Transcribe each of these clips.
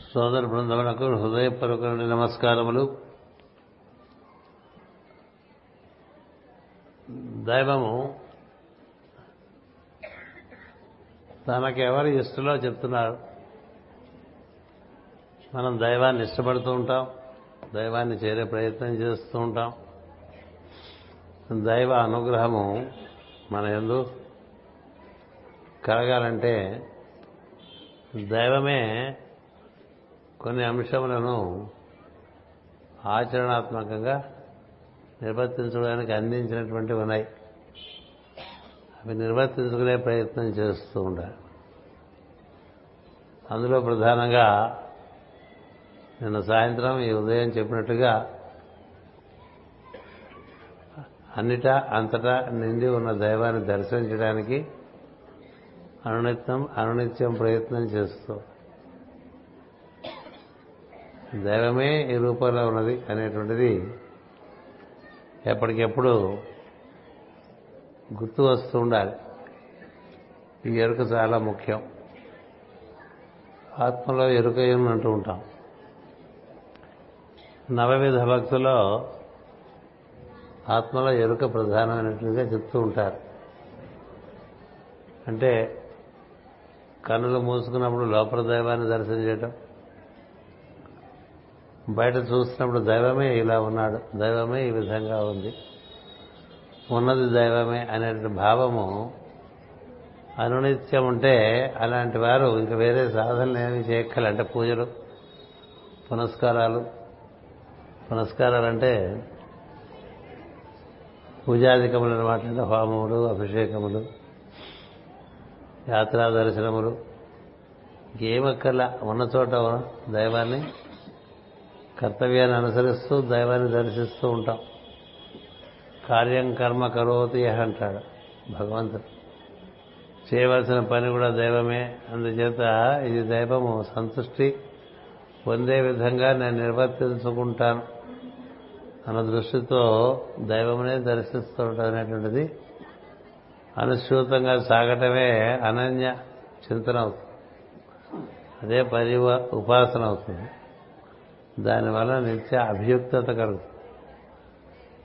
సోదర బృందములకు హృదయపూర్వక నమస్కారములు. దైవము తనకెవరు ఇష్టలో చెప్తున్నారు. మనం దైవాన్ని ఇష్టపడుతూ ఉంటాం దైవాన్ని చేరే ప్రయత్నం చేస్తూ ఉంటాం. దైవ అనుగ్రహము మన ఎందు కలగాలంటే దైవమే కొన్ని అంశములను ఆచరణాత్మకంగా నిర్వర్తించడానికి అందించినటువంటివి ఉన్నాయి. అవి నిర్వర్తించుకునే ప్రయత్నం చేస్తూ ఉండాలి. అందులో ప్రధానంగా నిన్న సాయంత్రం ఈ ఉదయం చెప్పినట్టుగా అన్నిటా అంతటా నిండి ఉన్న దైవాన్ని దర్శించడానికి అనునిత్యం అనునిత్యం ప్రయత్నం చేస్తూ దైవమే ఈ రూపంలో ఉన్నది అనేటువంటిది ఎప్పటికెప్పుడు గుర్తు వస్తూ ఉండాలి. ఈ ఎరుక చాలా ముఖ్యం. ఆత్మలో ఎరుక అంటూ ఉంటాం? నవవిధ భక్తులో ఆత్మలో ఎరుక ప్రధానమైనట్లుగా చెప్తూ ఉంటారు. అంటే కన్నులు మూసుకున్నప్పుడు లోపల దైవాన్ని దర్శనం చేయటం బయట చూసినప్పుడు దైవమే ఇలా ఉన్నాడు దైవమే ఈ విధంగా ఉంది. ఉన్నది దైవమే అనే భావము అనునిత్యం ఉంటే అలాంటి వారు ఇంకా వేరే సాధనలు ఏమి చేయక్కల అంటే పూజలు పునస్కారాలు. పునస్కారాలు అంటే పూజాధికములు అనమాట అంటే హోమములు అభిషేకములు యాత్రా దర్శనములు. ఇంకేమక్కర్లా ఉన్న చోట దైవాన్ని కర్తవ్యాన్ని అనుసరిస్తూ దైవాన్ని దర్శిస్తూ ఉంటాం. కార్యం కర్మ కరోతి అంటాడు భగవంతుడు. చేయవలసిన పని కూడా దైవమే. అందుచేత ఇది దైవము. సంతృష్టి పొందే విధంగా నేను నిర్వర్తించుకుంటాను. అన్న దృష్టితో దైవమునే దర్శిస్తుంటాం అనేటువంటిది అనుసూతంగా సాగటమే అనన్య చింతన అవుతుంది. అదే పరి ఉపాసన అవుతుంది. దానివల్ల నిత్య అభియుక్తత కలుగుతుంది.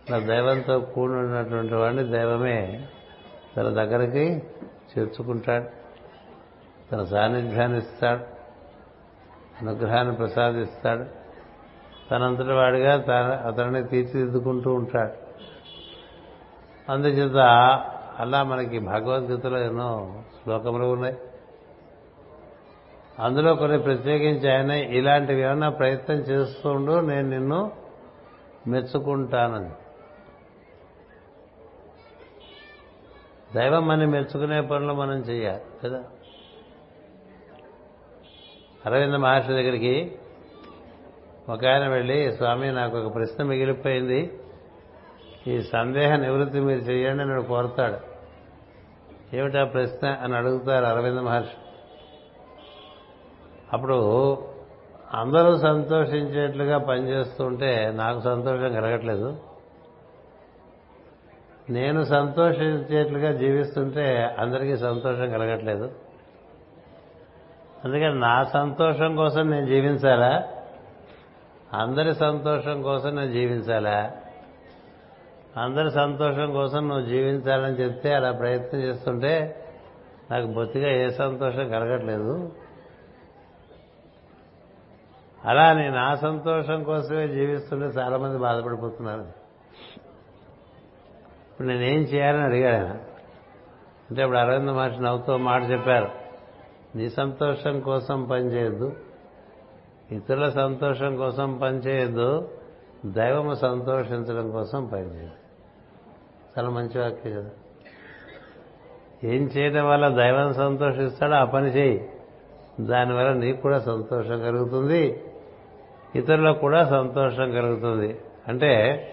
ఇలా దైవంతో కూడినటువంటి వాడిని దైవమే తన దగ్గరికి చేర్చుకుంటాడు తన సాన్నిధ్యాన్ని ఇస్తాడు అనుగ్రహాన్ని ప్రసాదిస్తాడు. తనంతటి వాడిగా తన తీర్చిదిద్దుకుంటూ ఉంటాడు. అందుచేత అలా మనకి భగవద్గీతలో ఎన్నో శ్లోకములు ఉన్నాయి. అందులో కొన్ని ప్రత్యేకించి ఆయన ఇలాంటివి ఏమైనా ప్రయత్నం చేస్తుండు నేను నిన్ను మెచ్చుకుంటానని. దైవం అని మెచ్చుకునే పనులు మనం చేయాలి కదా? అరవింద మహర్షి దగ్గరికి ఒక ఆయన వెళ్ళి స్వామి నాకు ఒక ప్రశ్న మిగిలిపోయింది. ఈ సందేహ నివృత్తి మీరు చేయండి అని కోరుతాడు. ఏమిటా ప్రశ్న? అని అడుగుతారు అరవింద మహర్షి. అప్పుడు అందరూ సంతోషించేట్లుగా పనిచేస్తుంటే నాకు సంతోషం కలగట్లేదు. నేను సంతోషించేట్లుగా జీవిస్తుంటే అందరికీ సంతోషం కలగట్లేదు. అందుకని నా సంతోషం కోసం నేను జీవించాలా? అందరి సంతోషం కోసం నేను జీవించాలా? అందరి సంతోషం కోసం నువ్వు జీవించాలని చెప్తే అలా ప్రయత్నం చేస్తుంటే నాకు బొత్తిగా ఏ సంతోషం కలగట్లేదు. అలా నేను ఆ సంతోషం కోసమే జీవిస్తుంటే చాలా మంది బాధపడిపోతున్నారు. ఇప్పుడు నేనేం చేయాలని అడిగాడు ఆయన. అంటే ఇప్పుడు అరవింద మహర్షి నవ్వుతో మాట చెప్పారు. నీ సంతోషం కోసం పనిచేయద్దు ఇతరుల సంతోషం కోసం పనిచేయద్దు దైవము సంతోషించడం కోసం పనిచేయదు చాలా మంచి వాక్యం కదా. ఏం చేయడం వల్ల దైవం సంతోషిస్తాడో ఆ పని చేయి. దానివల్ల నీకు కూడా సంతోషం కలుగుతుంది. ఇతరులకు కూడా సంతోషం కలుగుతుంది. అంటే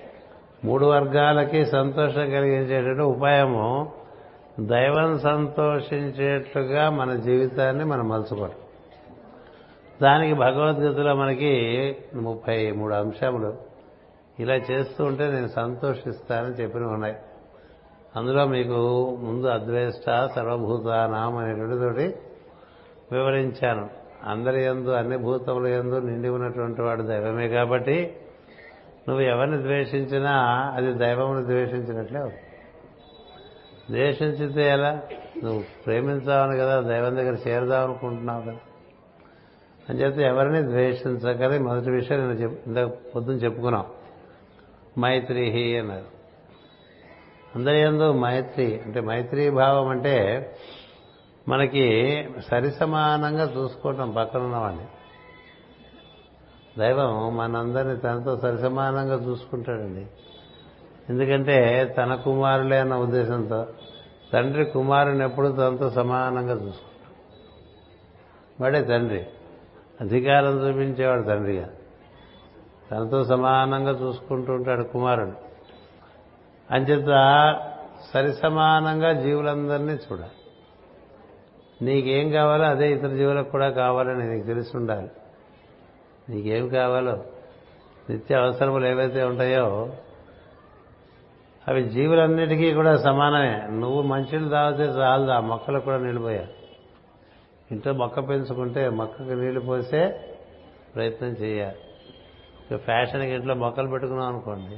మూడు వర్గాలకి సంతోషం కలిగించేటువంటి ఉపాయము దైవం సంతోషించేట్లుగా మన జీవితాన్ని మనం మలుచుకోవడం దానికి భగవద్గీతలో మనకి ముప్పై మూడు అంశములు. ఇలా చేస్తూ ఉంటే నేను సంతోషిస్తానని చెప్పినవి ఉన్నాయి. అందులో మీకు ముందు అద్వేష్ట సర్వభూతానాం అనేటువంటితోటి వివరించాను. అందరి ఎందు అన్ని భూతముల ఎందు నిండి ఉన్నటువంటి వాడు దైవమే కాబట్టి నువ్వు ఎవరిని ద్వేషించినా అది దైవమును ద్వేషించినట్లే ద్వేషించితే ఎలా? నువ్వు ప్రేమించావని కదా దైవం దగ్గర చేరదాం అనుకుంటున్నావు కదా. అని చెప్తే ఎవరిని ద్వేషించకని మొదటి విషయం నేను చెప్ ఇందాక పొద్దున్న చెప్పుకున్నాం. మైత్రిహి అన్నారు. అందరి ఎందు మైత్రి అంటే మైత్రీ భావం అంటే మనకి సరిసమానంగా చూసుకోవటం పక్కనున్న ఉన్నవాడిని. దైవం మనందరినీ తనతో సరిసమానంగా చూసుకుంటాడండి. ఎందుకంటే తన కుమారులే అన్న ఉద్దేశంతో తండ్రి కుమారుని ఎప్పుడు తనతో సమానంగా చూసుకుంటాడు. వాడే తండ్రి. అధికారం చూపించేవాడు తండ్రిగా. తనతో సమానంగా చూసుకుంటూ ఉంటాడు కుమారుడు. అంచేత సరిసమానంగా జీవులందరినీ చూడాలి. నీకేం కావాలో అదే ఇతర జీవులకు కూడా కావాలని నీకు తెలిసి ఉండాలి. నీకేం కావాలో నిత్య అవసరములు ఏవైతే ఉంటాయో అవి జీవులన్నిటికీ కూడా సమానమే. నువ్వు మంచిని తాగితే చాలదు ఆ మొక్కలకు కూడా నిండిపోయా ఇంట్లో మొక్క పెంచుకుంటే మొక్కకు నీళ్ళు పోసే ప్రయత్నం చేయాలి. ఇక ఫ్యాషన్కి ఇంట్లో మొక్కలు పెట్టుకున్నాం అనుకోండి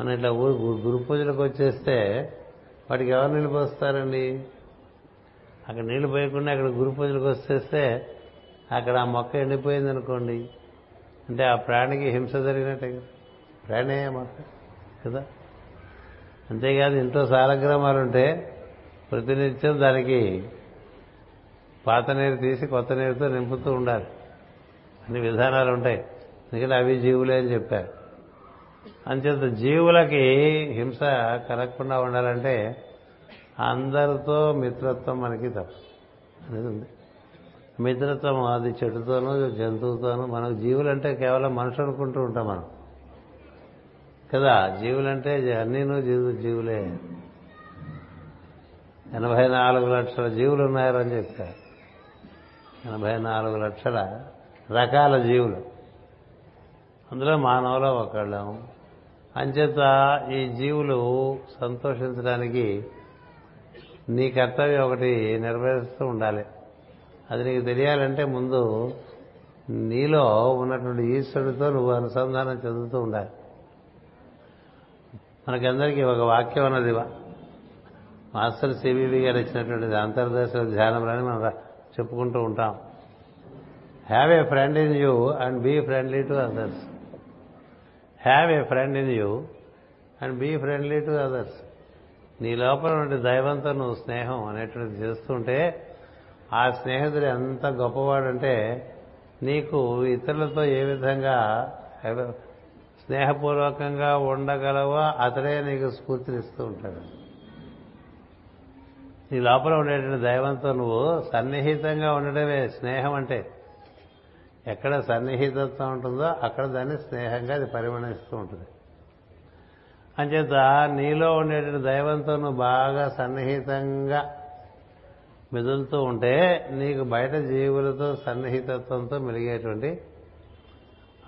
మనం ఇట్లా ఊరు గురు పూజలకు వచ్చేస్తే వాటికి ఎవరు నీళ్ళు పోస్తారండి? అక్కడ నీళ్ళు పోయకుండా అక్కడ గురు పూజలకు వచ్చేస్తే అక్కడ ఆ మొక్క ఎండిపోయింది అనుకోండి. అంటే ఆ ప్రాణికి హింస జరిగినట్టే కదా. ప్రాణే మొక్క? కదా. అంతేకాదు ఇంట్లో సాలగ్రామాలు ఉంటే ప్రతినిత్యం దానికి పాత నీరు తీసి కొత్త నీరుతో నింపుతూ ఉండాలి. అన్ని విధానాలు ఉంటాయి. ఎందుకంటే అవి జీవులే అని చెప్పారు. అంచేత జీవులకి హింస కలగకుండా ఉండాలంటే అందరితో మిత్రత్వం మనకి తప్పదు అనేది ఉంది. మిత్రత్వం అది చెట్టుతోనూ జంతువుతోనూ మనకు జీవులంటే కేవలం మనుషులు అనుకుంటూ ఉంటాం మనం. కదా? జీవులంటే అన్నీను జీవు జీవులే. ఎనభై నాలుగు లక్షల జీవులు ఉన్నారని చెప్పారు. ఎనభై నాలుగు లక్షల రకాల జీవులు. అందులో మానవులో ఒకళ్ళం. అంచేత ఈ జీవులు సంతోషించడానికి నీ కర్తవ్యం ఒకటి నెరవేరుస్తూ ఉండాలి. అది నీకు తెలియాలంటే ముందు నీలో ఉన్నటువంటి ఈశ్వరుడితో నువ్వు అనుసంధానం చెందుతూ ఉండాలి. మనకందరికీ ఒక వాక్యం అన్నది మాస్టర్ సిబివి గారు ఇచ్చినటువంటిది అంతర్దేశ ధ్యానంలోని మనం చెప్పుకుంటూ ఉంటాం. Have a friend in you and be friendly to others have a friend in you and be friendly to others నీ లోపల నుండి దైవంతో నువ్వు స్నేహం అనేటువంటిది చేస్తుంటే ఆ స్నేహితుడు ఎంత గొప్పవాడంటే నీకు ఇతరులతో ఏ విధంగా స్నేహపూర్వకంగా ఉండగలవో అతడే నీకు స్ఫూర్తినిస్తూ ఉంటాడు. నీ లోపల ఉండేటువంటి దైవంతో నువ్వు సన్నిహితంగా ఉండడమే స్నేహం అంటే. ఎక్కడ సన్నిహితత్వం ఉంటుందో అక్కడ దాన్ని స్నేహంగా అది పరిగణిస్తూ ఉంటుంది. అంచేత నీలో ఉండేటువంటి దైవంతో నువ్వు బాగా సన్నిహితంగా మెదులుతూ ఉంటే నీకు బయట జీవులతో సన్నిహితత్వంతో మెలిగేటువంటి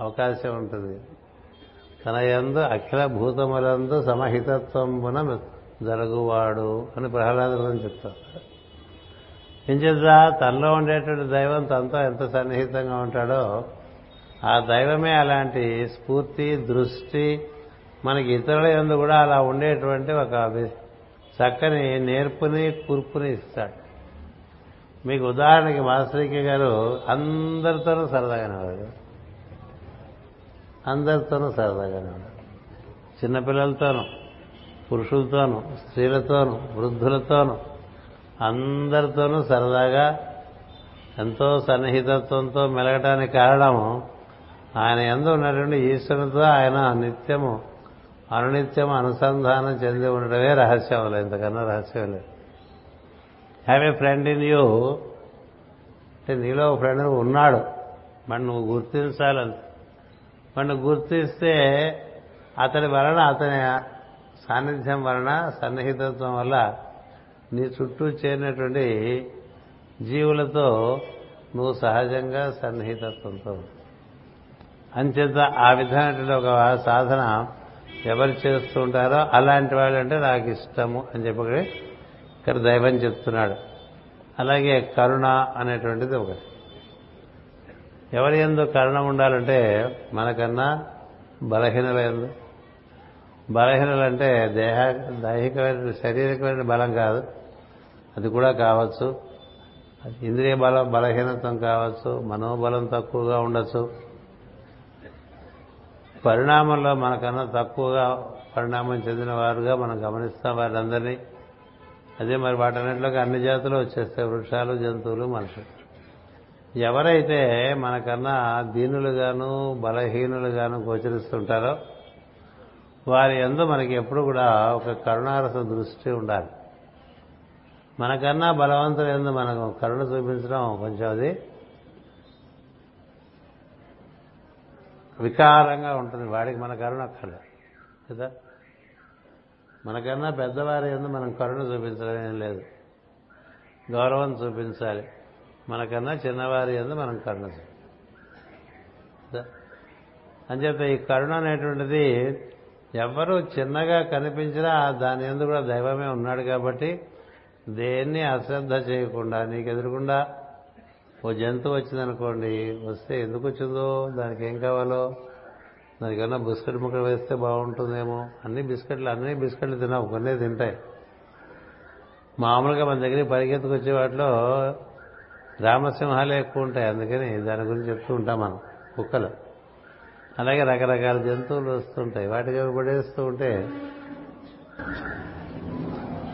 అవకాశం ఉంటుంది. తన యందు అఖిల భూతములందు సమహితత్వమున జరుగువాడు అని ప్రహ్లాదులను చెప్తారు. ఏం చేద్దా తనలో ఉండేటువంటి దైవం తనతో ఎంత సన్నిహితంగా ఉంటాడో ఆ దైవమే అలాంటి స్ఫూర్తి దృష్టి మనకి ఇతరుల ఎందు కూడా అలా ఉండేటువంటి ఒక చక్కని నేర్పుని కూర్పుని ఇస్తాడు. మీకు ఉదాహరణకి మాస్టరీకి గారు అందరితోనూ సరదాగానే వాడు అందరితోనూ సరదాగానే ఉన్నాడు చిన్నపిల్లలతోనూ పురుషులతోనూ స్త్రీలతోనూ వృద్ధులతోనూ అందరితోనూ సరదాగా ఎంతో సన్నిహితత్వంతో మెలగటానికి కారణము ఆయన ఎందు ఉన్నటువంటి ఈశ్వరునితో ఆయన నిత్యము అనునిత్యం అనుసంధానం చెంది ఉండడమే రహస్యం లేదు ఇంతకన్నా రహస్యం లేదు. Have a friend in you అంటే నీలో ఒక ఫ్రెండ్ ఉన్నాడు. మరి నువ్వు గుర్తించాలంత మరి నువ్వు గుర్తిస్తే అతడి వలన అతని సాన్నిధ్యం వలన సన్నిహితత్వం వల్ల నీ చుట్టూ చేరినటువంటి జీవులతో నువ్వు సహజంగా సన్నిహితత్వంతో అంచేత ఆ విధమైనటువంటి ఒక సాధన ఎవరు చేస్తూ ఉంటారో అలాంటి వాళ్ళు అంటే నాకు ఇష్టము అని చెప్పి ఇక్కడ దైవం చెప్తున్నాడు. అలాగే కరుణ అనేటువంటిది ఒకటి. ఎవరి ఎందు కరుణ ఉండాలంటే మనకన్నా బలహీనల ఎందు. బలహీనలంటే దేహ దైహికమైన శారీరకమైన బలం కాదు. అది కూడా కావచ్చు. ఇంద్రియ బలం బలహీనత్వం కావచ్చు మనోబలం తక్కువగా ఉండొచ్చు. పరిణామంలో మనకన్నా తక్కువగా పరిణామం చెందిన వారుగా మనం గమనిస్తాం వారందరినీ. అదే మరి వాటన్నింటిలోకి అన్ని జాతులు వచ్చేస్తాయి. వృక్షాలు జంతువులు మనుషులు. ఎవరైతే మనకన్నా దీనులుగాను బలహీనులుగాను గోచరిస్తుంటారో వారి ఎందు మనకి ఎప్పుడు కూడా ఒక కరుణారస దృష్టి ఉండాలి. మనకన్నా బలవంతులు ఎందు మనకు కరుణ చూపించడం కొంచెం అది వికారంగా ఉంటుంది. వాడికి మన కరుణ అక్కర్లేదు కదా? మనకన్నా పెద్దవారి ఎందు మనం కరుణ చూపించడం లేదు. గౌరవం చూపించాలి. మనకన్నా చిన్నవారి ఎందు మనం కరుణ అంచేత ఈ కరుణ అనేటువంటిది ఎవరు చిన్నగా కనిపించినా దాని ఎందు కూడా దైవమే ఉన్నాడు కాబట్టి దేన్ని అశ్రద్ధ చేయకుండా నీకు ఎదురుకుండా ఓ జంతువు వచ్చిందనుకోండి వస్తే ఎందుకు వచ్చిందో దానికి ఏం కావాలో దానికన్నా బిస్కెట్ ముక్కలు వేస్తే బాగుంటుందేమో. అన్ని బిస్కెట్లు అన్ని బిస్కెట్లు తిన్నావు కొన్ని తింటాయి మామూలుగా మన దగ్గరికి పరిగెత్తుకొచ్చే వాటిలో రామసింహాలే ఎక్కువ ఉంటాయి అందుకని దాని గురించి చెప్తూ ఉంటాం మనం కుక్కలు. అలాగే రకరకాల జంతువులు వస్తుంటాయి వాటికి పడేస్తూ ఉంటే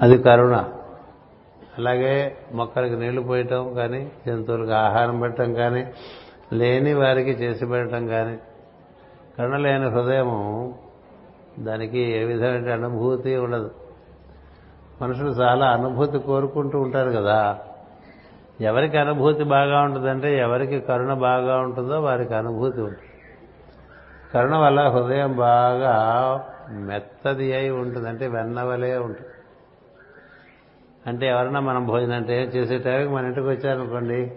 అది కరుణ. అలాగే మొక్కలకి నీళ్ళు పోయటం కానీ జంతువులకు ఆహారం పెట్టడం కానీ లేని వారికి చేసి పెట్టడం కానీ కరుణ లేని హృదయము దానికి ఏ విధమైన అనుభూతి ఉండదు. మనుషులు చాలా అనుభూతి కోరుకుంటూ ఉంటారు కదా. ఎవరికి అనుభూతి బాగా ఉంటుందంటే ఎవరికి కరుణ బాగా ఉంటుందో వారికి అనుభూతి ఉంటుంది. కరుణ వల్ల హృదయం బాగా మెత్తది అయి ఉంటుంది అంటే వెన్నవలే ఉంటుంది. అంటే ఎవరన్నా మనం భోజనం అంటే చేసే టైంకి మన ఇంటికి వచ్చారనుకోండి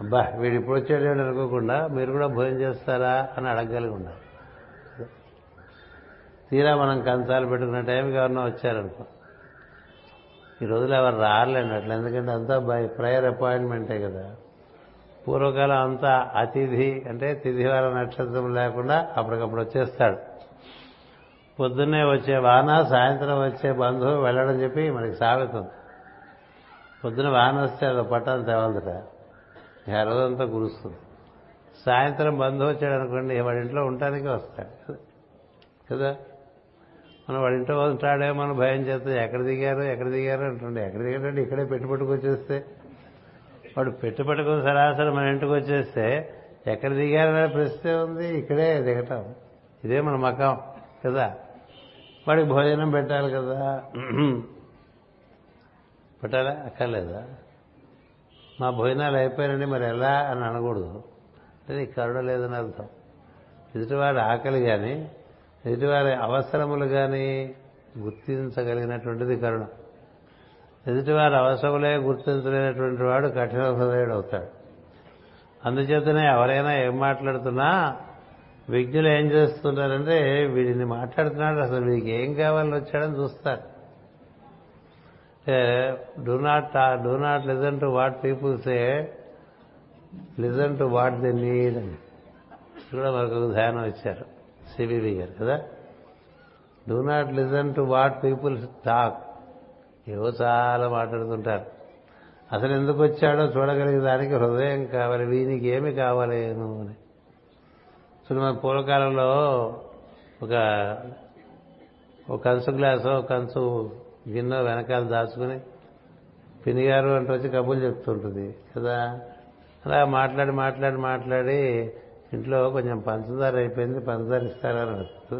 అబ్బా వీడు ఇప్పుడు వచ్చాడు అనుకోకుండా మీరు కూడా భోజనం చేస్తారా అని అడగగలిగి ఉండాలి. తీరా మనం కంచాలు పెట్టుకున్న టైంకి ఎవరన్నా వచ్చారనుకో. ఈ రోజులు ఎవరు రాలేండి అట్లా ఎందుకంటే అంతా బై ప్రయర్ అపాయింట్మెంటే కదా. పూర్వకాలం అంతా అతిథి అంటే తిథివార నక్షత్రం లేకుండా అప్పటికప్పుడు వచ్చేస్తాడు. పొద్దున్నే వచ్చే వాన సాయంత్రం వచ్చే బంధువు వెళ్ళడం చెప్పి మనకి సాగుతుంది పొద్దున వాన వస్తే అది పట్టాన్ని తేవాలట రోజంతా కురుస్తుంది. సాయంత్రం బంధువు వచ్చాడు అనుకోండి వాడి ఇంట్లో ఉండటానికి వస్తాడు. కదా? మనం వాడి ఇంట్లో ఉంటాడేమో మనం భయం చేస్తాం ఎక్కడ దిగారు ఎక్కడ దిగారు అంటుండే. ఎక్కడ దిగారంటే ఇక్కడే పెట్టుబడికి వచ్చేస్తే. వాడు పెట్టుబడికి సరాసరి మన ఇంటికి వచ్చేస్తే ఎక్కడ దిగారనే ప్రశ్న ఉంది ఇక్కడే దిగటం. ఇదే మన మకం. కదా? వాడికి భోజనం పెట్టాలి కదా? పెట్టాలా? అక్కర్లేదా? మా భోజనాలు అయిపోయినండి మరి ఎలా అని అనకూడదు. అంటే నీకు కరుణ లేదని అర్థం. ఎదుటివారి ఆకలి కానీ ఎదుటివారి అవసరములు కానీ గుర్తించగలిగినటువంటిది కరుణ. ఎదుటివారి అవసరములే గుర్తించలేనటువంటి వాడు కఠిన హృదయుడు అవుతాడు. అందుచేతనే ఎవరైనా ఏం మాట్లాడుతున్నా విజ్ఞులు ఏం చేస్తున్నారంటే వీడిని మాట్లాడుతున్నాడు అసలు వీడికి ఏం కావాలని వచ్చాడని చూస్తారు. Do not do not listen to what people say listen to what the need అని కూడా మనకు ఒక ధ్యానం ఇచ్చారు సివివి గారు కదా? Do not listen to what people talk ఏవో చాలా మాట్లాడుతుంటారు. అసలు ఎందుకు వచ్చాడో చూడగలిగే దానికి హృదయం కావాలి వీనికి ఏమి కావాలి అని. చూడు మన పూర్వకాలంలో ఒక ఒక కంచు గ్లాసు ఒక కంచు గిన్నె వెనకాల దాచుకుని పినిగారు అంటూ వచ్చి కబుర్లు చెప్తుంటుంది కదా? అలా మాట్లాడి మాట్లాడి మాట్లాడి ఇంట్లో కొంచెం పంచదార అయిపోయింది పంచదార ఇస్తారని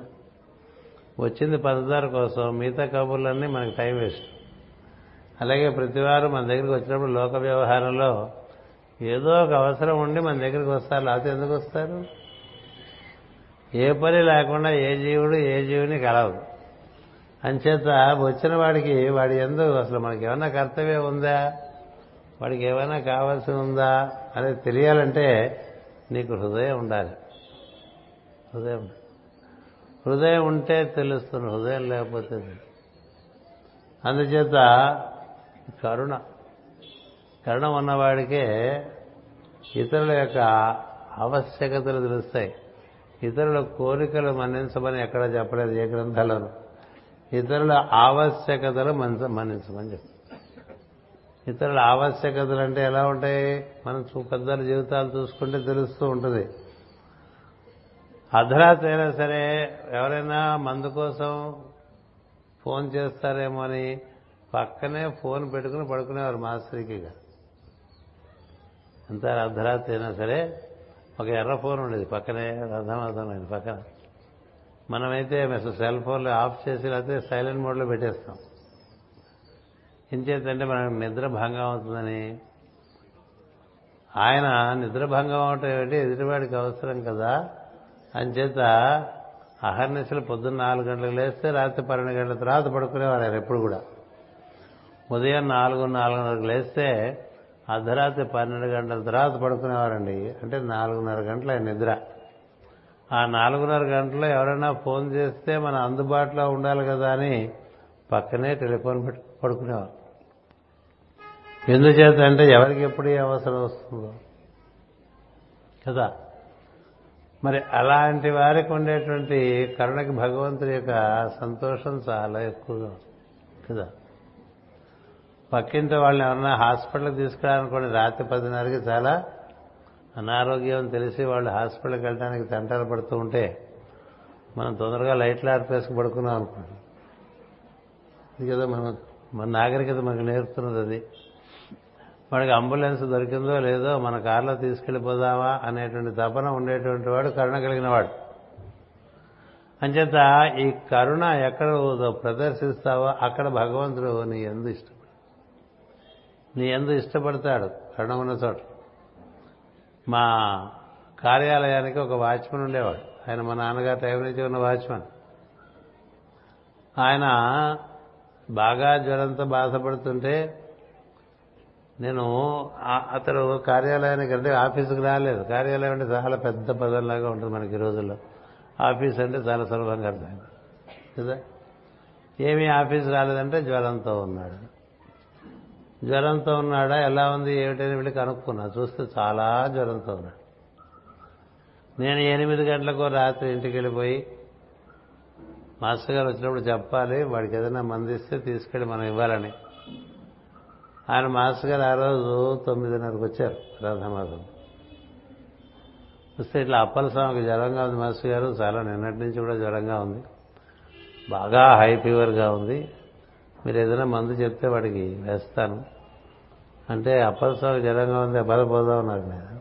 వచ్చింది పంచదార కోసం మిగతా కబుర్లన్నీ మనకి టైం వేస్ట్. అలాగే ప్రతివారు మన దగ్గరికి వచ్చినప్పుడు లోక వ్యవహారంలో ఏదో ఒక అవసరం ఉండి మన దగ్గరికి వస్తారు లేకపోతే ఎందుకు వస్తారు? ఏ పని లేకుండా ఏ జీవుడు ఏ జీవుని కలవదు అంచేత వచ్చిన వాడికి వాడి ఎందు అసలు మనకి ఏమైనా కర్తవ్యం ఉందా? వాడికి ఏమైనా కావాల్సి ఉందా? అనేది తెలియాలంటే నీకు హృదయం ఉండాలి. హృదయం హృదయం ఉంటే తెలుస్తుంది హృదయం లేకపోతే అందుచేత కరుణ. కరుణ ఉన్నవాడికే ఇతరుల యొక్క ఆవశ్యకతలు తెలుస్తాయి. ఇతరుల కోరికలు మన్నించమని ఎక్కడా చెప్పలేదు ఏ గ్రంథాలను ఇతరుల ఆవశ్యకతలు మనస మన్నించమని చెప్పి ఇతరుల ఆవశ్యకతలు అంటే ఎలా ఉంటాయి? మనం చూ- పెద్దల జీవితాలు చూసుకుంటే తెలుస్తూ ఉంటుంది. అర్ధరాత్రి అయినా సరే ఎవరైనా మందు కోసం ఫోన్ చేస్తారేమో అని పక్కనే ఫోన్ పెట్టుకుని పడుకునేవారు మాస్టర్కి ఎంత అర్ధరాత్రి అయినా సరే ఒక ఎర్ర ఫోన్ ఉండేది పక్కనే అర్థమవుతుంది పక్కన. మనమైతే అసలు సెల్ ఫోన్లు ఆఫ్ చేసి లేకపోతే సైలెంట్ మోడ్లో పెట్టేస్తాం. ఎంచేతంటే మనకు నిద్ర భంగం అవుతుందని. ఆయన నిద్ర భంగం అవటం ఏమిటి? ఎదుటివాడికి అవసరం కదా. అంచేత అహర్నిశలు పొద్దున్న నాలుగు గంటలకు లేస్తే రాత్రి పన్నెండు గంటల తర్వాత పడుకునేవారు ఆయన ఎప్పుడు కూడా. ఉదయం నాలుగు నాలుగున్నరకు లేస్తే అర్ధరాత్రి పన్నెండు గంటల తర్వాత పడుకునేవారండి. అంటే నాలుగున్నర గంటల ఆయన నిద్ర. ఆ నాలుగున్నర గంటలో ఎవరైనా ఫోన్ చేస్తే మన అందుబాటులో ఉండాలి కదా అని పక్కనే టెలిఫోన్ పెట్టి పడుకునేవారు. ఎందుచేత అంటే ఎవరికి ఎప్పుడు అవసరం వస్తుందో. కదా? మరి అలాంటి వారికి ఉండేటువంటి కరుణకి భగవంతుడి యొక్క సంతోషం చాలా ఎక్కువగా ఉంది. కదా? పక్కింటి వాళ్ళని ఎవరన్నా హాస్పిటల్కి తీసుకురానుకోండి రాత్రి పదిన్నరకి చాలా అనారోగ్యం తెలిసి వాళ్ళు హాస్పిటల్కి వెళ్ళడానికి తంటాలు పడుతూ ఉంటే మనం తొందరగా లైట్లు ఆర్పేసుకు పడుకున్నాం అనుకోండి. ఇది కదా మనం మన నాగరికత మనకు నేర్పుతున్నది అది. వాడికి అంబులెన్స్ దొరికిందో లేదో మన కారులో తీసుకెళ్ళిపోదామా అనేటువంటి తపన ఉండేటువంటి వాడు కరుణ కలిగిన వాడు. అంచేత ఈ కరుణ ఎక్కడ ప్రదర్శిస్తావో అక్కడ భగవంతుడు నీ ఎందు ఇష్టం నీ ఎందు ఇష్టపడతాడు కరుణ ఉన్న చోట. మా కార్యాలయానికి ఒక వాచ్మెన్ ఉండేవాడు. ఆయన మా నాన్నగారు టైం నుంచి ఉన్న వాచ్మెన్. ఆయన బాగా జ్వరంతో బాధపడుతుంటే నేను అతడు కార్యాలయానికి అంటే ఆఫీసుకు రాలేదు. కార్యాలయం అంటే చాలా పెద్ద పదంలాగా ఉంటుంది మనకి ఈ రోజుల్లో. ఆఫీస్ అంటే చాలా సులభంగా అర్థం కదా? ఏమీ ఆఫీస్ రాలేదంటే జ్వరంతో ఉన్నాడు. జ్వరంతో ఉన్నాడా? ఎలా ఉంది? ఏమిటని వెళ్ళి కనుక్కున్నా. చూస్తే చాలా జ్వరంతో ఉన్నాడు. నేను ఎనిమిది గంటలకు రాత్రి ఇంటికి వెళ్ళిపోయి మాస్టర్ గారు వచ్చినప్పుడు చెప్పాలి వాడికి ఏదైనా మందిస్తే తీసుకెళ్ళి మనం ఇవ్వాలని. ఆయన మాస్టర్ గారు ఆ రోజు తొమ్మిదిన్నరకు వచ్చారు రాధామాధం వస్తే ఇట్లా అప్పల స్వామికి జ్వరంగా ఉంది మాస్టర్ గారు. చాలా నిన్నటి నుంచి కూడా జ్వరంగా ఉంది. బాగా హై ఫీవర్గా ఉంది. మీరు ఏదైనా మందు చెప్తే వాడికి వేస్తాను. అంటే అప్పల జనంగా ఉంది పద పోదాం ఉన్నారు నేను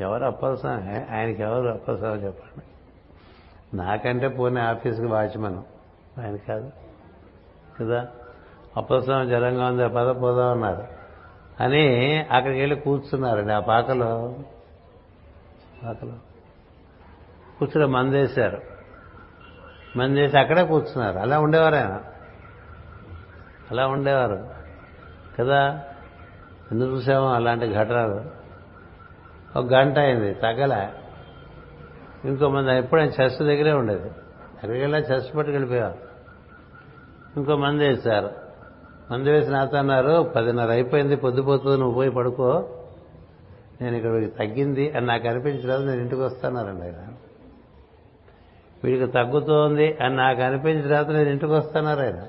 ఎవరు అప్పలస్వామి ఆయనకి ఎవరు అప్పల చెప్పండి. నాకంటే పోనీ ఆఫీస్కి వాచ్మను. ఆయన కాదు. కదా? అప్పస్వామి జనంగా ఉంది పద పోదా ఉన్నారు అని అక్కడికి వెళ్ళి కూర్చున్నారండి. ఆ పాకలో పాకలో కూర్చుని మందేశారు. మందేసి అక్కడే కూర్చున్నారు. అలా ఉండేవారు ఆయన అలా ఉండేవారు. కదా? ఎందుకు చూసామో అలాంటి ఘటనలు. ఒక గంట అయింది తగ్గల ఇంకో మంది ఎప్పుడైనా చెస్ దగ్గరే ఉండేది. అక్కడికెళ్ళా వెళ్ళా చెస్ట్ ఇంకో మంది వేశారు. మంది వేసి నాతో అన్నారు పదిన్నర అయిపోయింది పొద్దుపోతుంది నువ్వు పోయి పడుకో. నేను ఇక్కడ తగ్గింది అని నాకు అనిపించలేదు నేను ఇంటికి వస్తానారండి ఆయన. వీడికి తగ్గుతోంది అని నాకు అనిపించిన తర్వాత నేను ఇంటికి వస్తున్నారు ఆయన.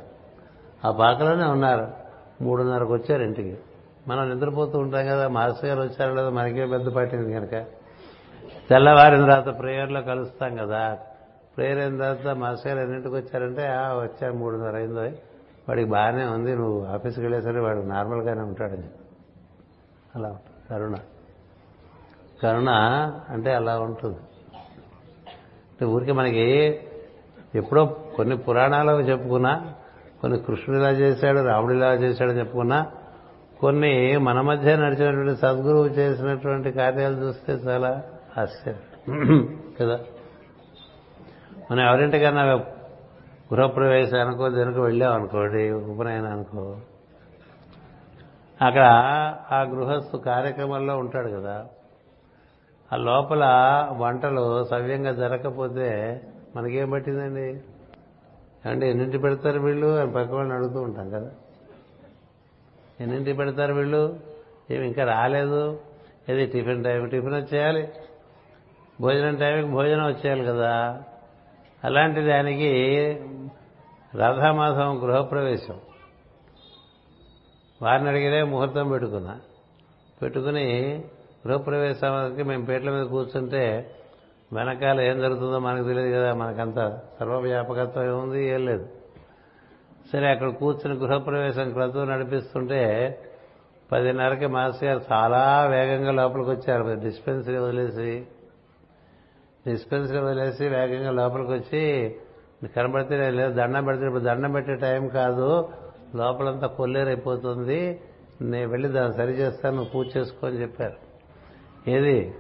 ఆ పాకలోనే ఉన్నారు. మూడున్నరకు వచ్చారు ఇంటికి. మనం నిద్రపోతూ ఉంటాం కదా మాస్టర్ గారు వచ్చారు లేదా మనకే పెద్ద పట్టింది కనుక. తెల్లవారిన తర్వాత ప్రేయర్లో కలుస్తాం కదా. ప్రేయర్ అయిన తర్వాత మాస్టర్ గారు ఎన్నింటికి వచ్చారంటే వచ్చారు మూడున్నర అయిందో. వాడికి బాగానే ఉంది నువ్వు ఆఫీస్కి వెళ్ళేసరికి వాడు నార్మల్గానే ఉంటాడని. అలా ఉంటుంది. కరుణ. కరుణ అంటే అలా ఉంటుంది. అంటే ఊరికే మనకి ఎప్పుడో కొన్ని పురాణాలకు చెప్పుకున్నా కొన్ని కృష్ణుడు ఇలా చేశాడు రాముడు ఇలా చేశాడని చెప్పుకున్నా కొన్ని మన మధ్య నడిచినటువంటి సద్గురువు చేసినటువంటి కార్యాలు చూస్తే చాలా ఆశ్చర్యం. కదా? మనం ఎవరింటికన్నా గృహప్రవేశానికో దేనికి వెళ్ళాం అనుకోండి ఉపనయనానికో అక్కడ ఆ గృహస్థు కార్యక్రమంలో ఉంటాడు కదా. ఆ లోపల వంటలు సవ్యంగా జరగకపోతే మనకేం పట్టిందండి? అంటే ఎన్నింటి పెడతారు వీళ్ళు అని పక్క వాళ్ళని అడుగుతూ ఉంటాం కదా. ఎన్నింటి పెడతారు వీళ్ళు? ఏమి ఇంకా రాలేదు. ఇది టిఫిన్ టైం టిఫిన్ వచ్చేయాలి. భోజనం టైంకి భోజనం వచ్చేయాలి కదా. అలాంటి దానికి రథమాసం గృహప్రవేశం. వారిని అడిగితే ముహూర్తం పెట్టుకున్నా. పెట్టుకుని గృహప్రవేశానికి మేము పేట్ల మీద కూర్చుంటే వెనకాల ఏం జరుగుతుందో మనకు తెలియదు కదా మనకంత సర్వవ్యాపకత్వం ఏముంది ఏం లేదు. సరే అక్కడ కూర్చుని గృహప్రవేశం క్రతువు నడిపిస్తుంటే పదిన్నరకి మాస్టర్ గారు చాలా వేగంగా లోపలికి వచ్చారు. డిస్పెన్సరీ వదిలేసి డిస్పెన్సరీ వదిలేసి వేగంగా లోపలికి వచ్చి కనబడితే లేదు దండం పెడితే ఇప్పుడు దండం పెట్టే టైం కాదు లోపలంతా కొల్లేరైపోతుంది నేను వెళ్ళి దాన్ని సరి చేస్తాను నువ్వు పూజ చేసుకో అని చెప్పారు. ఏది?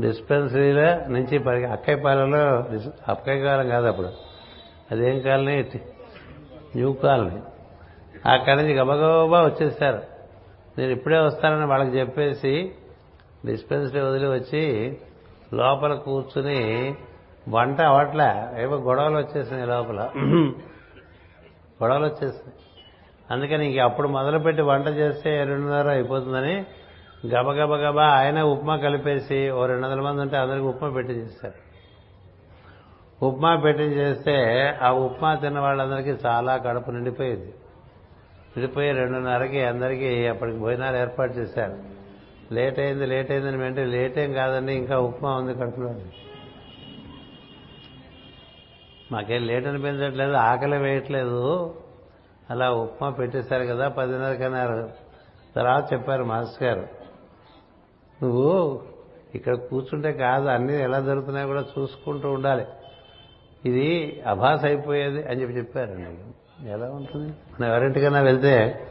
డిస్పెన్సరీలో నుంచి పరి అక్కయ్య పాలలో అక్కయ్య కాలం కాదు అప్పుడు. అదేం కాలనీ? New colony. అక్కడి నుంచి గబగబా వచ్చేసారు నేను ఇప్పుడే వస్తానని వాళ్ళకి చెప్పేసి డిస్పెన్సరీ వదిలి వచ్చి లోపల కూర్చుని వంట అవట్లే ఏవో గొడవలు వచ్చేసినాయి లోపల. గొడవలు వచ్చేసినాయి. అందుకని ఇంక అప్పుడు మొదలుపెట్టి వంట చేస్తే రెండున్నర అయిపోతుందని గబగబగబా ఆయన ఉప్మా కలిపేసి ఓ రెండు వందల మంది ఉంటే అందరికి ఉప్మా పెట్టి చేస్తారు. ఉప్మా పెట్టి చేస్తే ఆ ఉప్మా తిన్న వాళ్ళందరికీ చాలా కడుపు నిండిపోయింది. నిండిపోయి రెండున్నరకి అందరికీ అప్పటికి భోజనాలు ఏర్పాటు చేశారు. లేట్ అయింది లేట్ అయిందని వెంటే లేట్ ఏం కాదండి ఇంకా ఉప్మా ఉంది కడుపులో మాకేం లేట్ అనిపించట్లేదు ఆకలి వేయట్లేదు. అలా ఉప్మా పెట్టేశారు కదా పదిన్నరకి అన్నారు తర్వాత చెప్పారు మాస్టర్ గారు నువ్వు ఇక్కడ కూర్చుంటే కాదు అన్ని ఎలా జరుగుతున్నాయో కూడా చూసుకుంటూ ఉండాలి. ఇది అభాస్ అయిపోయేది అని చెప్పి చెప్పారండి. ఎలా ఉంటుంది? మనం ఎవరింటికైనా వెళ్తే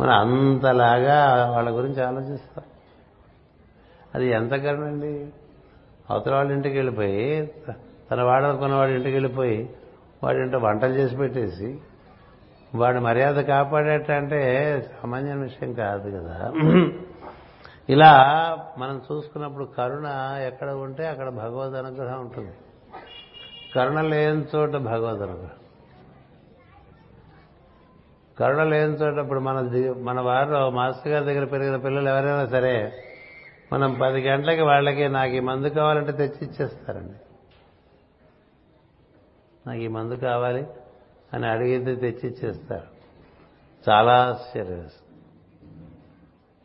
మనం అంతలాగా వాళ్ళ గురించి ఆలోచిస్తాం. అది ఎంత కరణండి. అవతల వాళ్ళ ఇంటికి వెళ్ళిపోయి తన వాడనుకున్న వాడి ఇంటికి వెళ్ళిపోయి వాడి ఇంట వంటలు చేసి పెట్టేసి వాడి మర్యాద కాపాడేట అంటే సామాన్య విషయం కాదు కదా. ఇలా మనం చూసుకున్నప్పుడు కరుణ ఎక్కడ ఉంటే అక్కడ భగవద్ అనుగ్రహం ఉంటుంది. కరుణ లేని చోట భగవద్ అనుగ్రహం. కరుణ లేని చోట ఇప్పుడు మన మన వారిలో మాస్టర్ గారి దగ్గర పెరిగిన పిల్లలు ఎవరైనా సరే మనం పది గంటలకి వాళ్ళకి నాకు ఈ మందు కావాలంటే తెచ్చి ఇచ్చేస్తారండి. నాకు ఈ మందు కావాలి అని అడిగితే తెచ్చి ఇచ్చేస్తారు. చాలా ఆశ్చర్యం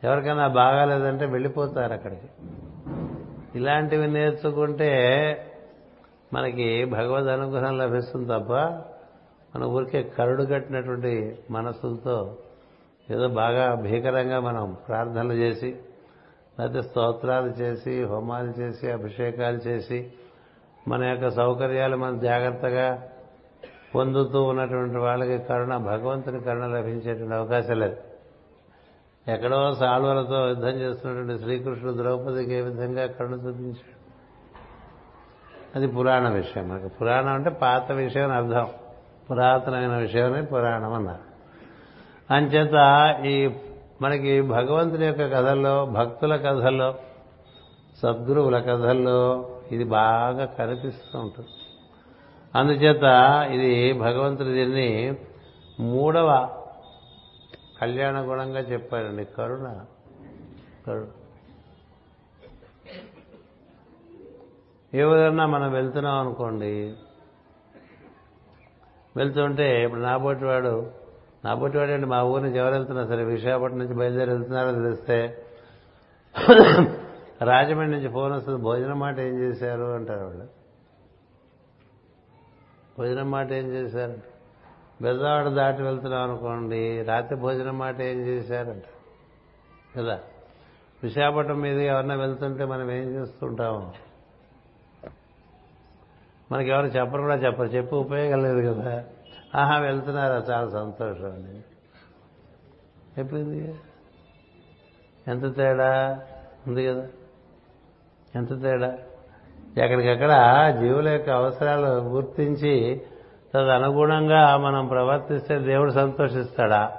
ఎవరికైనా బాగాలేదంటే వెళ్ళిపోతారు అక్కడికి. ఇలాంటివి నేర్చుకుంటే మనకి భగవద్ అనుగ్రహం లభిస్తుంది తప్ప మన ఊరికే కరుడు కట్టినటువంటి మనస్సులతో ఏదో బాగా భీకరంగా మనం ప్రార్థనలు చేసి లేకపోతే స్తోత్రాలు చేసి హోమాలు చేసి అభిషేకాలు చేసి మన యొక్క సౌకర్యాలు మనం జాగ్రత్తగా పొందుతూ ఉన్నటువంటి వాళ్ళకి కరుణ భగవంతుని కరుణ లభించేటువంటి అవకాశం లేదు. ఎక్కడో సాల్వలతో యుద్ధం చేస్తున్నటువంటి శ్రీకృష్ణుడు ద్రౌపదికి ఏ విధంగా కరుణ చూపించాడు? అది పురాణ విషయం. మనకు పురాణం అంటే పాత విషయం అని అర్థం. పురాతనమైన విషయమే పురాణం అన్నారు. అంచేత ఈ మనకి భగవంతుని యొక్క కథల్లో భక్తుల కథల్లో సద్గురువుల కథల్లో ఇది బాగా కనిపిస్తూ ఉంటుంది. అందుచేత ఇది భగవంతుడు దీన్ని మూడవ కళ్యాణ గుణంగా చెప్పారండి. కరుణ. కరుణ ఏ మనం వెళ్తున్నాం అనుకోండి. వెళ్తుంటే ఇప్పుడు నాబోటి వాడు నాబోటి వాడు అంటే మా ఊరి నుంచి ఎవరు వెళ్తున్నా సరే విశాఖపట్నం నుంచి బయలుదేరి వెళ్తున్నారో తెలిస్తే రాజమండ్రి నుంచి ఫోన్ వస్తుంది భోజనం మాట ఏం చేశారు? అంటారు వాళ్ళు. భోజనం మాట ఏం చేశారు? బెజవాడ దాటి వెళ్తున్నాం అనుకోండి రాత్రి భోజనం మాట ఏం చేశారంట? కదా? విశాఖపట్నం మీద ఎవరన్నా వెళ్తుంటే మనం ఏం చేస్తుంటాము మనకి ఎవరు చెప్పరు కూడా చెప్పరు. చెప్పి ఉపయోగం లేదు కదా? ఆహా వెళ్తున్నారా? చాలా సంతోషం అండి. చెప్పింది ఎంత తేడా? ఉంది కదా? ఎంత తేడా? ఎక్కడికక్కడ జీవుల యొక్క అవసరాలు గుర్తించి తదనుగుణంగా మనం ప్రవర్తిస్తే దేవుడు సంతోషిస్తాడా?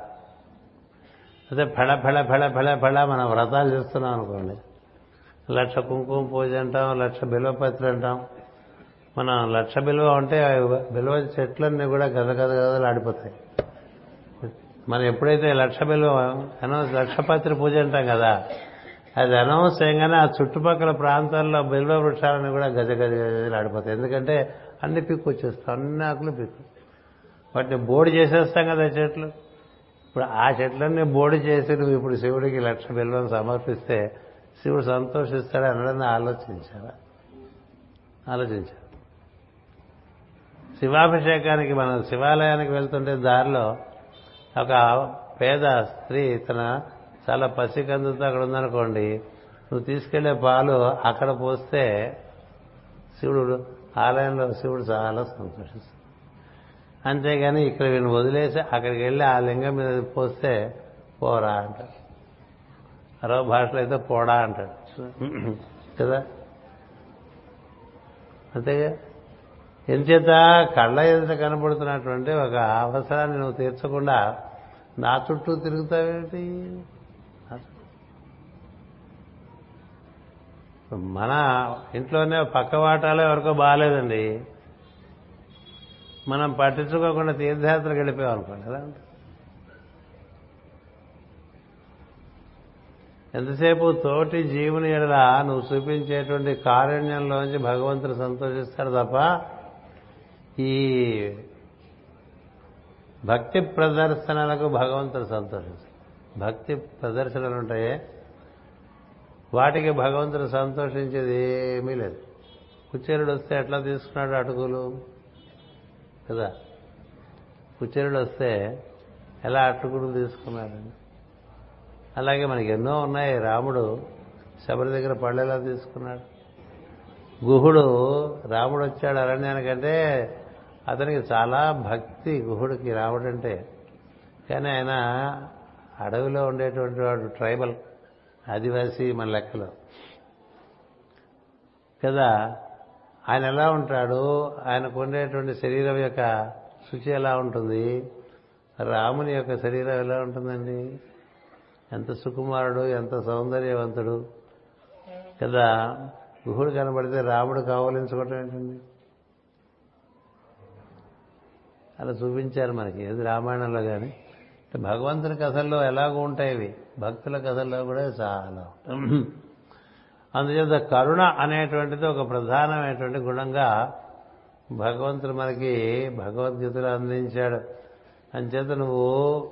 అదే ఫెళ ఫెళ ఫెళ ఫెళ ఫెళ మనం వ్రతాలు చేస్తున్నాం అనుకోండి. లక్ష కుంకుమ పూజ అంటాం లక్ష బిల్వపత్రి అంటాం. మనం లక్ష బిల్వ ఉంటే బిల్వ చెట్లన్నీ కూడా గద గద గదలు ఆడిపోతాయి. మనం ఎప్పుడైతే లక్ష బిల్వ అనౌన్స్ లక్షపత్రి పూజ అంటాం కదా అది అనవసరంగానే ఆ చుట్టుపక్కల ప్రాంతాల్లో బిల్వ వృక్షాలన్నీ కూడా గజ గజ గజలు ఆడిపోతాయి. ఎందుకంటే అన్ని పిక్కు వచ్చేస్తాం అన్ని ఆకులు పిక్కు. వాటిని బోడి చేసేస్తాం కదా చెట్లు. ఇప్పుడు ఆ చెట్లన్నీ బోడి చేసి నువ్వు ఇప్పుడు శివుడికి లక్ష బిల్వం సమర్పిస్తే శివుడు సంతోషిస్తాడు అనడాన్ని ఆలోచించారా? ఆలోచించారు. శివాభిషేకానికి మనం శివాలయానికి వెళ్తుంటే దారిలో ఒక పేద స్త్రీ తన చాలా పసికందుతో అక్కడ ఉందనుకోండి నువ్వు తీసుకెళ్ళే పాలు అక్కడ పోస్తే శివుడు ఆలయంలో శివుడు చాలా సంతోషిస్తాడు. అంతేగాని ఇక్కడ వీళ్ళు వదిలేసి అక్కడికి వెళ్ళి ఆ లింగం మీద పోస్తే పోరా అంటాడు. మరో భాషలో అయితే పోడా అంటాడు. కదా? అంతేగా? ఎంచేత కళ్ళ ఎదుట కనబడుతున్నటువంటి ఒక అవసరాన్ని నువ్వు తీర్చకుండా నా చుట్టూ తిరుగుతావేంటి? మన ఇంట్లోనే పక్క వాటాలే వరకు బాగాలేదండి. మనం పట్టించుకోకుండా తీర్థయాత్రకు వెళ్ళిపోయాం అనుకోండి ఎలా ఉంటుంది? ఎంతసేపు తోటి జీవుని ఎడల నువ్వు చూపించేటువంటి కారుణ్యంలోంచి భగవంతుడు సంతోషిస్తాడు తప్ప ఈ భక్తి ప్రదర్శనలకు భగవంతుడు సంతోషిస్తాడు. భక్తి ప్రదర్శనలు ఉంటాయే. వాటికి భగవంతుడు సంతోషించేది ఏమీ లేదు. కుచేరుడు వస్తే ఎట్లా తీసుకున్నాడు అటుకులు? కదా? కుచేరుడు వస్తే ఎలా అటుకులు తీసుకున్నాడని అలాగే మనకి ఎన్నో ఉన్నాయి. రాముడు శబరి దగ్గర పళ్ళు ఎలా తీసుకున్నాడు? గుహుడు రాముడు వచ్చాడు అరణ్యానికంటే అతనికి చాలా భక్తి గుహుడికి రాముడంటే. కానీ ఆయన అడవిలో ఉండేటువంటి వాడు ట్రైబల్. ఆదివాసీ మన లెక్కలో. కదా? ఆయన ఎలా ఉంటాడు? ఆయనకు ఉండేటువంటి శరీరం యొక్క శుచి ఎలా ఉంటుంది? రాముని యొక్క శరీరం ఎలా ఉంటుందండి? ఎంత సుకుమారుడు ఎంత సౌందర్యవంతుడు. కదా? గుహుడు కనబడితే రాముడు కావలించుకోవటం ఏంటండి? అలా చూపించారు మనకి. ఏది రామాయణంలో కానీ భగవంతుని కథల్లో ఎలాగో ఉంటాయి ఇవి. భక్తుల కథల్లో కూడా చాలా అందుచేత కరుణ అనేటువంటిది ఒక ప్రధానమైనటువంటి గుణంగా భగవంతుడు మనకి భగవద్గీతలు అందించాడు. అంచేత నువ్వు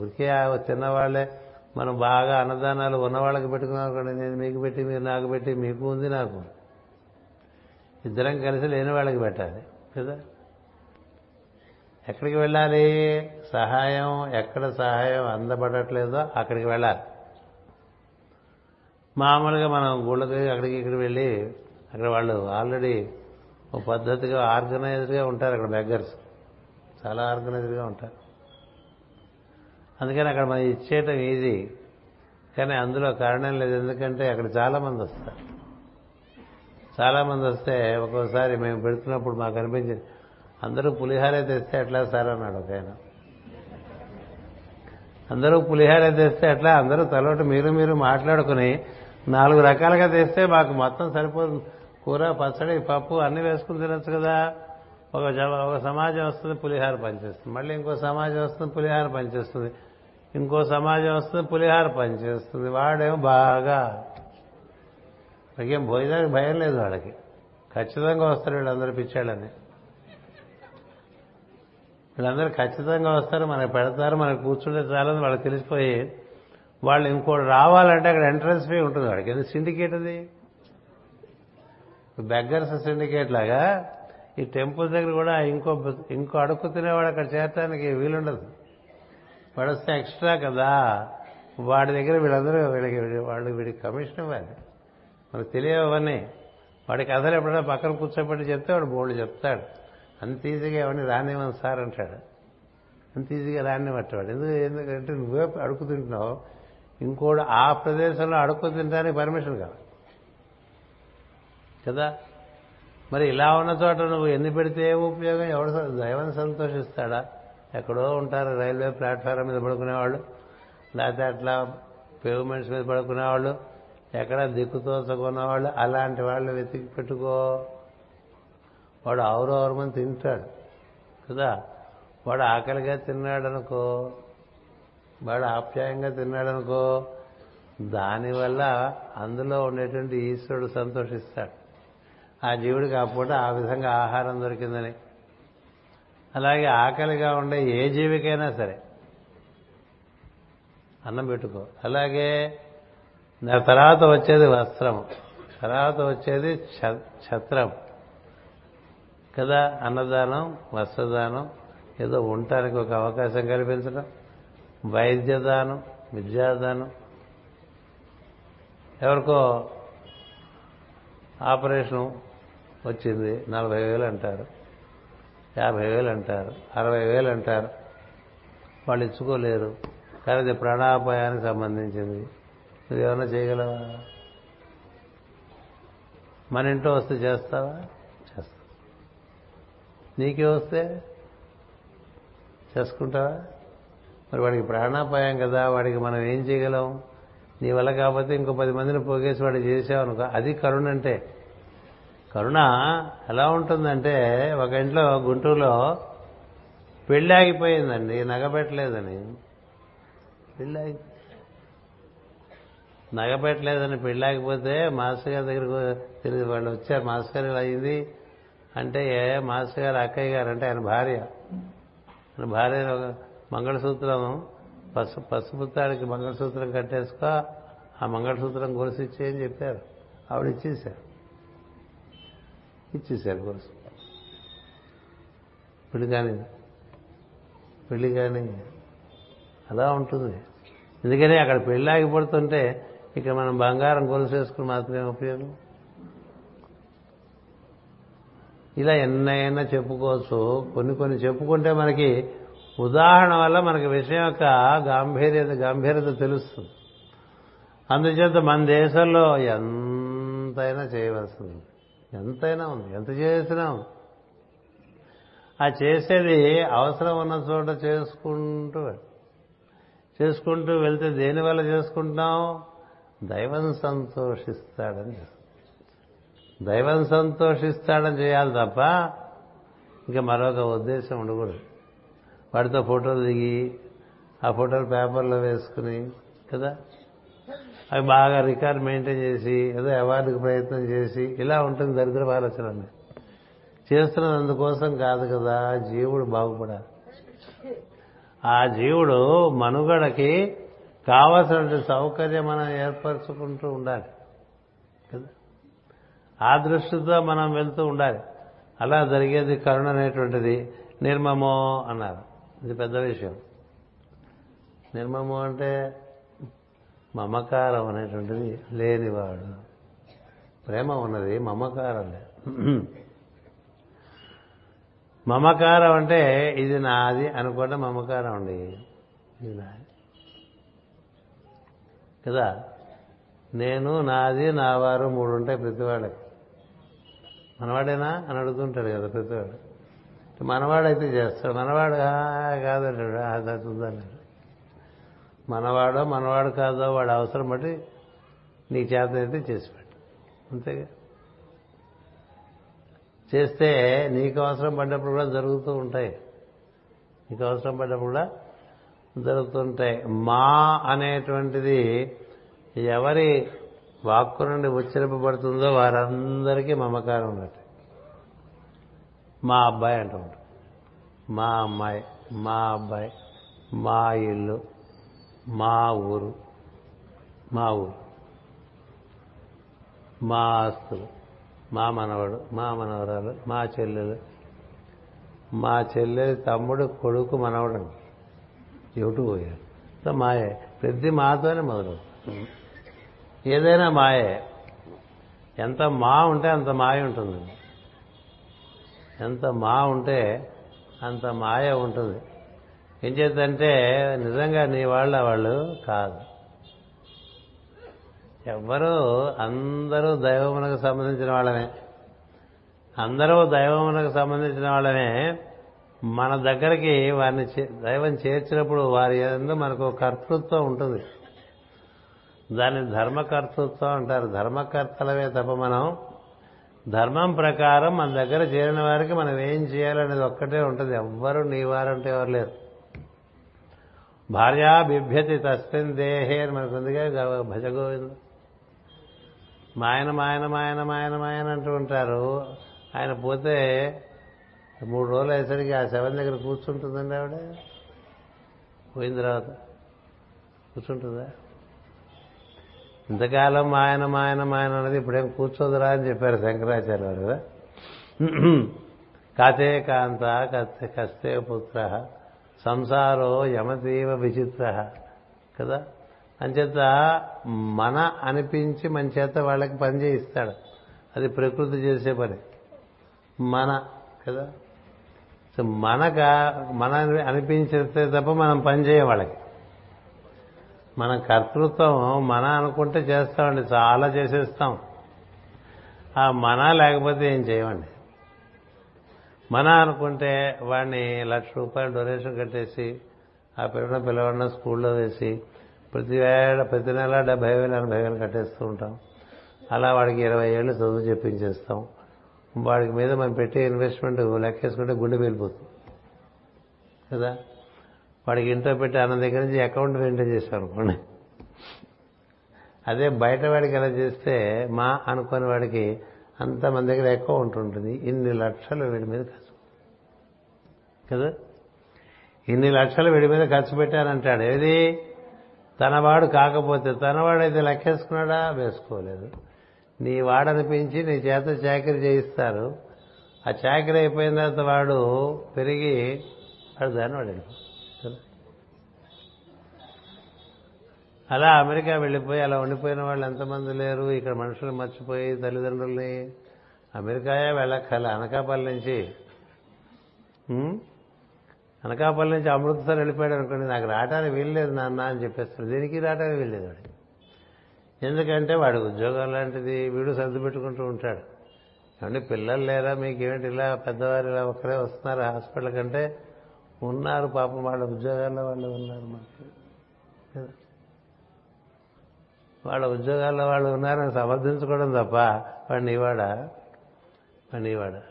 ఊరికే తిన్నవాళ్ళే మనం బాగా అన్నదానాలు ఉన్నవాళ్ళకి పెట్టుకున్నాం నేను మీకు పెట్టి మీరు నాకు పెట్టి మీకు ఉంది నాకు. ఇద్దరం కలిసి లేని వాళ్ళకి పెట్టాలి కదా? ఎక్కడికి వెళ్ళాలి? సహాయం ఎక్కడ సహాయం అందబడట్లేదో అక్కడికి వెళ్ళాలి. మామూలుగా మనం గుళ్ళకి అక్కడికి ఇక్కడికి వెళ్ళి అక్కడ వాళ్ళు ఆల్రెడీ ఒక పద్ధతిగా ఆర్గనైజ్డ్గా ఉంటారు అక్కడ బెగ్గర్స్. చాలా ఆర్గనైజ్డ్గా ఉంటారు. అందుకని అక్కడ మనం ఇచ్చేయటం ఈజీ. కానీ అందులో కారణం లేదు. ఎందుకంటే అక్కడ చాలామంది వస్తారు. చాలామంది వస్తే ఒక్కోసారి మేము పెడుతున్నప్పుడు మాకు అనిపించింది అందరూ పులిహారే తెస్తే ఎట్లా సార్ అన్నాడు ఒక ఆయన. అందరూ పులిహారే తెస్తే ఎట్లా? అందరూ తలోటి మీరు మీరు మాట్లాడుకుని నాలుగు రకాలుగా తెస్తే మాకు మొత్తం సరిపోతుంది కూర పచ్చడి పప్పు అన్ని వేసుకుని తినచ్చు కదా. ఒక ఒక సమాజం వస్తుంది పులిహార పనిచేస్తుంది. మళ్ళీ ఇంకో సమాజం వస్తుంది పులిహార పనిచేస్తుంది. ఇంకో సమాజం వస్తుంది పులిహార పనిచేస్తుంది. వాడేమో బాగా. ఇంకేం భోజనానికి భయం లేదు వాళ్ళకి ఖచ్చితంగా వస్తారు వీళ్ళందరూ పిచ్చాళ్ళని. వీళ్ళందరూ ఖచ్చితంగా వస్తారు మనకు పెడతారు మనకు కూర్చుంటే చాలని వాళ్ళకి తెలిసిపోయి వాళ్ళు ఇంకోటి రావాలంటే అక్కడ ఎంట్రన్స్ ఫీ ఉంటుంది వాడికి. ఎందుకు సిండికేట్ అది. బెగ్గర్స్ సిండికేట్ లాగా ఈ టెంపుల్ దగ్గర కూడా ఇంకో ఇంకో అడుక్కు తినేవాడు అక్కడ చేరటానికి వీలుండదు. వాడు వస్తే ఎక్స్ట్రా కదా. వాడి దగ్గర వీళ్ళందరూ వీళ్ళకి వాళ్ళు వీడికి కమిషన్ ఇవ్వాలి. మనకు తెలియవన్నీ. వాడికి కథలు ఎప్పుడైనా పక్కన కూర్చోబెట్టి చెప్తే వాడు బోల్డ్ చెప్తాడు. అంత ఈజీగా ఎవరిని రానివ్వను సార్ అంటాడు. అంత ఈజీగా రానివ్వట్టాడు ఎందుకు ఎందుకంటే నువ్వే అడుగు తింటున్నావు. ఇంకోటి ఆ ప్రదేశంలో అడుక్కు తినడానికి పర్మిషన్ కాదు కదా? మరి ఇలా ఉన్న చోట నువ్వు ఎన్ని పెడితే ఏ ఉపయోగం? ఎవడు దైవం సంతోషిస్తాడా? ఎక్కడో ఉంటారు రైల్వే ప్లాట్ఫారం మీద పడుకునేవాళ్ళు. లేకపోతే అట్లా పేమెంట్స్ మీద పడుకునేవాళ్ళు. ఎక్కడ దిక్కుతోచకున్నవాళ్ళు అలాంటి వాళ్ళు వెతికి పెట్టుకో. వాడు ఆవురవరమని తింటాడు. కదా? వాడు ఆకలిగా తిన్నాడనుకో వాడు ఆప్యాయంగా తిన్నాడనుకో దానివల్ల అందులో ఉండేటువంటి ఈశ్వరుడు సంతోషిస్తాడు. ఆ జీవుడికి ఆ పూట ఆ విధంగా ఆహారం దొరికిందని. అలాగే ఆకలిగా ఉండే ఏ జీవికైనా సరే అన్నం పెట్టుకో. అలాగే తర్వాత వచ్చేది వస్త్రం తర్వాత వచ్చేది ఛత్రం కదా అన్నదానం వస్త్రదానం ఏదో ఉండటానికి ఒక అవకాశం కల్పించడం వైద్యదానం విద్యాదానం. ఎవరికో ఆపరేషన్ వచ్చింది నలభై వేలు అంటారు యాభై వేలు అంటారు అరవై వేలు అంటారు. వాళ్ళు ఇచ్చుకోలేరు. కానీ అది ప్రాణాపాయానికి సంబంధించింది. నువ్వు ఏమైనా చేయగలవా? మన ఇంట్లో వస్తే చేస్తావా? నీకే వస్తే చేసుకుంటావా? మరి వాడికి ప్రాణాపాయం కదా వాడికి మనం ఏం చేయగలం? నీ వల్ల కాకపోతే ఇంకో పది మందిని పోగేసి వాడు చేసావనుకో అది కరుణ అంటే కరుణ ఎలా ఉంటుందంటే ఒక ఇంట్లో గుంటూరులో పెళ్ళి ఆగిపోయిందండి నగపెట్టలేదని పెళ్ళి ఆగి నగపెట్టలేదని పెళ్ళి ఆగిపోతే మాస్టర్ గారి దగ్గరకు తెలియదు వాళ్ళు వచ్చారు. మాస్టర్ గారు ఇలా అయింది? అంటే మాస్టర్ గారు అక్కయ్య గారు అంటే ఆయన భార్య. ఆయన భార్య మంగళసూత్రం పసు పసుపుత్తాడికి మంగళసూత్రం కట్టేసుకో ఆ మంగళసూత్రం గొలుసు ఇచ్చేయని చెప్పారు. ఆవిడ ఇచ్చేశారు. ఇచ్చేశారు గొలుసు. పెళ్ళి కానీ పెళ్ళి కానీ అలా ఉంటుంది. ఎందుకని అక్కడ పెళ్ళి ఆగిపోతుంటే ఇక్కడ మనం బంగారం గొలుసు వేసుకుని మాత్రమే ఉపయోగం? ఇలా ఎన్నైనా చెప్పుకోవచ్చు. కొన్ని కొన్ని చెప్పుకుంటే మనకి ఉదాహరణ వల్ల మనకి విషయం యొక్క గాంభీర్యత గాంభీర్యత తెలుస్తుంది. అందుచేత మన దేశంలో ఎంతైనా చేయవలసింది. ఎంతైనా ఉంది. ఎంత చేసినా ఉంది. ఆ చేసేది అవసరం ఉన్న చోట చేసుకుంటూ చేసుకుంటూ వెళ్తే దేనివల్ల చేసుకుంటున్నాం దైవం సంతోషిస్తాడని దైవం సంతోషిస్తాడని చేయాలి తప్ప ఇంకా మరొక ఉద్దేశం ఉండకూడదు. వాడితో ఫోటోలు దిగి ఆ ఫోటోలు పేపర్లో వేసుకుని కదా? అవి బాగా రికార్డ్ మెయింటైన్ చేసి ఏదో అవార్డుకి ప్రయత్నం చేసి ఇలా ఉంటుంది దరిద్ర ఆలోచన చేస్తున్నది అందుకోసం కాదు కదా జీవుడు బాగుపడాలి. ఆ జీవుడు మనుగడకి కావలసినటువంటి సౌకర్యం మనం ఏర్పరచుకుంటూ ఉండాలి. ఆ దృష్టితో మనం వెళ్తూ ఉండాలి. అలా జరిగేది కరుణ అనేటువంటిది నిర్మమో అన్నారు. ఇది పెద్ద విషయం. నిర్మము అంటే మమకారం అనేటువంటిది లేనివాడు. ప్రేమ ఉన్నది మమకారం లేదు. మమకారం అంటే ఇది నాది అనుకోవడం మమకారం అండి. ఇది నాది. కదా? నేను నాది నా వారు మూడు ఉంటాయి ప్రతివాళ్ళకి మనవాడేనా అని అడుగుతుంటాడు కదా ప్రతివాడు మనవాడైతే చేస్తాడు. మనవాడు కాదంటాడు అది మనవాడో మనవాడు కాదో వాడు అవసరం బట్టి నీ చేత అయితే చేసి పెట్టు. అంతేగా? చేస్తే నీకు అవసరం పడ్డప్పుడు కూడా జరుగుతూ ఉంటాయి. నీకు అవసరం పడ్డప్పుడు కూడా జరుగుతుంటాయి మా అనేటువంటిది ఎవరి వాక్కు నుండి ఉచ్చరింపబడుతుందో వారందరికీ మమకారం ఉన్నట్టు మా అబ్బాయి అంటూ ఉంటాం మా అమ్మాయి మా అబ్బాయి మా ఇల్లు మా ఊరు మా ఊరు. మా ఆస్తులు మా మనవడు మా మనవరాలు మా చెల్లెలు. మా చెల్లెలు తమ్ముడు కొడుకు మనవడు ఎవటూ పోయాడు మాయే. ప్రతి మాతోనే మొదలు ఏదైనా మాయే. ఎంత మా ఉంటే అంత మాయ ఉంటుంది. ఎంత మా ఉంటే అంత మాయ ఉంటుంది. ఏం చేద్దంటే నిజంగా నీ వాళ్ళ వాళ్ళు కాదు. ఎవ్వరూ అందరూ దైవమునకు సంబంధించిన వాళ్ళమే. అందరూ దైవమునకు సంబంధించిన వాళ్ళమే. మన దగ్గరికి వారిని దైవం చేర్చినప్పుడు వారి ఎందు మనకు కర్తృత్వం ఉంటుంది. దాన్ని ధర్మకర్తృత్వం అంటారు. ధర్మకర్తలవే తప్ప మనం ధర్మం ప్రకారం మన దగ్గర చేరిన వారికి మనం ఏం చేయాలనేది ఒక్కటే ఉంటుంది. ఎవ్వరు నీవారంటే ఎవరు లేరు. భార్యా బిభ్యతి తస్మిన్ దేహే అని మనకు ఉందిగా గవ- మాయన మాయన మాయన మాయన మాయన అంటూ ఉంటారు. ఆయన పోతే మూడు రోజులు అయ్యేసరికి ఆ శవం దగ్గర కూర్చుంటుందండి ఆవిడ. పోయిన తర్వాత కూర్చుంటుందా? ఇంతకాలం మాయన మాయన మాయన అన్నది ఇప్పుడేం కూర్చోదురా అని చెప్పారు శంకరాచార్య వారు కదా కాతే కాంత కస్తే కస్తే పుత్ర సంసారో యమతీవ విచిత్ర కదా? అంచేత మన అనిపించి మన చేత వాళ్ళకి పని చేయిస్తాడు. అది ప్రకృతి చేసే పని. మన కదా? సో మనక మన అనిపించితే తప్ప మనం పని చేయం వాళ్ళకి. మన కర్తృత్వం మన అనుకుంటే చేస్తామండి చాలా చేసేస్తాం. ఆ మన లేకపోతే ఏం చేయమండి? మన అనుకుంటే వాడిని లక్ష రూపాయలు డొనేషన్ కట్టేసి ఆ పిల్లల పిల్లవాడిన స్కూల్లో వేసి ప్రతి ఏడ ప్రతి నెల డెబ్బై వేలు ఎనభై వేలు కట్టేస్తూ ఉంటాం. అలా వాడికి ఇరవై ఏళ్ళు చదువు చెప్పించేస్తాం. వాడికి మీద మనం పెట్టే ఇన్వెస్ట్మెంట్ లెక్కేసుకుంటే గుండె వెళ్ళిపోతుంది కదా? వాడికి ఇంట్లో పెట్టి అన్న దగ్గర నుంచి అకౌంట్ మెయింటైన్ చేశాం అనుకోండి. అదే బయట వాడికి ఎలా చేస్తే మా అనుకునే వాడికి అంత మన దగ్గర అకౌంట్ ఉంటుంది. ఇన్ని లక్షలు వీడి మీద ఖర్చు. కదా? ఇన్ని లక్షలు వీడి మీద ఖర్చు పెట్టానంటాడు. ఏది? తనవాడు కాకపోతే తనవాడైతే లెక్కేసుకున్నాడా? వేసుకోలేదు. నీ వాడనిపించి నీ చేత చాకరీ చేయిస్తారు. ఆ చాకరీ అయిపోయిన తర్వాత వాడు పెరిగి వాడు దాన్ని వాడు వెళ్ళిపోతాడు. కదా అలా అమెరికా వెళ్ళిపోయి అలా ఉండిపోయిన వాళ్ళు ఎంతమంది లేరు ఇక్కడ మనుషులు మర్చిపోయి తల్లిదండ్రుల్ని. అమెరికాయే వెళ్ళక్కల అనకాపల్లి నుంచి. అనకాపల్లి నుంచి అమృత్సర్ వెళ్ళిపోయాడు అనుకోండి నాకు రావడానికి వీల్లేదు నాన్న అని చెప్పేస్తాడు. దీనికి రావడానికి వీల్లేదు వాడు ఎందుకంటే వాడు ఉద్యోగం లాంటిది వీడు సర్ది పెట్టుకుంటూ ఉంటాడు. ఏమంటే పిల్లలు లేరా మీకేమిటి? ఇలా పెద్దవారు ఇలా ఒకరే వస్తున్నారు హాస్పిటల్ కంటే? ఉన్నారు పాపం వాళ్ళ ఉద్యోగాల్లో వాళ్ళు ఉన్నారు మాకు కదా. వాళ్ళ ఉద్యోగాల్లో వాళ్ళు ఉన్నారని సమర్థించుకోవడం తప్ప వాడు నీవాడా? వాడు నీవాడా?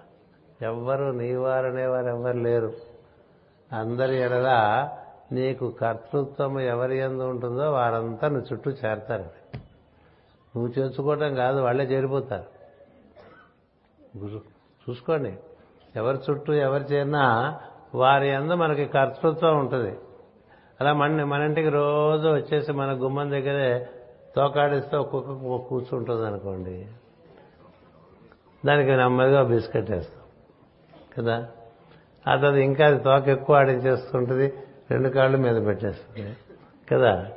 ఎవ్వరు నీవారనేవారు ఎవ్వరు లేరు. అందరి ఎడల నీకు కర్తృత్వం ఎవరి ఎందు ఉంటుందో వారంతా నువ్వు చుట్టూ చేరతారు. నువ్వు చేర్చుకోవటం కాదు వాళ్ళే చేరిపోతారు. చూసుకోండి. ఎవరి చుట్టూ ఎవరు చేరినా వారి అందు మనకి కర్తృత్వం ఉంటుంది. అలా మన మన ఇంటికి రోజు వచ్చేసి మన గుమ్మం దగ్గరే తోకాడిస్తే ఒక్కొక్క కూర్చుంటుంది అనుకోండి. దానికి నెమ్మదిగా బిస్కెట్ వేస్తాం. కదా? ఆ తర్వాత ఇంకా అది తోక ఎక్కువ ఆడించేస్తుంటుంది రెండు కాళ్ళు మీద పెట్టేస్తుంది. కదా?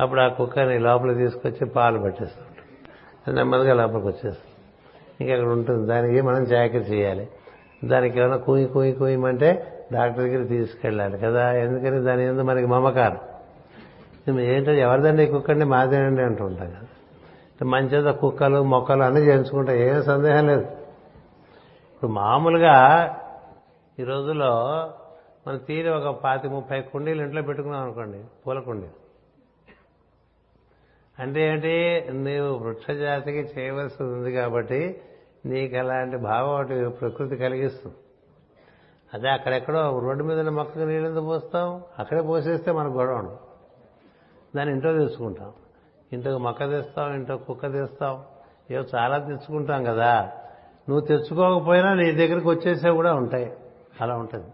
అప్పుడు ఆ కుక్కని లోపల తీసుకొచ్చి పాలు పెట్టేస్తుంటుంది నెమ్మదిగా లోపలికి వచ్చేస్తుంది. ఇంకా అక్కడ ఉంటుంది. దానికి మనం జాగ్రత్త చేయాలి. దానికి ఏమైనా కూయి కూయి కూయమంటే డాక్టర్ దగ్గర తీసుకెళ్ళాలి. కదా? ఎందుకని? దాని ఎందుకు మనకి మమకారం. ఏంటంటే ఎవరిదండి కుక్కండి మాదేనండి అంటూ ఉంటాం కదా. మంచిదా కుక్కలు మొక్కలు అన్నీ చేయించుకుంటాం ఏం సందేహం లేదు. ఇప్పుడు మామూలుగా ఈ రోజుల్లో మనం తీరి ఒక పాతి ముప్పై కుండీలు ఇంట్లో పెట్టుకున్నాం అనుకోండి పూల కుండీలు. అంటే ఏంటి? నీవు వృక్షజాతికి చేయవలసి ఉంది కాబట్టి నీకు అలాంటి భావం ఒకటి ప్రకృతి కలిగిస్తుంది. అదే అక్కడెక్కడో రోడ్డు మీద ఉన్న మొక్కకు నీళ్ళు పోస్తాం? అక్కడే పోసేస్తే మనకు గొడవ ఉండదు. దాన్ని ఇంట్లో తెచ్చుకుంటాం. ఇంట్లో మొక్క తెస్తాం ఇంట్లో కుక్క తెస్తాం. ఏవో చాలా తెచ్చుకుంటాం కదా. నువ్వు తెచ్చుకోకపోయినా నీ దగ్గరికి వచ్చేసే కూడా ఉంటాయి. అలా ఉంటుంది.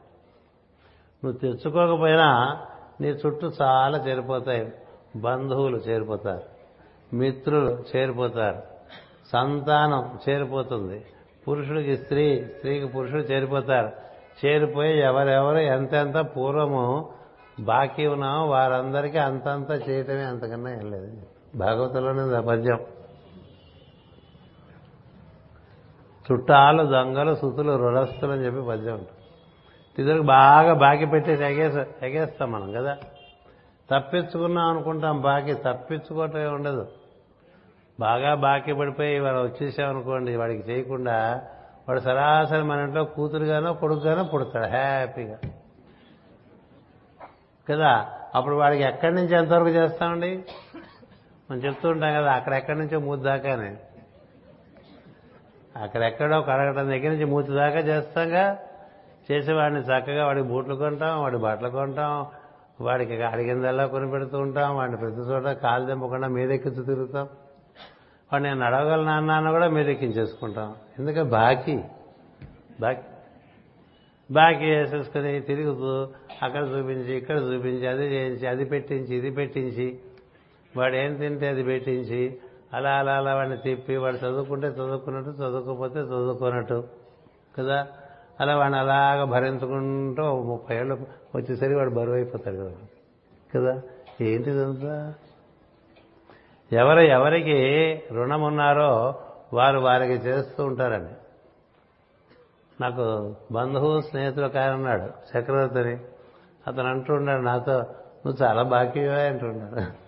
నువ్వు తెచ్చుకోకపోయినా నీ చుట్టూ చాలా చేరిపోతాయి. బంధువులు చేరిపోతారు. మిత్రులు చేరిపోతారు. సంతానం చేరిపోతుంది. పురుషుడికి స్త్రీ స్త్రీకి పురుషుడు చేరిపోతారు. చేరిపోయి ఎవరెవరు ఎంతెంత పూర్వము బాకీ ఉన్నాం వారందరికీ అంతంత చేయటమే అంతకన్నా ఏం లేదు. భాగవతంలోనే పద్యం. చుట్టాలు దొంగలు సుతులు రుణస్తులు అని చెప్పి పద్యం ఉంటుంది ఇద్దరికి బాగా బాకీ పెట్టేసి ఎగేస ఎగేస్తాం మనం కదా? తప్పించుకున్నాం అనుకుంటాం బాకీ తప్పించుకోవటమే ఉండదు. బాగా బాకీ పడిపోయి వాళ్ళు వచ్చేసామనుకోండి వాడికి చేయకుండా వాడు సరాసరి మన ఇంట్లో కూతురుగానో కొడుకుగానో పుడతాడు హ్యాపీగా. కదా? అప్పుడు వాడికి ఎక్కడి నుంచి ఎంతవరకు చేస్తామండి? మనం చెప్తూ ఉంటాం కదా అక్కడెక్కడి నుంచో మూతి దాకానే. అక్కడెక్కడో కడగటం దగ్గర నుంచి మూతి దాకా చేస్తాంగా. చేసేవాడిని చక్కగా వాడికి బూట్లు కొంటాం వాడి బట్టలు కొంటాం వాడికి అడిగిందల్లా కొని పెడుతూ ఉంటాం వాడిని ప్రతి చోట కాలు దింపకుండా మీదెక్కించు తిరుగుతాం. వాడు నేను నడవగల నాన్న అన్న కూడా మీదెక్కించేసుకుంటాం. ఎందుకంటే బాకీ బాకీ బాకీ వేసేసుకుని తిరుగుతూ అక్కడ చూపించి ఇక్కడ చూపించి అది చేయించి అది పెట్టించి ఇది పెట్టించి. వాడు ఏం తింటే అది పెట్టించి అలా అలా అలా వాడిని తిప్పి వాడు చదువుకుంటే చదువుకున్నట్టు చదువుకోకపోతే చదువుకున్నట్టు కదా? అలా వాడిని అలాగ భరించుకుంటూ ముప్పై ఏళ్ళు వచ్చేసరికి వాడు బరువు అయిపోతాడు కదా. కదా? ఏంటిదంతా ఎవరు ఎవరికి రుణం ఉన్నారో వారు వారికి చేస్తూ ఉంటారండి నాకు బంధువు స్నేహితుడు ఒక ఆయన ఉన్నాడు చక్రవర్తిని. అతను అంటున్నాడు నాతో నువ్వు చాలా బాకీవా అంటున్నాడు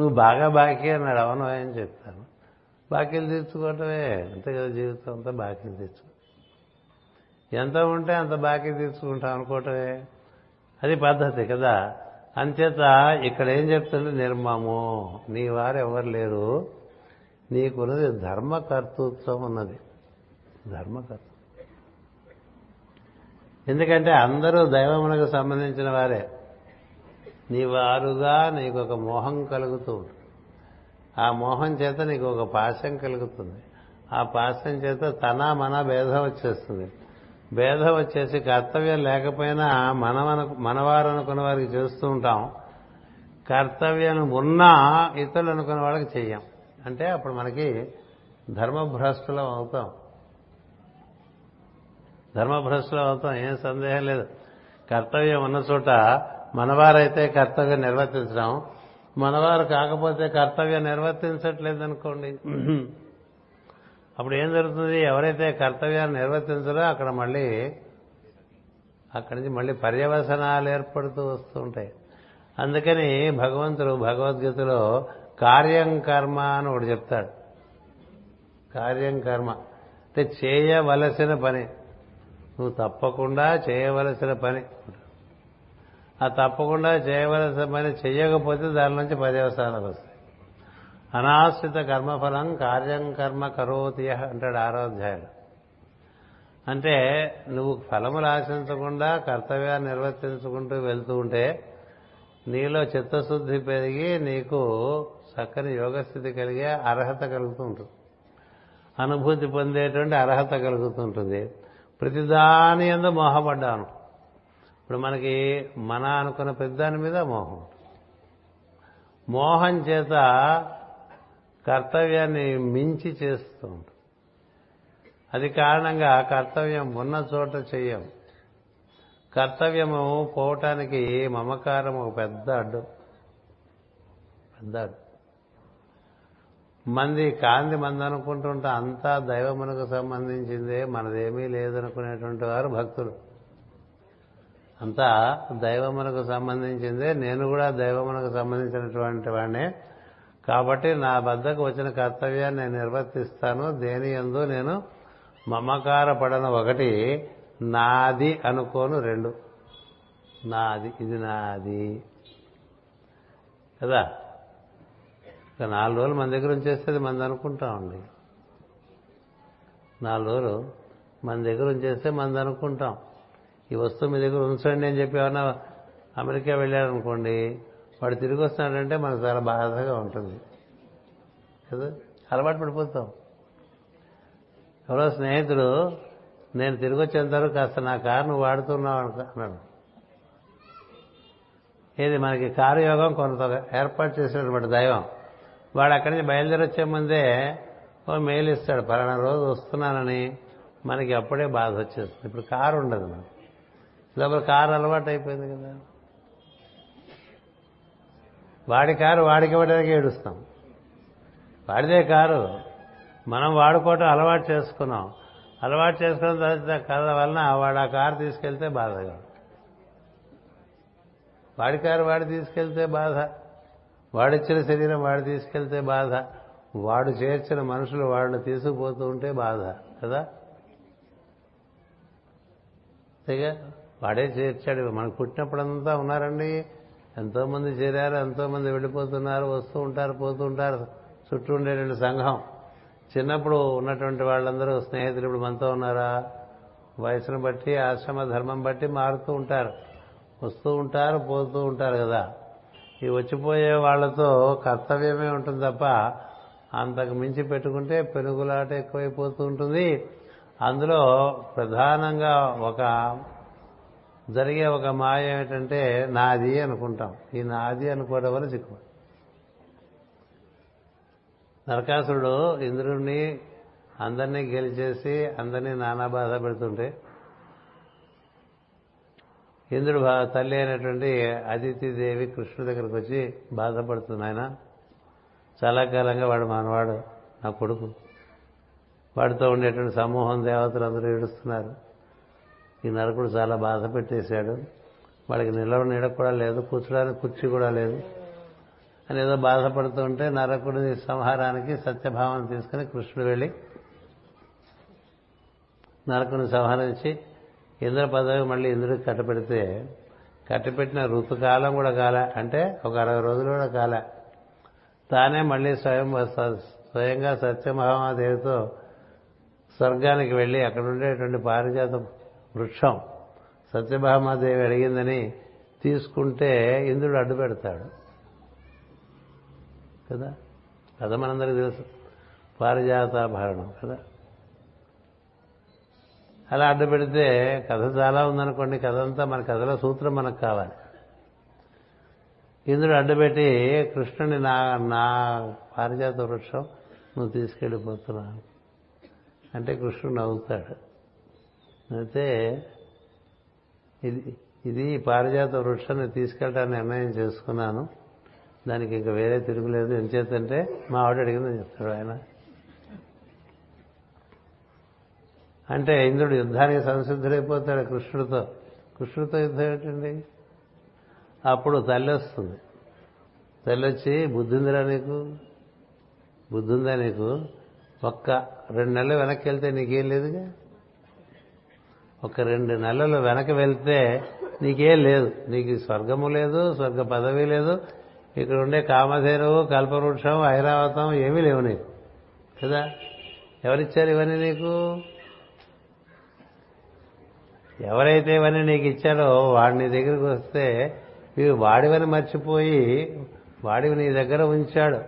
నువ్వు బాగా బాకీ అన్నాడు. అవును అని చెప్తాను. బాకీలు తీర్చుకోవటమే. అంతే కదా జీవితం అంతా బాకీలు తీర్చు ఎంత ఉంటే అంత బాకీ తీర్చుకుంటాం అనుకోవటమే. అది పద్ధతి కదా. అంచేత ఇక్కడ ఏం చెప్తుంటే నిర్మము. నీ వారు ఎవరు లేరు? నీకున్నది ధర్మకర్తృత్వం ఉన్నది. ధర్మకర్త ఎందుకంటే అందరూ దైవమునకు సంబంధించిన వారే. నీ వారుగా నీకు ఒక మోహం కలుగుతూ ఉంటుంది. ఆ మోహం చేత నీకు ఒక పాశం కలుగుతుంది. ఆ పాశం చేత తన మన భేదం వచ్చేస్తుంది. భేదం వచ్చేసి కర్తవ్యం లేకపోయినా మనవను మనవారు అనుకున్న వారికి చేస్తూ ఉంటాం. కర్తవ్యం ఉన్నా ఇతరులు అనుకున్న వాళ్ళకి చెయ్యం. అంటే అప్పుడు మనకి ధర్మభ్రష్టులం అవుతాం. ధర్మభ్రష్టులం అవుతాం ఏం సందేహం లేదు. కర్తవ్యం ఉన్న చోట మనవారైతే కర్తవ్యం నిర్వర్తించడం. మనవారు కాకపోతే కర్తవ్యం నిర్వర్తించట్లేదు అనుకోండి అప్పుడు ఏం జరుగుతుంది? ఎవరైతే కర్తవ్యాన్ని నిర్వర్తించరో అక్కడ మళ్ళీ అక్కడి నుంచి మళ్ళీ పర్యవసనాలు ఏర్పడుతూ వస్తూ ఉంటాయి. అందుకని భగవంతుడు భగవద్గీతలో కార్యం కర్మ అని ఒకటి చెప్తాడు. కార్యం కర్మ. అంటే చేయవలసిన పని. నువ్వు తప్పకుండా చేయవలసిన పని. ఆ తప్పకుండా చేయవలసిన పని చేయకపోతే దాని నుంచి పర్యవసానాలు వస్తాయి. అనాశ్రిత కర్మఫలం కార్యం కర్మ కరోతి అంటాడు ఆరాధ్యాయుడు అంటే నువ్వు ఫలములు ఆశించకుండా కర్తవ్యాన్ని నిర్వర్తించుకుంటూ వెళ్తూ ఉంటే నీలో చిత్తశుద్ధి పెరిగి నీకు చక్కని యోగస్థితి కలిగే అర్హత కలుగుతూ ఉంటుంది. అనుభూతి పొందేటువంటి అర్హత కలుగుతుంటుంది ప్రతిదాని ఎందు మోహపడ్డాను. ఇప్పుడు మనకి మన అనుకున్న ప్రతిదాని మీద మోహం. మోహం చేత కర్తవ్యాన్ని మించి చేస్తూ ఉంటుంది అది కారణంగా కర్తవ్యం ఉన్న చోట చెయ్యం కర్తవ్యము పోవటానికి మమకారం ఒక పెద్ద అడ్డు. పెద్ద అడ్డు. మంది కాంతి మంది అనుకుంటుంటే అంతా దైవమునకు సంబంధించిందే మనదేమీ లేదనుకునేటువంటి వారు భక్తులు. అంతా దైవమునకు సంబంధించిందే నేను కూడా దైవమునకు సంబంధించినటువంటి వాడినే. కాబట్టి నా వద్దకు వచ్చిన కర్తవ్యాన్ని నేను నిర్వర్తిస్తాను దేని ఎందు నేను మమకార పడను ఒకటి నాది అనుకోను రెండు. నాది ఇది నాది. కదా? నాలుగు రోజులు మన దగ్గర ఉంచేస్తే మంది అనుకుంటామండి నాలుగు రోజులు మన దగ్గర ఉంచేస్తే మంది అనుకుంటాం. ఈ వస్తువు మీ దగ్గర ఉంచండి అని చెప్పి ఏమన్నా అమెరికా వెళ్ళారనుకోండి వాడు తిరిగి వస్తున్నాడంటే మనకు చాలా బాధగా ఉంటుంది. కదా? అలవాటు పడిపోతాం. ఎవరో స్నేహితుడు నేను తిరిగి వచ్చేంతవరకు కాస్త నా కారును నువ్వు వాడుతున్నావు అన్నాడు. ఏది మనకి కారు యోగం కొంత ఏర్పాటు చేసినటువంటి దైవం. వాడు అక్కడి నుంచి బయలుదేరొచ్చే ముందే ఓ మెయిల్ ఇస్తాడు పలానా రోజు వస్తున్నానని మనకి అప్పుడే బాధ వచ్చేస్తుంది. ఇప్పుడు కారు ఉండదు మనకి. లోపల కారు అలవాటు అయిపోయింది కదా. వాడి కారు వాడికి ఇవ్వడానికి ఏడుస్తాం. వాడిదే కారు. మనం వాడుకోవటం అలవాటు చేసుకున్నాం. అలవాటు చేసుకున్న తర్వాత కథ వలన వాడు ఆ కారు తీసుకెళ్తే బాధగా వాడి కారు వాడు తీసుకెళ్తే బాధ. వాడిచ్చిన శరీరం వాడు తీసుకెళ్తే బాధ. వాడు చేర్చిన మనుషులు వాడిని తీసుకుపోతూ ఉంటే బాధ కదా? అంతేగా? వాడే చేర్చాడు. మనకు పుట్టినప్పుడంతా ఉన్నారండి. ఎంతోమంది చేరారు ఎంతోమంది వెళ్ళిపోతున్నారు వస్తూ ఉంటారు పోతూ ఉంటారు. చుట్టూ ఉండేటువంటి సంఘం. చిన్నప్పుడు ఉన్నటువంటి వాళ్ళందరూ స్నేహితులు ఇప్పుడు మనతో ఉన్నారా? వయసును బట్టి ఆశ్రమ ధర్మం బట్టి మారుతూ ఉంటారు. వస్తూ ఉంటారు పోతూ ఉంటారు కదా? ఈ వచ్చిపోయే వాళ్ళతో కర్తవ్యమే ఉంటుంది తప్ప అంతకు మించి పెట్టుకుంటే పెనుగులాట ఎక్కువైపోతూ ఉంటుంది. అందులో ప్రధానంగా ఒక జరిగే ఒక మాయ ఏమిటంటే నాది అనుకుంటాం. ఈ నాది అనుకోవడం వల్ల చిక్కు నరకాసురుడు ఇంద్రుడిని అందరినీ గెలిచేసి అందరినీ నానా బాధ పెడుతుంటే ఇంద్రుడు భా- తల్లి అయినటువంటి అదితిదేవి కృష్ణుడి దగ్గరకు వచ్చి బాధపడుతుంది ఆయన చాలా కాలంగా వాడు మనవాడు నా కొడుకు. వాడితో ఉండేటువంటి సమూహం దేవతలు అందరూ ఏడుస్తున్నారు. ఈ నరకుడు చాలా బాధ పెట్టేశాడు. వాడికి నిలవ నీడ కూడా లేదు కూర్చోడానికి కుర్చీ కూడా లేదు. అని ఏదో బాధపడుతుంటే నరకుడి సంహారానికి సత్యభావం తీసుకుని కృష్ణుడు వెళ్ళి నరకుని సంహరించి ఇంద్ర పదవి మళ్ళీ ఇంద్రుడికి కట్టపెడితే కట్టపెట్టిన ఋతుకాలం కూడా కాల అంటే ఒక అరవై రోజులు కూడా కాల. తానే మళ్ళీ స్వయం స్వయంగా సత్యమహామాదేవితో స్వర్గానికి వెళ్ళి అక్కడ ఉండేటువంటి పారిజాత వృక్షం సత్యభామాదేవి అడిగిందని తీసుకుంటే ఇంద్రుడు అడ్డు పెడతాడు. కదా? కథ మనందరికీ తెలుసు. పారిజాతాభరణం కదా? అలా అడ్డు పెడితే కథ చాలా ఉందనుకోండి కథ అంతా మన కథలో సూత్రం మనకు కావాలి. ఇంద్రుడు అడ్డుపెట్టి కృష్ణుని నా నా పారిజాత వృక్షం నువ్వు తీసుకెళ్ళిపోతున్నావు. అంటే కృష్ణుడు నవ్వుతాడు. అయితే ఇది ఇది పారిజాత వృక్షాన్ని తీసుకెళ్ళడానికి నిర్ణయం చేసుకున్నాను. దానికి ఇంకా వేరే తిరుగులేదు. ఎంచేతంటే మా ఆవిడ అడిగిందని చెప్తాడు ఆయన. అంటే ఇంద్రుడు యుద్ధానికి సంసిద్ధుడైపోతాడు కృష్ణుడితో. కృష్ణుడితో యుద్ధం ఏంటండి? అప్పుడు తల్లి వస్తుంది తల్లి వచ్చి బుద్ధిందిరా నీకు? బుద్ధిందా నీకు? ఒక్క రెండు నెలలు వెనక్కి వెళ్తే నీకేం లేదుగా? ఒక రెండు నెలలు వెనక్కి వెళ్తే నీకేం లేదు. నీకు స్వర్గము లేదు స్వర్గ పదవి లేదు. ఇక్కడ ఉండే కామధేనువు కల్పవృక్షం ఐరావతం ఏమీ లేవు నీకు. కదా? ఎవరిచ్చారు ఇవన్నీ నీకు? ఎవరైతే ఇవన్నీ నీకు ఇచ్చారో వాడు నీ దగ్గరికి వస్తే నీవు వాడివని మర్చిపోయి వాడివి నీ దగ్గర ఉంచాడు.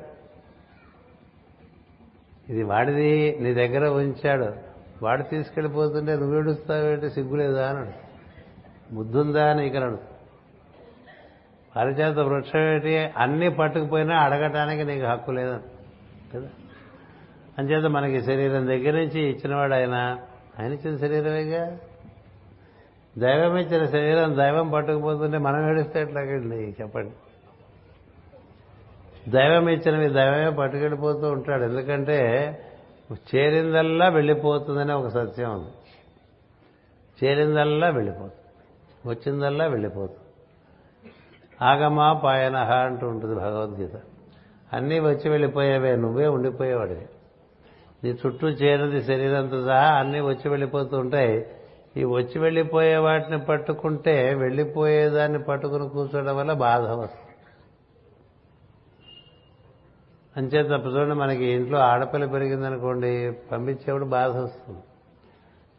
ఇది వాడిది నీ దగ్గర ఉంచాడు. వాడు తీసుకెళ్ళిపోతుంటే నువ్వు ఏడుస్తావేంటి? సిగ్గులేదా అన్నాడు ముద్దుందా అని ఇక్కడ పరిచేత వృక్షం ఏంటి? అన్నీ పట్టుకుపోయినా అడగటానికి నీకు హక్కు లేదని కదా? అంచేత మనకి శరీరం దగ్గర నుంచి ఇచ్చినవాడు ఆయన. ఆయన ఇచ్చిన శరీరమేగా? దైవం ఇచ్చిన శరీరం దైవం పట్టుకుపోతుంటే మనం ఏడిస్తే ఎట్లాగండి? చెప్పండి. దైవం ఇచ్చినవి దైవమే పట్టుకెళ్ళిపోతూ ఉంటాడు. ఎందుకంటే చేరిందల్లా వెళ్ళిపోతుందనే ఒక సత్యం ఉంది. చేరిందల్లా వెళ్ళిపోతుంది. వచ్చిందల్లా వెళ్ళిపోతుంది. ఆగమా పాయనహ అంటూ ఉంటుంది భగవద్గీత. అన్నీ వచ్చి వెళ్ళిపోయేవే నువ్వే ఉండిపోయేవాడివి. నీ చుట్టూ చేరినది శరీరంతో సహా అన్నీ వచ్చి వెళ్ళిపోతూ ఉంటాయి. ఈ వచ్చి వెళ్ళిపోయే వాటిని పట్టుకుంటే వెళ్ళిపోయేదాన్ని పట్టుకుని కూర్చోవడం వల్ల బాధ వస్తుంది. అంచేత చూడండి మనకి ఇంట్లో ఆడపిల్ల పెరిగిందనుకోండి పంపించేప్పుడు బాధ వస్తుంది.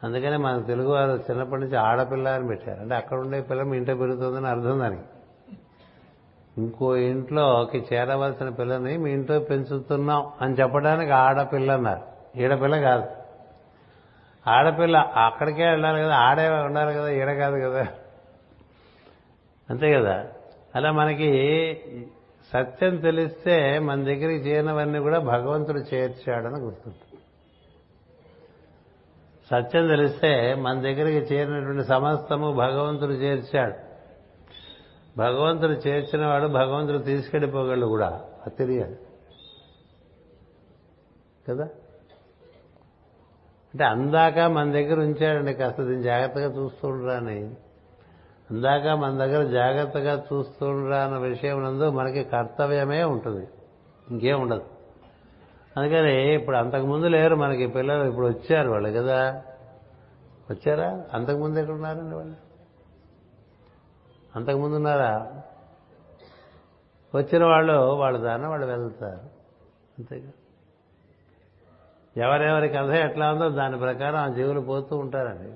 అందుకనే మన తెలుగు వారు చిన్నప్పటి నుంచి ఆడపిల్ల అని పెట్టారు. అంటే అక్కడ ఉండే పిల్ల మీ ఇంట్లో పెరుగుతుందని అర్థం దానికి. ఇంకో ఇంట్లోకి చేరవలసిన పిల్లని మీ ఇంట్లో పెంచుతున్నాం అని చెప్పడానికి ఆడపిల్ల అన్నారు. ఈడపిల్ల కాదు. ఆడపిల్ల అక్కడికే వెళ్ళాలి కదా ఆడే ఉండాలి కదా ఈడ కాదు కదా. అంతే కదా? అలా మనకి సత్యం తెలిస్తే మన దగ్గరికి చేరినవన్నీ కూడా భగవంతుడు చేర్చాడని గుర్తుంది సత్యం తెలిస్తే మన దగ్గరికి చేరినటువంటి సమస్తము భగవంతుడు చేర్చాడు. భగవంతుడు చేర్చిన వాడు భగవంతుడు తీసుకెళ్ళిపోగలడు కూడా. అది తెలియాలి. కదా? అంటే అందాక మన దగ్గర ఉంచాడండి కాస్త దీన్ని జాగ్రత్తగా చూస్తుండ్రా అని. అందాక మన దగ్గర జాగ్రత్తగా చూస్తుండ్రా అన్న విషయం నందు మనకి కర్తవ్యమే ఉంటుంది. ఇంకేం ఉండదు. అందుకని ఇప్పుడు అంతకుముందు లేరు మనకి పిల్లలు ఇప్పుడు వచ్చారు వాళ్ళు కదా. వచ్చారా? అంతకుముందు ఎక్కడ ఉన్నారండి వాళ్ళు? అంతకుముందు ఉన్నారా? వచ్చిన వాళ్ళు వాళ్ళ దాన్ని వాళ్ళు వెళ్తారు. అంతేగా. ఎవరెవరి కథ ఎట్లా ఉందో దాని ప్రకారం ఆ జీవులు పోతూ ఉంటారండి.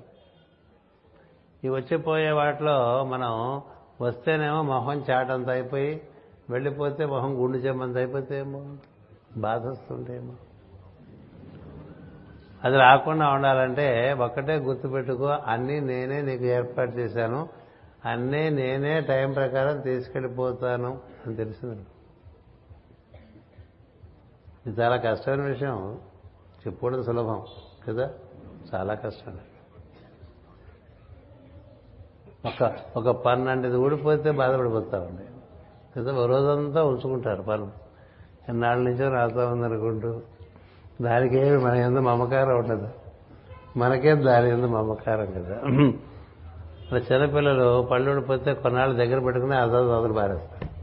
ఈ వచ్చిపోయే వాటిలో మనం వస్తేనేమో మొహం చాటంత అయిపోయి వెళ్ళిపోతే మొహం గుండు చెమ్మంత అయిపోతే ఏమో బాధ వస్తుంటేమో అది రాకుండా ఉండాలంటే ఒక్కటే గుర్తుపెట్టుకో అన్నీ నేనే నీకు ఏర్పాటు చేశాను అన్నీ నేనే టైం ప్రకారం తీసుకెళ్ళిపోతాను అని తెలిసింది ఇది చాలా కష్టమైన విషయం. చెప్పుకోవడం సులభం కదా? చాలా కష్టం. ఒక ఒక పన్నంటిది ఊడిపోతే బాధపడిపోతామండి కదా? ఓ రోజంతా ఉంచుకుంటారు పన్ను. ఎన్నాళ్ళ నుంచో రాస్తా ఉందనుకుంటూ దానికేమి మన ఎందు మమకారం ఉండదు. మనకే దాని ఎందు మమకారం కదా? అలా చిన్నపిల్లలు పళ్ళు ఊడిపోతే కొన్నాళ్ళు దగ్గర పెట్టుకుని అదలు అదలు పారేస్తారు.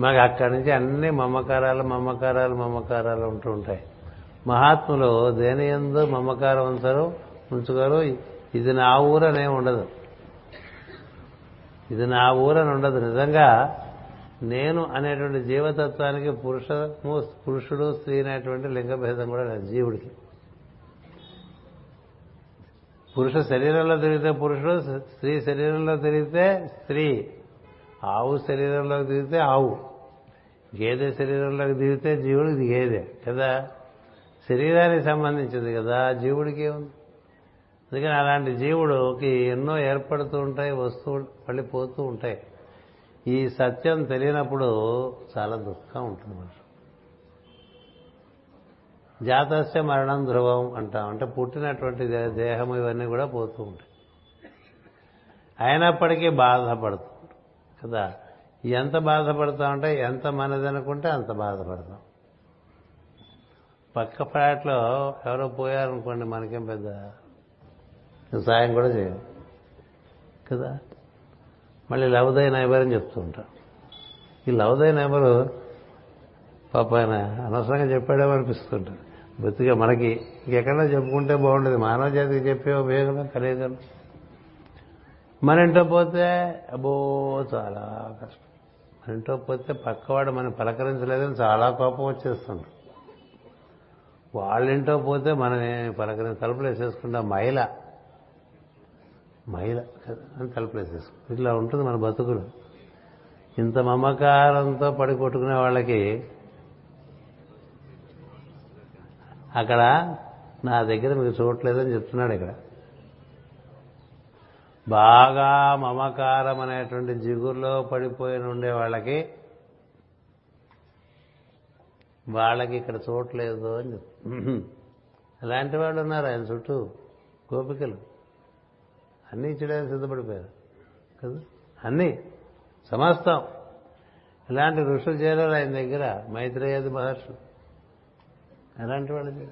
మాకు అక్కడి నుంచి అన్ని మమకారాలు మమకారాలు మమకారాలు ఉంటూ ఉంటాయి. మహాత్ములు దేని ఎందు మమకారం ఉంచరు ఉంచుకోరు. ఇది నా ఊరనే ఉండదు. ఇది నా ఊరని ఉండదు. నిజంగా నేను అనేటువంటి జీవతత్వానికి పురుషము పురుషుడు స్త్రీ అనేటువంటి లింగభేదం కూడా లేదు జీవుడికి. పురుష శరీరంలో తిరిగితే పురుషుడు స్త్రీ శరీరంలో తిరిగితే స్త్రీ. ఆవు శరీరంలోకి దిగితే ఆవు. గేదె శరీరంలోకి దిగితే జీవుడికి గేదె కదా? శరీరానికి సంబంధించింది కదా జీవుడికి ఏముంది? అందుకని అలాంటి జీవుడుకి ఎన్నో ఏర్పడుతూ ఉంటాయి వస్తూ మళ్ళీ పోతూ ఉంటాయి. ఈ సత్యం తెలియనప్పుడు చాలా దుఃఖం ఉంటుంది మనిషి జాతస్య మరణం ధ్రువం అంటాం. అంటే పుట్టినటువంటి దేహం ఇవన్నీ కూడా పోతూ ఉంటాయి. అయినప్పటికీ బాధపడుతుంది కదా? ఎంత బాధపడతాం ఉంటే ఎంత మనదనుకుంటే అంత బాధపడతాం. పక్క ఫ్లాట్లో ఎవరో పోయారనుకోండి మనకేం పెద్ద సాయం కూడా చేయం కదా? మళ్ళీ లవదై నైబర్ అని చెప్తూ ఉంటాం ఈ లవదై నైబరు పాప ఆయన అనవసరంగా చెప్పాడేమో అనిపిస్తుంటుంది. బతిగా మనకి ఇంకెక్కడన్నా చెప్పుకుంటే బాగుండేది. మానవ జాతికి చెప్పే ఉపయోగం కలియగలం మన ఇంట్లో పోతే అబ్బో చాలా కష్టం. మన ఇంట్లో పోతే పక్కవాడు మనం పలకరించలేదని చాలా కోపం వచ్చేస్తుంది. వాళ్ళ పోతే మనం పలకరించి తలుపులు వేసేసుకుంటాం మహిళ మహిళ అని తలుపులు వేసేసుకుంటాం ఇట్లా ఉంటుంది మన బతుకులు. ఇంత మమకారంతో పడి కొట్టుకునే వాళ్ళకి అక్కడ నా దగ్గర మీకు చూడట్లేదని చెప్తున్నాడు ఇక్కడ. బాగా మమకారం అనేటువంటి జిగురులో పడిపోయిన ఉండే వాళ్ళకి వాళ్ళకి ఇక్కడ చూడలేదు అని చెప్తుంది అలాంటి వాళ్ళు ఉన్నారు ఆయన చుట్టూ గోపికలు. అన్నీ ఇచ్చడానికి సిద్ధపడిపోయారు. కదా? అన్నీ. సమస్తం. ఇలాంటి ఋషులు చేరారు ఆయన దగ్గర. మైత్రేయది మహర్షులు అలాంటి వాళ్ళు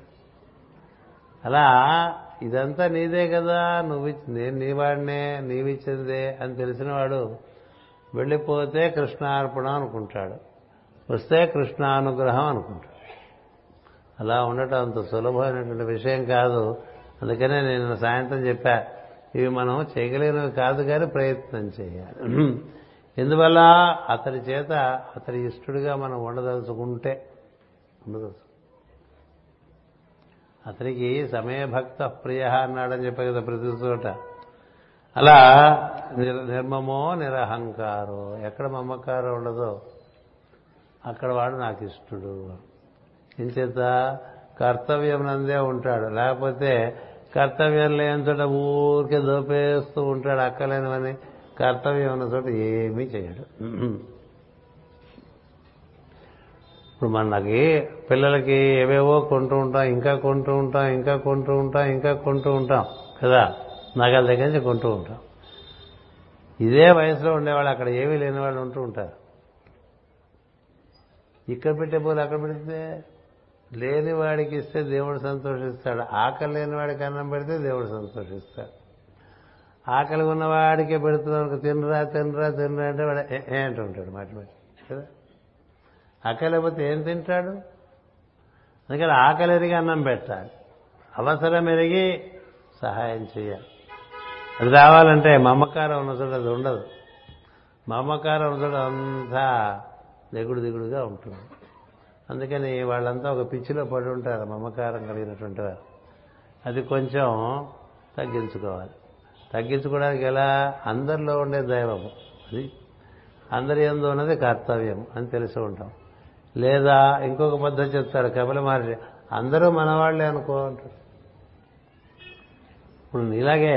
అలా ఇదంతా నీదే కదా నువ్వు నేను నీవాడినే నీవిచ్చిందే అని తెలిసినవాడు వెళ్ళిపోతే కృష్ణార్పణం అనుకుంటాడు. వస్తే కృష్ణానుగ్రహం అనుకుంటాడు. అలా ఉండటం అంత సులభమైనటువంటి విషయం కాదు. అందుకనే నేను సాయంత్రం చెప్పా ఇవి మనం చేయగలిగినవి కాదు కానీ ప్రయత్నం చేయాలి. ఎందువల్ల? అతడి చేత అతడి ఇష్టడుగా మనం ఉండదలుచుకుంటే ఉండదలుచు అతనికి సమయభక్త ప్రియ అన్నాడని చెప్పే కదా ప్రతి చోట. అలా నిర్మమో నిరహంకారో ఎక్కడ మమకారం ఉండదో అక్కడ వాడు నాకు ఇష్టడు. ఇంచేత కర్తవ్యం నందే ఉంటాడు. లేకపోతే కర్తవ్యం లేని చోట ఊరికే దోపేస్తూ ఉంటాడు అక్కలేనివని కర్తవ్యం ఉన్న చోట ఏమీ చేయడు. ఇప్పుడు మనకి పిల్లలకి ఏవేవో కొంటూ ఉంటాం ఇంకా కొంటూ ఉంటాం ఇంకా కొంటూ ఉంటాం ఇంకా కొంటూ ఉంటాం కదా? నగల దగ్గర నుంచి కొంటూ ఉంటాం. ఇదే వయసులో ఉండేవాళ్ళు అక్కడ ఏమీ లేని వాళ్ళు ఉంటూ ఉంటారు. ఇక్కడ పెట్టే పూలు అక్కడ పెడితే లేని వాడికి ఇస్తే దేవుడు సంతోషిస్తాడు. ఆకలి లేని వాడికి అన్నం పెడితే దేవుడు సంతోషిస్తాడు. ఆకలి ఉన్నవాడికే పెడుతున్నాడు తినరా తినరా తినరా అంటే వాడు ఏ అంటుంటాడు మాట మాట కదా? ఆకలిపోతే ఏం తింటాడు? అందుకని ఆకలి ఎరిగి అన్నం పెట్టాలి. అవసరం ఎరిగి సహాయం చేయాలి. అది రావాలంటే మమకారం ఉన్న చోట అది ఉండదు. మమకారం ఉన్న చోట అంతా దిగుడు దిగుడుగా ఉంటుంది. అందుకని వాళ్ళంతా ఒక పిచ్చిలో పడి ఉంటారు మమకారం కలిగినటువంటి వారు. అది కొంచెం తగ్గించుకోవాలి. తగ్గించుకోవడానికి ఎలా? అందరిలో ఉండే దైవము. అది అందరి ఎందు ఉన్నది కర్తవ్యం అని తెలిసి ఉంటాం. లేదా ఇంకొక పద్ధతి చెప్తాడు కపిల మహర్షి. అందరూ మనవాళ్ళే అనుకో అంటాడు. ఇప్పుడు ఇలాగే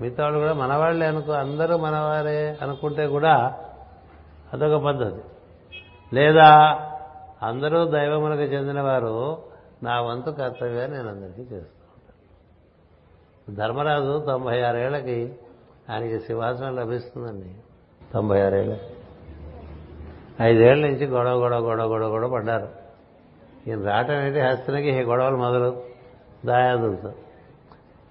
మిగతా వాళ్ళు కూడా మనవాళ్ళే అనుకో అందరూ మనవారే అనుకుంటే కూడా అదొక పద్ధతి. లేదా అందరూ దైవములకు చెందినవారు నా వంతు కర్తవ్యాన్ని నేను అందరికీ చేస్తూ ఉంటాను. ధర్మరాజు తొంభై ఆరేళ్ళకి ఆయనకి సింహాసనం లభిస్తుందండి. తొంభై ఆరేళ్ళకి ఐదేళ్ళ నుంచి గొడవ గొడవ గొడవ గొడవ గొడవ పడ్డారు. ఈయన రావటం ఏంటి? హస్తినకి గొడవలు మొదలు దాయాదులతో.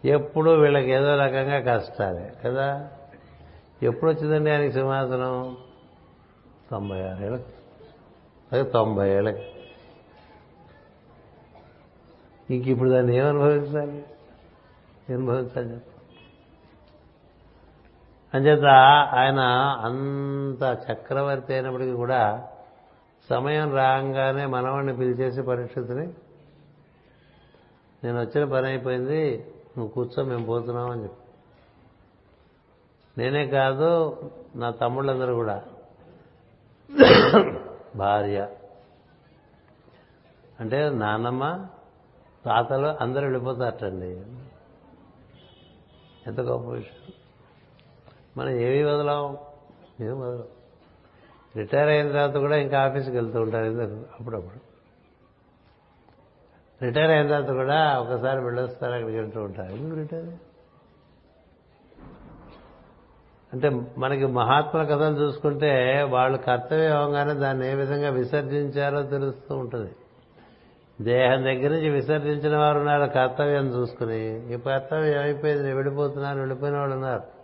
ఎప్పుడూ వీళ్ళకి ఏదో రకంగా కష్టాలే కదా? ఎప్పుడు వచ్చిందండి ఆయనకి సింహాసనం? తొంభై ఆరేళ్ళకి. అదే తొంభై ఏళ్ళకి. ఇంక ఇప్పుడు దాన్ని ఏమనుభవించాలి? అనుభవించాలి చెప్పు? అంచేత ఆయన అంత చక్రవర్తి అయినప్పటికీ కూడా సమయం రాగానే మనవాడిని పిలిచేసి పరిస్థితిని నేను వచ్చిన పని అయిపోయింది నువ్వు కూర్చో మేము పోతున్నాం అని చెప్పి. నేనే కాదు నా తమ్ముళ్ళందరూ కూడా. భార్య. అంటే నాన్నమ్మ తాతలు అందరూ వెళ్ళిపోతారటండి. ఎంత గొప్ప విషయం. మనం ఏమీ వదలం ఏం వదలం రిటైర్ అయిన తర్వాత కూడా ఇంకా ఆఫీస్కి వెళ్తూ ఉంటారు ఎందుకు అప్పుడప్పుడు. రిటైర్ అయిన తర్వాత కూడా ఒకసారి వెళ్ళొస్తారు అక్కడికి వెళ్తూ ఉంటారు. ఎందుకు రిటైర్? అంటే మనకి మహాత్ముల కథలు చూసుకుంటే వాళ్ళు కర్తవ్యం అవగానే దాన్ని ఏ విధంగా విసర్జించారో తెలుస్తూ ఉంటుంది. దేహం దగ్గర నుంచి విసర్జించిన వారు ఉన్నారు కర్తవ్యం చూసుకుని. ఈ కర్తవ్యం ఏమైపోయింది వెళ్ళిపోతున్నాను వెళ్ళిపోయిన వాళ్ళు ఉన్నారు.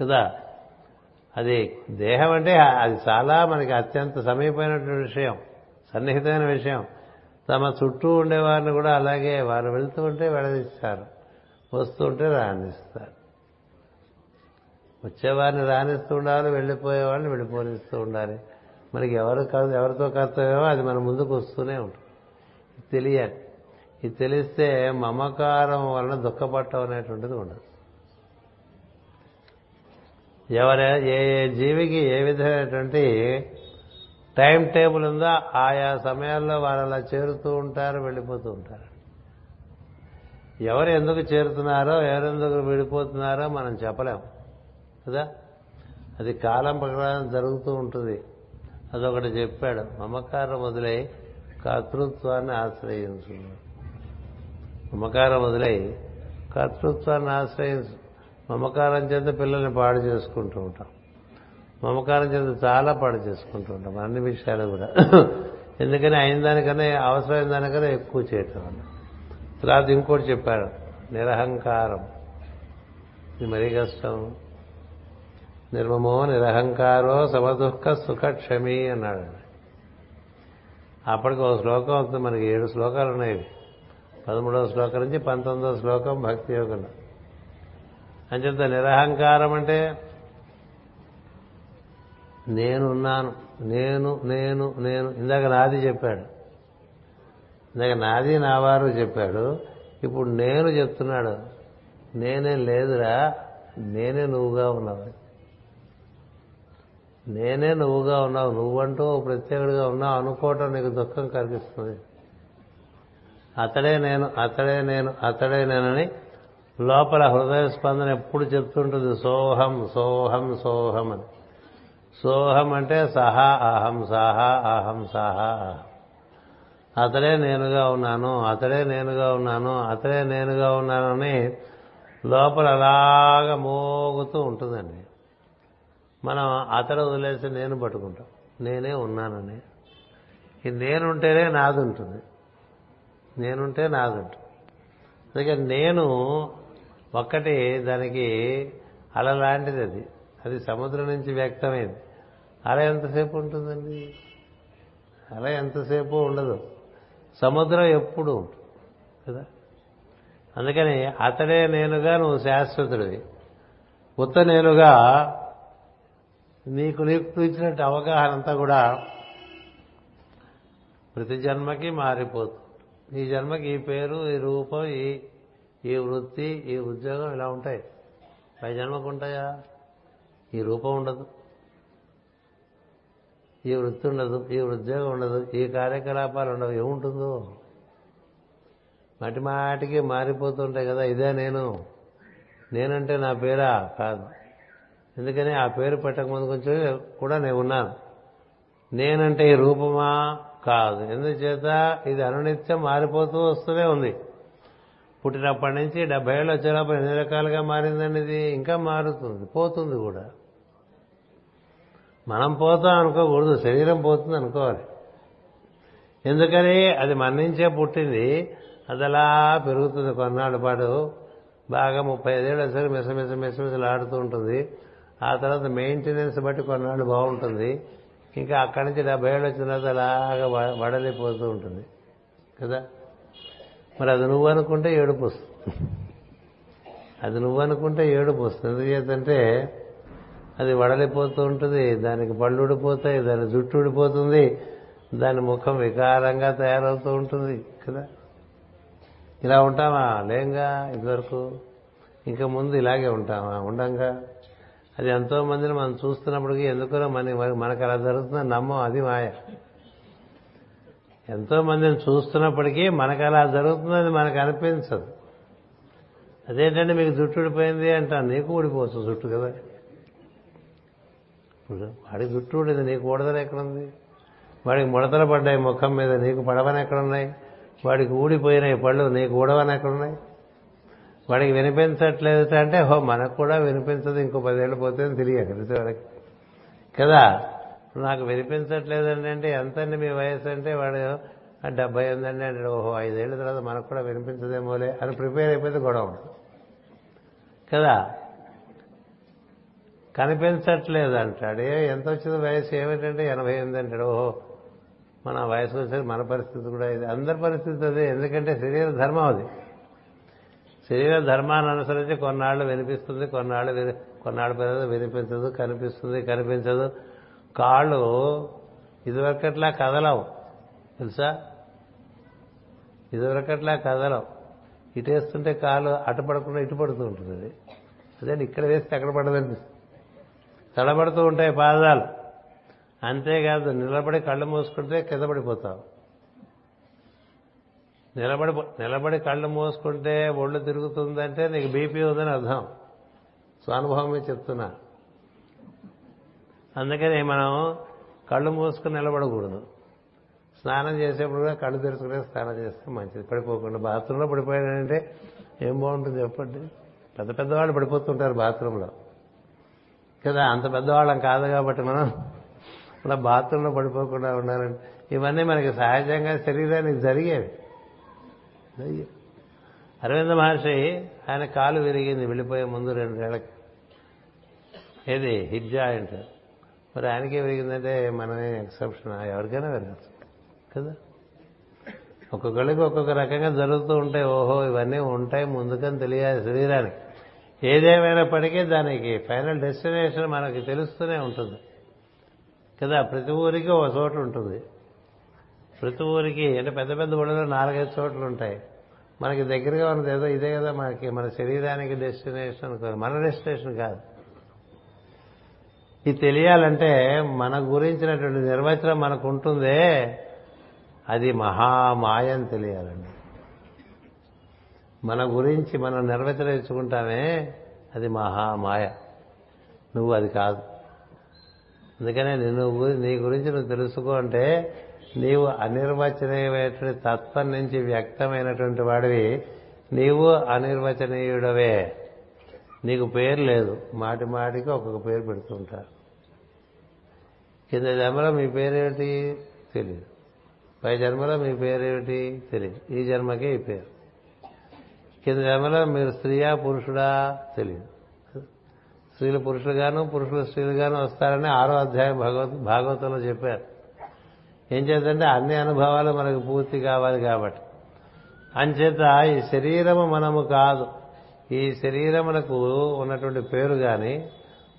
కదా? అది దేహం అంటే అది చాలా మనకి అత్యంత సమీపమైనటువంటి విషయం సన్నిహితమైన విషయం. తమ చుట్టూ ఉండేవారిని కూడా అలాగే వారు వెళ్తూ ఉంటే వెళ్ళనిస్తారు. వస్తుంటే రాణిస్తారు వచ్చేవారిని రాణిస్తూ ఉండాలి వెళ్ళిపోయేవాళ్ళని వెళ్ళిపోనిస్తూ ఉండాలి. మనకి ఎవరు ఎవరితో కర్తవ్యమో అది మన ముందుకు వస్తూనే ఉంటుంది. తెలియాలి. ఇది తెలిస్తే మమకారం వలన దుఃఖపట్టం అనేటువంటిది ఉండదు. ఎవరే? ఏ ఏ జీవికి ఏ విధమైనటువంటి టైం టేబుల్ ఉందో ఆయా సమయాల్లో వారు అలా చేరుతూ ఉంటారు వెళ్ళిపోతూ ఉంటారు. ఎవరు ఎందుకు చేరుతున్నారో ఎవరెందుకు విడిపోతున్నారో మనం చెప్పలేం. కదా? అది కాలం ప్రకారం జరుగుతూ ఉంటుంది. అదొకటి చెప్పాడు. మమకారం మొదలై కర్తృత్వాన్ని ఆశ్రయించు. మమకారం మొదలై కర్తృత్వాన్ని ఆశ్రయించు. మమకారం చేత పిల్లల్ని పాడు చేసుకుంటూ ఉంటాం. మమకారం చేత చాలా పాడు చేసుకుంటూ ఉంటాం. అన్ని విషయాలు కూడా. ఎందుకని అయిన దానికన్నా అవసరమైన దానికన్నా ఎక్కువ చేయటం అన్న. తర్వాత ఇంకోటి చెప్పాడు. నిరహంకారం. ఇది మరీ కష్టం. నిర్మమో నిరహంకారో సమదుఃఖ సుఖ క్షమి అన్నాడు. అప్పటికి ఒక శ్లోకం అవుతుంది మనకి ఏడు శ్లోకాలు ఉన్నాయి. పదమూడవ శ్లోకం నుంచి పంతొమ్మిదవ శ్లోకం భక్తి యోగంలో అంచేత నిరహంకారం అంటే నేనున్నాను నేను నేను నేను. ఇందాక నాది చెప్పాడు. ఇందాక నాది నా వారు చెప్పాడు. ఇప్పుడు నేను చెప్తున్నాడు. నేనే లేదురా నేనే నువ్వుగా ఉన్నావు నేనే నువ్వుగా ఉన్నావు. నువ్వంటూ ప్రత్యేకుడిగా ఉన్నావు అనుకోవటం నీకు దుఃఖం కలిగిస్తుంది. అతడే నేను అతడే నేను అతడే నేనని లోపల హృదయ స్పందన ఎప్పుడు చెప్తుంటుంది? సోహం సోహం సోహం అని. సోహం అంటే సహా అహం సహా అహం సహా అహం. అతడే నేనుగా ఉన్నాను అతడే నేనుగా ఉన్నాను అతడే నేనుగా ఉన్నానని లోపల అలాగా మోగుతూ ఉంటుందండి. మనం అతడు వదిలేసి నేను పట్టుకుంటాం. నేనే ఉన్నానని. ఈ నేనుంటేనే నాది ఉంటుంది నేనుంటే నాది ఉంటుంది అందుకే నేను ఒక్కటి దానికి అల లాంటిది అది. అది సముద్రం నుంచి వ్యక్తమైంది. అల ఎంతసేపు ఉంటుందండి? అల ఎంతసేపు ఉండదు. సముద్రం ఎప్పుడు ఉంటుంది కదా? అందుకని అతడే నేనుగా నువ్వు శాశ్వతుడివి. ఉత్త నేనుగా నీకు నీకు ఇచ్చినట్టు అవగాహన అంతా కూడా ప్రతి జన్మకి మారిపోతుంది. ఈ జన్మకి ఈ పేరు ఈ రూపం ఈ ఈ వృత్తి ఈ ఉద్యోగం ఇలా ఉంటాయి. పై జన్మకు ఉంటాయా? ఈ రూపం ఉండదు. ఈ వృత్తి ఉండదు ఈ ఉద్యోగం ఉండదు ఈ కార్యకలాపాలు ఉండవు. ఏముంటుందో? మాటి మాటికి మారిపోతుంటాయి కదా ఇదే నేను. నేనంటే నా పేరా? కాదు. ఎందుకని ఆ పేరు పెట్టకముందు కొంచెం కూడా నేను ఉన్నాను. నేనంటే ఈ రూపమా? కాదు. ఎందుచేత? ఇది అనునిత్యం మారిపోతూ వస్తూనే ఉంది. పుట్టినప్పటి నుంచి డెబ్బై ఏళ్ళు వచ్చేటప్పుడు ఎన్ని రకాలుగా మారిందండి ఇది? ఇంకా మారుతుంది పోతుంది కూడా. మనం పోతాం అనుకోకూడదు శరీరం పోతుంది అనుకోవాలి. ఎందుకని? అది మరణించే పుట్టింది అది అలా పెరుగుతుంది కొన్నాళ్ళ పాటు. బాగా ముప్పై ఐదేళ్ళు వచ్చేసరికి మిస మిస మిస మిసలాడుతూ ఉంటుంది. ఆ తర్వాత మెయింటెనెన్స్ బట్టి కొన్నాళ్ళు బాగుంటుంది. ఇంకా అక్కడి నుంచి డెబ్బై ఏళ్ళు వచ్చిన తర్వాత అలాగా వడలిపోతూ ఉంటుంది. కదా? మరి అది నువ్వు అనుకుంటే ఏడుపు వస్తుంది. అది నువ్వు అనుకుంటే ఏడుపు వస్తుంది. ఎందుచేతంటే అది వడలిపోతూ ఉంటుంది దానికి పళ్ళు ఊడిపోతాయి దాని జుట్టు ఊడిపోతుంది దాని ముఖం వికారంగా తయారవుతూ ఉంటుంది కదా? ఇలా ఉంటామా? లేంగా ఇదివరకు? ఇంకా ముందు ఇలాగే ఉంటామా? ఉండంగా? అది ఎంతో మందిని మనం చూస్తున్నప్పటికీ ఎందుకో మన మనకు అలా జరుగుతుందని నమ్మం అది మాయ. ఎంతో మందిని చూస్తున్నప్పటికీ మనకు అలా జరుగుతుందని మనకు అనిపించదు. అదేంటంటే మీకు జుట్టు ఊడిపోయింది అంటాను నీకు ఊడిపోవచ్చు జుట్టు కదా. ఇప్పుడు వాడికి జుట్టు ఊడింది నీకు ఊడదని ఎక్కడుంది? వాడికి ముడతలు పడ్డాయి ముఖం మీద నీకు పడవని ఎక్కడున్నాయి? వాడికి ఊడిపోయినాయి పళ్ళు నీకు ఊడవని ఎక్కడున్నాయి? వాడికి వినిపించట్లేదు అంటే హో మనకు కూడా వినిపించదు ఇంకో పదేళ్ళు పోతే తెలియదు వాడికి కదా? నాకు వినిపించట్లేదండి అంటే ఎంతండి మీ వయసు అంటే వాడు డెబ్బై ఉందండి అంటే ఓహో ఐదేళ్ళ తర్వాత మనకు కూడా వినిపించదేమోలే అని ప్రిపేర్ అయిపోతే గొడవ కదా? కనిపించట్లేదు అంటాడు ఏ ఎంత వచ్చింది వయసు ఏమిటంటే ఎనభై ఎనిమిది అంటాడు. ఓహో మన వయసు వచ్చేది మన పరిస్థితి కూడా ఇది. అందరి పరిస్థితి అదే. ఎందుకంటే శరీర ధర్మం అది. శరీర ధర్మాన్ని అనుసరించి కొన్నాళ్ళు వినిపిస్తుంది కొన్నాళ్ళు కొన్నాళ్ళు పెరగదు వినిపించదు కనిపిస్తుంది కనిపించదు. కాళ్ళు ఇదివరకట్లా కదలవు. తెలుసా? ఇదివరకట్లా కదలవు. ఇటేస్తుంటే కాలు అటు పడకుండా ఇటు పడుతూ ఉంటుంది అది అదే ఇక్కడ వేస్తే అక్కడ పడదండి. తడబడుతూ ఉంటాయి పాదాలు. అంతేకాదు నిలబడి కళ్ళు మూసుకుంటే కింద పడిపోతావు. నిలబడి నిలబడి కళ్ళు మూసుకుంటే ఒళ్ళు తిరుగుతుందంటే నీకు బీపీ ఉందని అర్థం. స్వానుభవమే చెప్తున్నా. అందుకని మనం కళ్ళు మూసుకుని నిలబడకూడదు. స్నానం చేసేప్పుడు కూడా కళ్ళు తెరుచుకునే స్నానం చేస్తే మంచిది. పడిపోకుండా బాత్రూంలో పడిపోయాడంటే ఏం బాగుంటుంది చెప్పండి? పెద్ద పెద్దవాళ్ళు పడిపోతుంటారు బాత్రూంలో. కదా అంత పెద్దవాళ్ళం కాదు కాబట్టి మనం ఇలా బాత్రూంలో పడిపోకుండా ఉండాలంటే ఇవన్నీ మనకి సహజంగా శరీరానికి జరిగేవి. అరవింద మహర్షి ఆయన కాలు విరిగింది వెళ్ళిపోయే ముందు రెండేళ్ళకి ఏది? హిట్ జాయింట్ మరి ఆయనకే విరిగిందంటే మనమే ఎక్సెప్షన్ ఎవరికైనా వెళ్ళచ్చు. కదా? ఒక్కొక్కళ్ళకి ఒక్కొక్క రకంగా జరుగుతూ ఉంటాయి. ఓహో ఇవన్నీ ఉంటాయి ముందుకని తెలియాలి శరీరానికి. ఏదేమైనప్పటికీ దానికి ఫైనల్ డెస్టినేషన్ మనకి తెలుస్తూనే ఉంటుంది. కదా? ప్రతి ఊరికి ఒక చోటు ఉంటుంది. ప్రతి ఊరికి అంటే పెద్ద పెద్ద ఊళ్ళలో నాలుగైదు చోట్లు ఉంటాయి. మనకి దగ్గరగా ఉన్నది ఏదో ఇదే కదా మనకి మన శరీరానికి డెస్టినేషన్ మన డెస్టినేషన్ కాదు. ఇది తెలియాలంటే మన గురించినటువంటి నిర్వచనం మనకు ఉంటుందే అది మహామాయని తెలియాలండి. మన గురించి మనం నిర్వచనం ఇచ్చుకుంటామే అది మహామాయ. నువ్వు అది కాదు. అందుకనే నిన్ను నీ గురించి నువ్వు తెలుసుకో అంటే నీవు అనిర్వచనీయమైనటువంటి తత్వం నుంచి వ్యక్తమైనటువంటి వాడివి. నీవు అనిర్వచనీయుడవే. నీకు పేరు లేదు. మాటి మాటికి ఒక్కొక్క పేరు పెడుతుంటారు కింద జన్మలో మీ పేరేమిటి? తెలియదు పై జన్మలో మీ పేరేమిటి? తెలియదు ఈ జన్మకే ఈ పేరు. కింద జన్మలో మీరు స్త్రీయా పురుషుడా? తెలియదు స్త్రీలు పురుషులుగాను పురుషులు స్త్రీలుగాను వస్తారని ఆరో అధ్యాయం భగవత్ భాగవతంలో చెప్పారు. ఏం చేద్దంటే అన్ని అనుభవాలు మనకు పూర్తి కావాలి కాబట్టి. అంచేత ఈ శరీరము మనము కాదు. ఈ శరీరమునకు ఉన్నటువంటి పేరు కానీ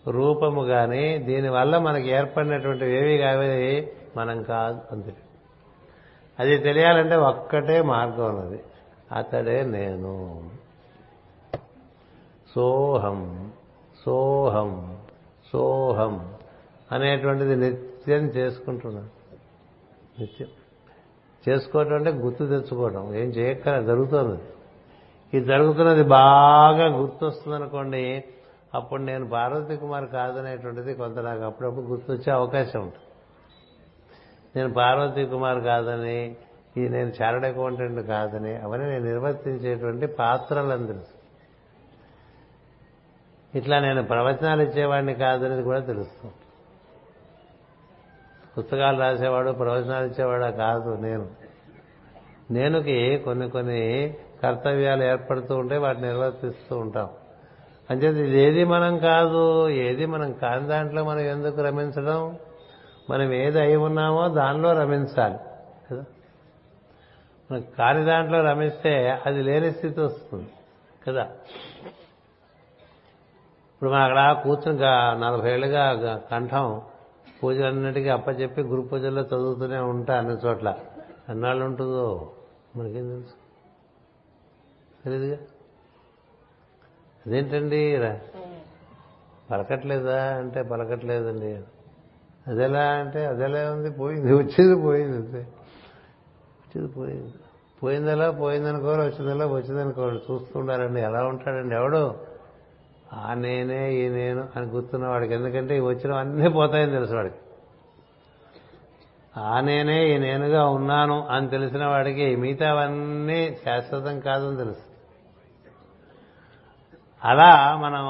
రూపము గాని దీనివల్ల మనకి ఏర్పడినటువంటి ఏవి కావి మనం కాదు అంతే. అది తెలియాలంటే ఒక్కటే మార్గం ఉన్నది. అతడే నేను. సోహం సోహం సోహం అనేటువంటిది నిత్యం చేసుకుంటున్నాను. నిత్యం. చేసుకోవటం అంటే గుర్తు తెచ్చుకోవడం ఏం చేయక జరుగుతుంది ఇది జరుగుతున్నది బాగా గుర్తొస్తుందనుకోండి అప్పుడు నేను పార్వతీ కుమార్ కాదనేటువంటిది కొంత నాకు అప్పుడప్పుడు గుర్తొచ్చే అవకాశం ఉంటుంది. నేను పార్వతీ కుమార్ కాదని ఈ నేను చారడ్ అకౌంటెంట్ కాదని అవన్నీ నేను నిర్వర్తించేటువంటి పాత్రలని తెలుసు ఇట్లా నేను ప్రవచనాలు ఇచ్చేవాడిని కాదనేది కూడా తెలుస్తుంది. పుస్తకాలు రాసేవాడు ప్రవచనాలు ఇచ్చేవాడు కాదు నేను. నేనుకి కొన్ని కొన్ని కర్తవ్యాలు ఏర్పడుతూ ఉంటే వాటిని నిర్వర్తిస్తూ ఉంటాం. అంచేది ఇది ఏది మనం కాదు ఏది మనం కాని దాంట్లో మనం ఎందుకు రమించడం? మనం ఏది అయి ఉన్నామో దానిలో రమించాలి కదా? మనం కాని దాంట్లో రమిస్తే అది లేని స్థితి వస్తుంది కదా? ఇప్పుడు మనం అక్కడ కూర్చుని నలభై ఏళ్ళుగా కంఠం పూజలన్నిటికీ అప్పచెప్పి గురు పూజల్లో చదువుతూనే ఉంటా అన్ని చోట్ల. ఎన్నాళ్ళు ఉంటుందో మనకేం తెలుసు? తెలియదుగా అదేంటండి? పలకట్లేదా అంటే పలకట్లేదండి. అదెలా అంటే అదెలా ఉంది? పోయింది వచ్చేది పోయింది అంతే. వచ్చేది పోయింది. పోయిందలా? పోయిందనుకోవాలి వచ్చిందలా? వచ్చిందనుకోవాలి. చూస్తుండాలండి ఎలా ఉంటాడండి ఎవడు? ఆ నేనే ఈ నేను అని గుర్తున్న వాడికి. ఎందుకంటే ఈ వచ్చినవన్నీ పోతాయని తెలుసు వాడికి. ఆ నేనే ఈ నేనుగా ఉన్నాను అని తెలిసిన వాడికి మిగతావన్నీ శాశ్వతం కాదని తెలుసు. అలా మనం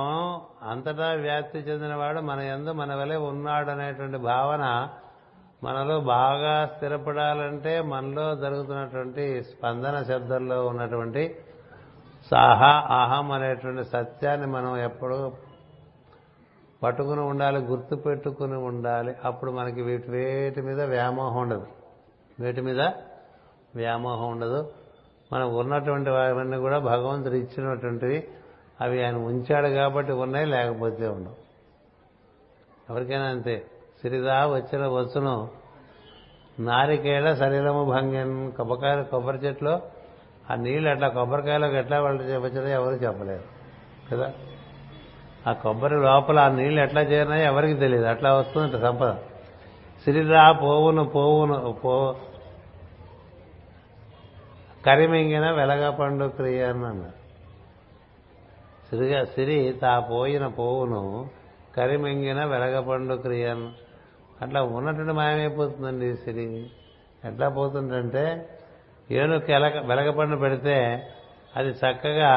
అంతటా వ్యాప్తి చెందినవాడు మన ఎందు మన వలె ఉన్నాడు అనేటువంటి భావన మనలో బాగా స్థిరపడాలంటే మనలో జరుగుతున్నటువంటి స్పందన శబ్దంలో ఉన్నటువంటి సాహా అహం అనేటువంటి సత్యాన్ని మనం ఎప్పుడూ పట్టుకుని ఉండాలి గుర్తు పెట్టుకుని ఉండాలి. అప్పుడు మనకి వీటి వేటి మీద వ్యామోహం ఉండదు. వీటి మీద వ్యామోహం ఉండదు. మనం ఉన్నటువంటి వాటివన్నీ కూడా భగవంతుడు ఇచ్చినటువంటివి అవి ఆయన ఉంచాడు కాబట్టి ఉన్నాయి లేకపోతే ఉండవు. ఎవరికైనా అంతే. సిరిదా వచ్చిన వచ్చును నారికేళ శరీరము భంగం కొబ్బరికాయలు కొబ్బరి చెట్లు ఆ నీళ్ళు ఎట్లా కొబ్బరికాయలకు ఎట్లా వాళ్ళు వచ్చారో ఎవరు చెప్పలేరు. కదా? ఆ కొబ్బరి లోపల ఆ నీళ్ళు ఎట్లా చేరినాయో ఎవరికి తెలియదు. అట్లా వస్తుందంట సంపద. సిరిదా పోవును పోవును పో కరిమింగిన వెలగ పండు క్రియ అన్నాడు సిరిగా సిరి తా పోయిన పోవును కరిమింగిన వెలగపండు క్రియను. అట్లా ఉన్నటువంటి మాయమైపోతుందండి సిరి. ఎట్లా పోతుందంటే ఏనుక ఎలక వెలగపండు పెడితే అది చక్కగా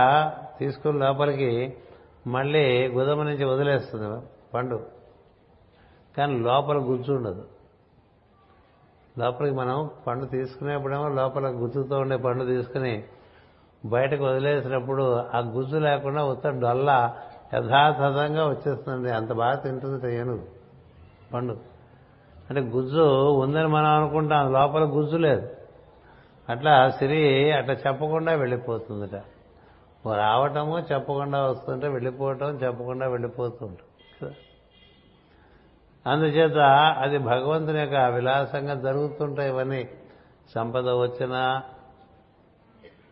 తీసుకుని లోపలికి మళ్ళీ గుదమ నుంచి వదిలేస్తుంది పండు. కానీ లోపల గుజ్జు ఉండదు. లోపలికి మనం పండు తీసుకునేప్పుడేమో లోపల గుజ్జుతో ఉండే పండు తీసుకుని బయటకు వదిలేసినప్పుడు ఆ గుజ్జు లేకుండా ఉత్త డొల్ల యథాతథంగా వచ్చేస్తుంది. అంత బాగా తింటుంది ఏనుగు పండు. అంటే గుజ్జు ఉందని మనం అనుకుంటాం. లోపల గుజ్జు లేదు. అట్లా సిరి అట్లా చెప్పకుండా వెళ్ళిపోతుందట. రావటము చెప్పకుండా వస్తుంటే వెళ్ళిపోవటం చెప్పకుండా వెళ్ళిపోతూ అందుచేత అది భగవంతుని యొక్క విలాసంగా జరుగుతుంటాయి ఇవన్నీ. సంపద వచ్చినా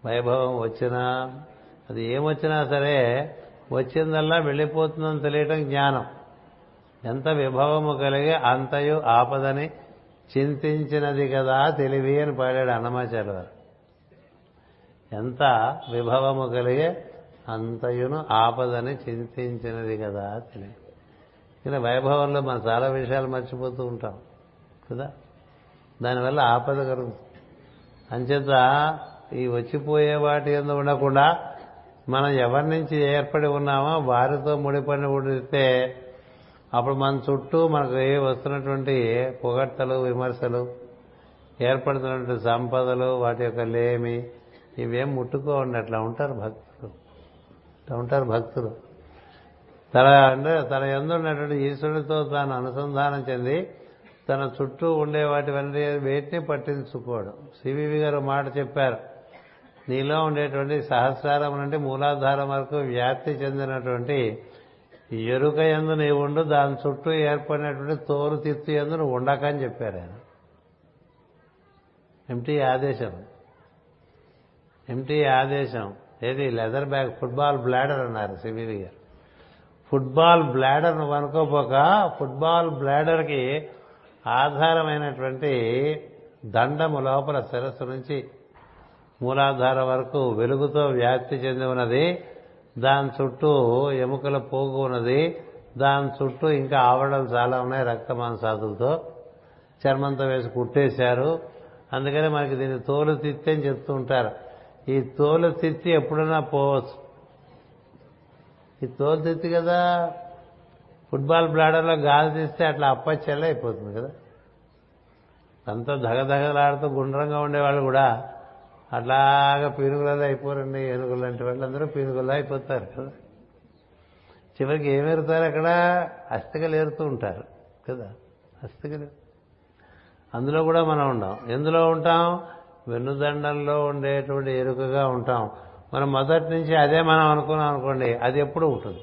వైభవం వచ్చినా అది ఏమొచ్చినా సరే వచ్చిందల్లా వెళ్ళిపోతుందని తెలియటం జ్ఞానం. ఎంత విభవము కలిగి అంతయు ఆపదని చింతించినది కదా తెలివి అని పాడాడు అన్నమాచార్య వారు ఎంత విభవము కలిగే అంతయును ఆపదని చింతించినది కదా తెలివి. ఇలా వైభవంలో మనం చాలా విషయాలు మర్చిపోతూ ఉంటాం కదా? దానివల్ల ఆపద కలుగుతుంది. అంచేత ఈ వచ్చిపోయే వాటి ఎందు ఉండకుండా మనం ఎవరి నుంచి ఏర్పడి ఉన్నామో వారితో ముడిపడి ఉండితే అప్పుడు మన చుట్టూ మనకు ఏ వస్తున్నటువంటి పొగడ్తలు విమర్శలు ఏర్పడుతున్నటువంటి సంపదలు వాటి యొక్క లేమి ఇవేం ముట్టుకోండి అట్లా ఉంటారు భక్తులు. అట్లా ఉంటారు భక్తులు. తన అంటే తన ఎందున్నటువంటి ఈశ్వరుడితో తాను అనుసంధానం చెంది తన చుట్టూ ఉండే వాటివన్నీ వేటిని పట్టించుకోవడం సివివి గారు మాట చెప్పారు. నీలో ఉండేటువంటి సహస్రారం నుండి మూలాధారం వరకు వ్యాప్తి చెందినటువంటి ఎరుక ఎందు నీవు ఉండు దాని చుట్టూ ఏర్పడినటువంటి తోరు తిత్తు ఎందు నువ్వు ఉండకని చెప్పారు ఆయన. ఎంటీ ఆదేశం. ఎంటీ ఆదేశం. ఏది? లెదర్ బ్యాగ్ ఫుట్బాల్ బ్లాడర్ అన్నారు సివిల్ గారు. ఫుట్బాల్ బ్లాడర్ నువ్వు అనుకోపోక ఫుట్బాల్ బ్లాడర్కి ఆధారమైనటువంటి దండము లోపల శిరస్సు నుంచి మూలాధార వరకు వెలుగుతో వ్యాప్తి చెంది ఉన్నది దాని చుట్టూ ఎముకల పోగు ఉన్నది. దాని చుట్టూ ఇంకా ఆవరణలు చాలా ఉన్నాయి రక్త మాంసాదులతో. చర్మంతో వేసి కుట్టేశారు. అందుకని మనకి దీన్ని తోలు తిత్తి అని చెప్తూ ఉంటారు. ఈ తోలు తిత్తి ఎప్పుడైనా పోవచ్చు. ఈ తోలు తిత్తి కదా ఫుట్బాల్ బ్లాడర్లో గాలి తీస్తే అట్లా అప్పచెల్ల అయిపోతుంది కదా. అంతా దగదగలాడుతూ గుండ్రంగా ఉండేవాళ్ళు కూడా అట్లాగా పీనుగులలో అయిపోరండి ఏనుగులు లాంటి వాళ్ళందరూ పీనుగుల్లో అయిపోతారు కదా. చివరికి ఏమేరుతారు అక్కడ? అస్థికలు ఏరుతూ ఉంటారు కదా. అస్థికలు. అందులో కూడా మనం ఉండం. ఎందులో ఉంటాం? వెన్నుదండంలో ఉండేటువంటి ఎరుకగా ఉంటాం. మనం మొదటి నుంచి అదే మనం అనుకున్నాం అనుకోండి అది ఎప్పుడు ఉంటుంది.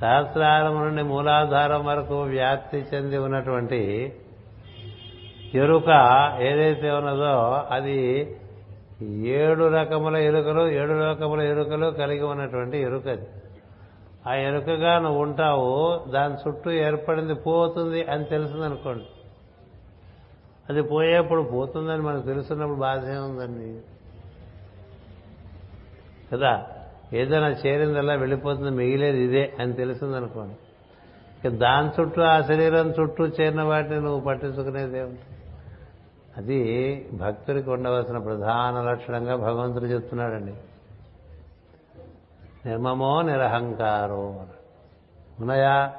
సహస్రారం నుండి మూలాధారం వరకు వ్యాప్తి చెంది ఉన్నటువంటి ఎరుక ఏదైతే ఉన్నదో అది ఏడు రకముల ఎరుకలు ఏడు రకముల ఎరుకలు కలిగి ఉన్నటువంటి ఎరుక అది. ఆ ఎరుకగా నువ్వు ఉంటావు దాని చుట్టూ ఏర్పడింది పోతుంది అని తెలిసిందనుకోండి. అది పోయేప్పుడు పోతుందని మనకు తెలుసున్నప్పుడు బాధ ఏముందండి కదా? ఏదైనా చేరిందల్లా వెళ్ళిపోతుంది మిగిలేది ఇదే అని తెలిసిందనుకోండి. దాని చుట్టూ ఆ శరీరం చుట్టూ చేరిన వాటిని నువ్వు పట్టించుకునేదే ఉంటుంది అది భక్తుడికి ఉండవలసిన ప్రధాన లక్షణంగా భగవంతుడు చెప్తున్నాడండి. నిర్మమో నిరహంకారో ఉన్నాయా?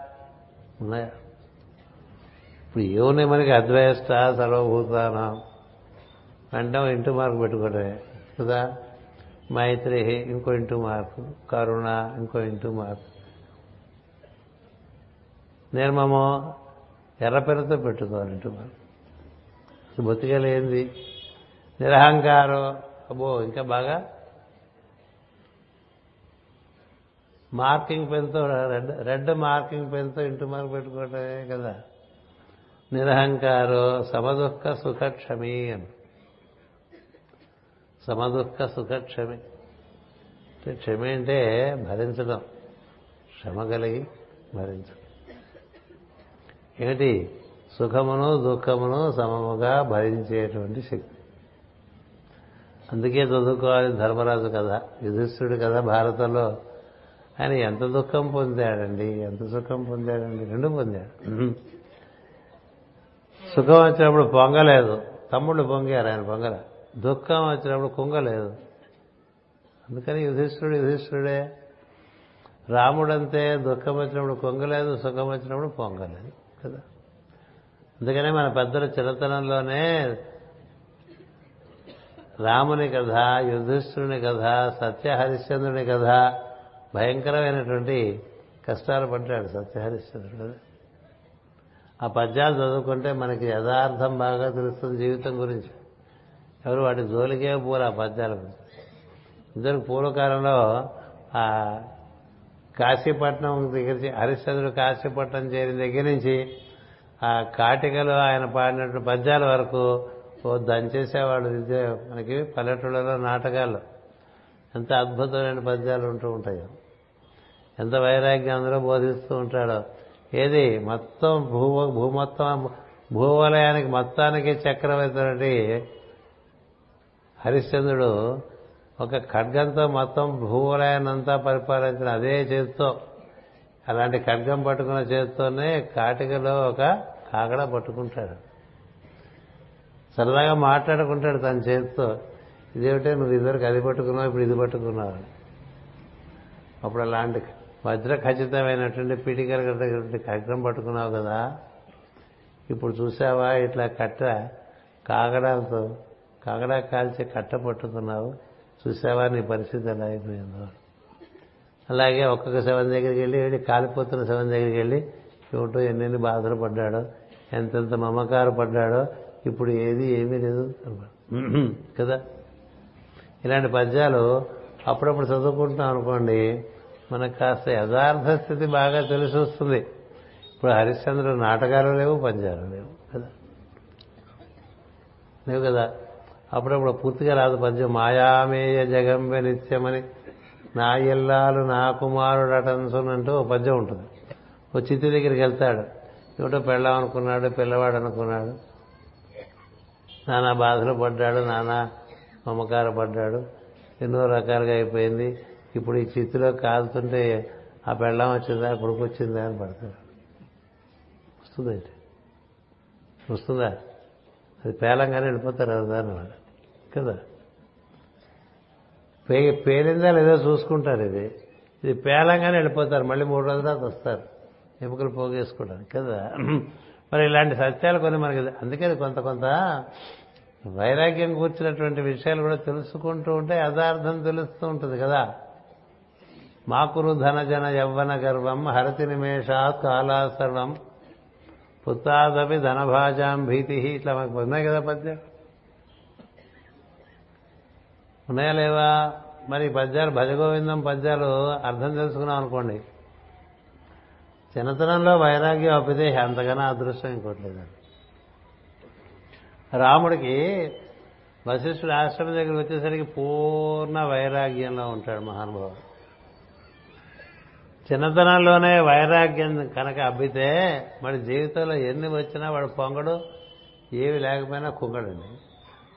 ఉన్నాయా? ఇప్పుడు ఏమున్నాయి మనకి? అద్వైష్ట సర్వభూతానం. అంటే ఇంటూ మార్కు పెట్టుకోవడమే కదా? మైత్రి ఇంకో ఇంటూ మార్కు. కరుణ ఇంకో ఇంటూ మార్కు. నిర్మమో ఎర్రపెరతో పెట్టుకోవాలి ఇంటూ మార్కు. బొత్తిగలేంది. నిరహంకారం. అబ్బో ఇంకా బాగా? మార్కింగ్ పెన్తో రెడ్ రెడ్ మార్కింగ్ పెన్తో ఇంటి మార్క్ పెట్టుకోవటమే కదా. నిరహంకారో సమదుఃఖ సుఖక్షమి అని. సమదుఃఖ సుఖక్షమి. అంటే క్షమి అంటే భరించడం. శ్రమ కలిగి భరించడం. ఏమిటి? సుఖమును దుఃఖమును సమముగా భరించేటువంటి శక్తి. అందుకే చదువుకోవాలి ధర్మరాజు కథ యుధిష్ఠుడు కదా భారతంలో. ఆయన ఎంత దుఃఖం పొందాడండి ఎంత సుఖం పొందాడండి రెండు పొందాడు. సుఖం వచ్చినప్పుడు పొంగలేదు. తమ్ముళ్ళు పొంగారు ఆయన పొంగల. దుఃఖం వచ్చినప్పుడు కుంగలేదు. అందుకని యుధిష్ఠుడు యుధిష్ఠుడే రాముడంతే దుఃఖం వచ్చినప్పుడు కొంగలేదు సుఖం వచ్చినప్పుడు పొంగలేదు కదా. అందుకనే మన పెద్దల చిరతనంలోనే రాముని కథ యుధిష్ఠుని కథ సత్యహరిశ్చంద్రుని కథ భయంకరమైనటువంటి కష్టాలు పడ్డాడు సత్యహరిశ్చంద్రుడు. ఆ పద్యాలు చదువుకుంటే మనకి యథార్థం బాగా తెలుస్తుంది జీవితం గురించి. ఎవరు వాటి జోలికే పూరు ఆ పద్యాల గురించి. ఇద్దరు పూర్వకాలంలో ఆ కాశీపట్నం దగ్గర హరిశ్చంద్రుడు కాశీపట్నం చేరిన దగ్గర నుంచి ఆ కాటికలు ఆయన పాడినటువంటి పద్యాల వరకు ఓ దంచేసేవాడు విద్య మనకి పల్లెటూళ్ళలో నాటకాల్లో ఎంత అద్భుతమైన పద్యాలు ఉంటూ ఉంటాయో. ఎంత వైరాగ్యం అందరూ బోధిస్తూ ఉంటాడో. ఏది? మొత్తం భూ భూమొత్తం భూవలయానికి మొత్తానికి చక్రవర్తి హరిశ్చంద్రుడు ఒక ఖడ్గంతో మొత్తం భూవలయాన్నంతా పరిపాలించిన అదే చేతితో అలాంటి ఖడ్గం పట్టుకున్న చేతితోనే కాటికలో ఒక కాగడ పట్టుకుంటాడు. సరదాగా మాట్లాడుకుంటాడు తన చేతితో. ఇదేమిటే నువ్వు ఇదివరకు అది పట్టుకున్నావు ఇప్పుడు ఇది పట్టుకున్నావు అప్పుడు అలాంటి వజ్ర ఖచ్చితమైనటువంటి పీటికలటువంటి ఖడ్గం పట్టుకున్నావు కదా. ఇప్పుడు చూసావా ఇట్లా కట్ట కాగడాలతో కాగడా కాల్చి కట్ట పట్టుకున్నావు. చూసావా నీ పరిస్థితి ఎలా అయిపోయిందో అలాగే ఒక్కొక్క శవం దగ్గరికి వెళ్ళి వెళ్ళి కాలిపోతున్న శవం దగ్గరికి వెళ్ళి ఏమిటో ఎన్నెన్ని బాధలు పడ్డాడో ఎంతెంత మమకారు పడ్డాడో ఇప్పుడు ఏది ఏమీ లేదు కదా? ఇలాంటి పద్యాలు అప్పుడప్పుడు చదువుకుంటున్నాం అనుకోండి మనకు కాస్త యథార్థ స్థితి బాగా తెలిసి వస్తుంది. ఇప్పుడు హరిశ్చంద్రుడు నాటకాలు లేవు పద్యాలు లేవు కదా? లేవు కదా? అప్పుడప్పుడు పూర్తిగా రాదు పద్యం మాయామేయ జగంబె నిత్యమని. నా ఇల్లాలు నా కుమారుడు అటన్సునంటూ ఒక పద్యం ఉంటుంది. ఓ చిత్తి దగ్గరికి వెళ్తాడు. ఏమిటో పెళ్ళాం అనుకున్నాడు పిల్లవాడు అనుకున్నాడు. నానా బాధలు పడ్డాడు నానా మమకార పడ్డాడు. ఎన్నో రకాలుగా అయిపోయింది. ఇప్పుడు ఈ చిత్తులో కాలుతుంటే ఆ పెళ్ళం వచ్చిందా కొడుకు వచ్చిందా అని పడతాడు. వస్తుందా వస్తుందా? అది పేలంగానే వెళ్ళిపోతారు కదా కదా? పే పేలిందా లేదో చూసుకుంటారు ఇది. ఇది పేలంగానే వెళ్ళిపోతారు. మళ్ళీ మూడు రోజుల తర్వాత వస్తారు. ఎముకలు పోగేసుకోవడానికి కదా? మరి ఇలాంటి సత్యాలు కొన్ని మనకి అందుకని కొంత కొంత వైరాగ్యం కూర్చున్నటువంటి విషయాలు కూడా తెలుసుకుంటూ ఉంటే యథార్థం తెలుస్తూ ఉంటుంది కదా? మాకురు ధనజన యవ్వన గర్వం హరతి నిమేషాత్ కాలా సర్వం. పుత్తాదపి ధనభాజాం భీతి ఇట్లా మనకు ఉన్నాయి కదా పద్యం ఉన్నాయా లేవా? మరి పద్యాలు భజగోవిందం పద్యాలు అర్థం తెలుసుకున్నాం అనుకోండి. చిన్నతనంలో వైరాగ్యం అప్పితే అంతగానో అదృష్టం ఇంకోట్లేదండి రాముడికి వశిష్ఠుడు ఆశ్రమం దగ్గర వచ్చేసరికి పూర్ణ వైరాగ్యంలో ఉంటాడు మహానుభావుడు. చిన్నతనంలోనే వైరాగ్యం కనుక అబ్బితే మరి జీవితంలో ఎన్ని వచ్చినా వాడు పొంగడు ఏవి లేకపోయినా కుంగడండి.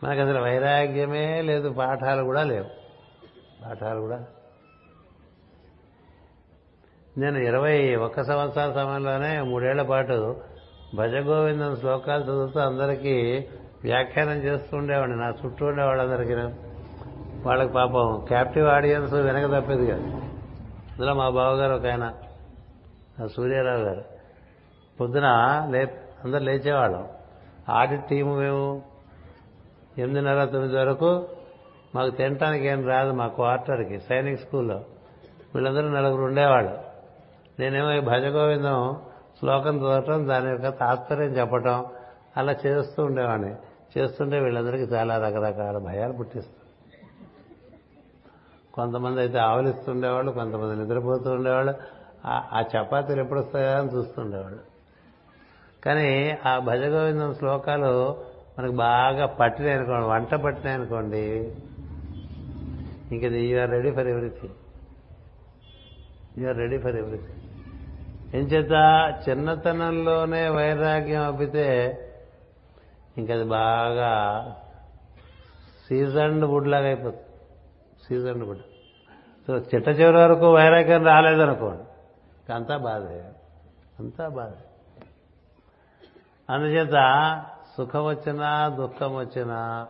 మనకు అసలు వైరాగ్యమే లేదు పాఠాలు కూడా లేవు. పాఠాలు కూడా. నేను ఇరవై ఒక్క సంవత్సరాల సమయంలోనే మూడేళ్ళ పాటు భజగోవిందం శ్లోకాలు చదువుతూ అందరికీ వ్యాఖ్యానం చేస్తూ ఉండేవాడిని. నా చుట్టూ ఉండే వాళ్ళందరికీ వాళ్ళకి పాపం క్యాప్టివ్ ఆడియన్స్ వెనక తప్పేది కాదు. అందులో మా బావగారు ఒక ఆయన సూర్యారావు గారు. పొద్దున లే అందరు లేచేవాళ్ళం. ఆడిట్ టీము మేము ఎనిమిదిన్నర తొమ్మిది వరకు మాకు తినటానికి ఏం రాదు మా క్వార్టర్కి సైనిక్ స్కూల్లో. వీళ్ళందరూ నలుగురు ఉండేవాళ్ళు. నేనేమో ఈ భజగోవిందం శ్లోకం చదవటం దాని యొక్క తాత్పర్యం చెప్పటం అలా చేస్తూ ఉండేవాడిని. చేస్తుంటే వీళ్ళందరికీ చాలా రకరకాల భయాలు పుట్టిస్తుంది కొంతమంది అయితే ఆవలిస్తుండేవాళ్ళు కొంతమంది నిద్రపోతూ ఉండేవాళ్ళు. ఆ- చపాతీలు ఎప్పుడు వస్తాయా అని చూస్తుండేవాళ్ళు కానీ ఆ భజగోవిందం శ్లోకాలు మనకు బాగా పట్టినాయి అనుకోండి వంట పట్టినాయి అనుకోండి ఇంక you're ready for everything you're ready for everything ఏం చేత చిన్నతనంలోనే వైరాగ్యం అబ్బితే ఇంకది బాగా సీజన్డ్ వుడ్ లాగా అయిపోతుంది. సీజన్డ్ వుడ్ సో చిట్ట చివరి వరకు వైరాగ్యం రాలేదనుకోండి అంతా బాధే. అంతా బాధే. అందుచేత సుఖం వచ్చినా దుఃఖం వచ్చినా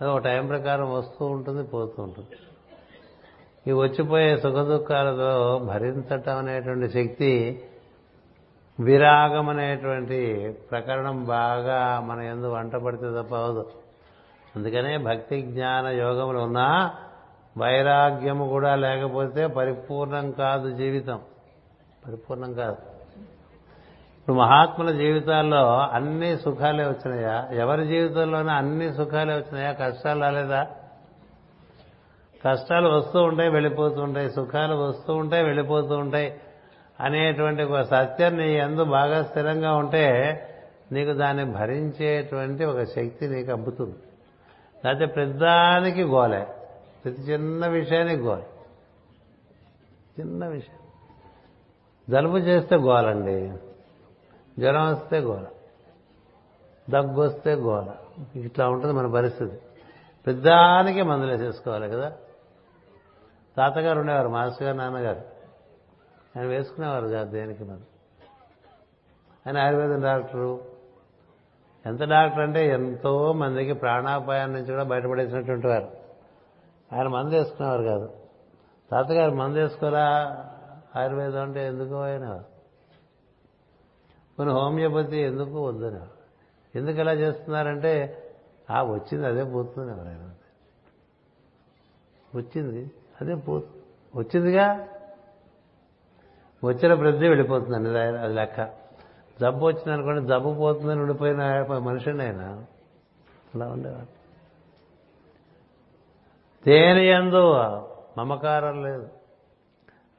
అది ఒక టైం ప్రకారం వస్తూ ఉంటుంది పోతూ ఉంటుంది. ఈ వచ్చిపోయే సుఖ దుఃఖాలతో భరించటం అనేటువంటి శక్తి విరాగం అనేటువంటి ప్రకరణం బాగా మన ఎందు వంట పడితే తప్ప అవదు అందుకనే భక్తి జ్ఞాన యోగములు ఉన్నా వైరాగ్యము కూడా లేకపోతే పరిపూర్ణం కాదు జీవితం. పరిపూర్ణం కాదు. ఇప్పుడు మహాత్ముల జీవితాల్లో అన్ని సుఖాలే వచ్చినాయా? ఎవరి జీవితంలోనే అన్ని సుఖాలే వచ్చినాయా? కష్టాలు రాలేదా? కష్టాలు వస్తూ ఉంటాయి వెళ్ళిపోతూ ఉంటాయి. సుఖాలు వస్తూ ఉంటాయి వెళ్ళిపోతూ ఉంటాయి. అనేటువంటి ఒక సత్యం నీ ఎందు బాగా స్థిరంగా ఉంటే నీకు దాన్ని భరించేటువంటి ఒక శక్తి నీకు అబ్బుతుంది లేకపోతే ప్రతిదానికి గోలే. ప్రతి చిన్న విషయానికి గోలే. చిన్న విషయం. జలుబు చేస్తే గోలండి. జ్వరం వస్తే గోల దగ్గు వస్తే గోల. ఇట్లా ఉంటుంది మన పరిస్థితి. పెద్దానికి మందులు వేసేసుకోవాలి కదా. తాతగారు ఉండేవారు మాస్టర్ గారు నాన్నగారు. ఆయన వేసుకునేవారు కాదు దేనికి మనం ఆయన ఆయుర్వేదం డాక్టరు. ఎంత డాక్టర్ అంటే ఎంతో మందికి ప్రాణాపాయం నుంచి కూడా బయటపడేసినటువంటి వారు ఆయన మందు వేసుకునేవారు కాదు. తాతగారు మందు వేసుకోరా? ఆయుర్వేదం అంటే ఎందుకు అయినవారు కొన్ని హోమియోపతి ఎందుకు వద్దని ఎందుకు ఎలా చేస్తున్నారంటే ఆ వచ్చింది అదే పోతుంది ఎవరైనా వచ్చింది అదే పోతుంది వచ్చిందిగా? వచ్చిన ప్రతి వెళ్ళిపోతుందండి అది లెక్క. జబ్బు వచ్చింది అనుకోండి జబ్బు పోతుందని ఉండిపోయిన మనిషిని ఆయన. అలా ఉండేవాడు. దేని ఎందు? మమకారం లేదు.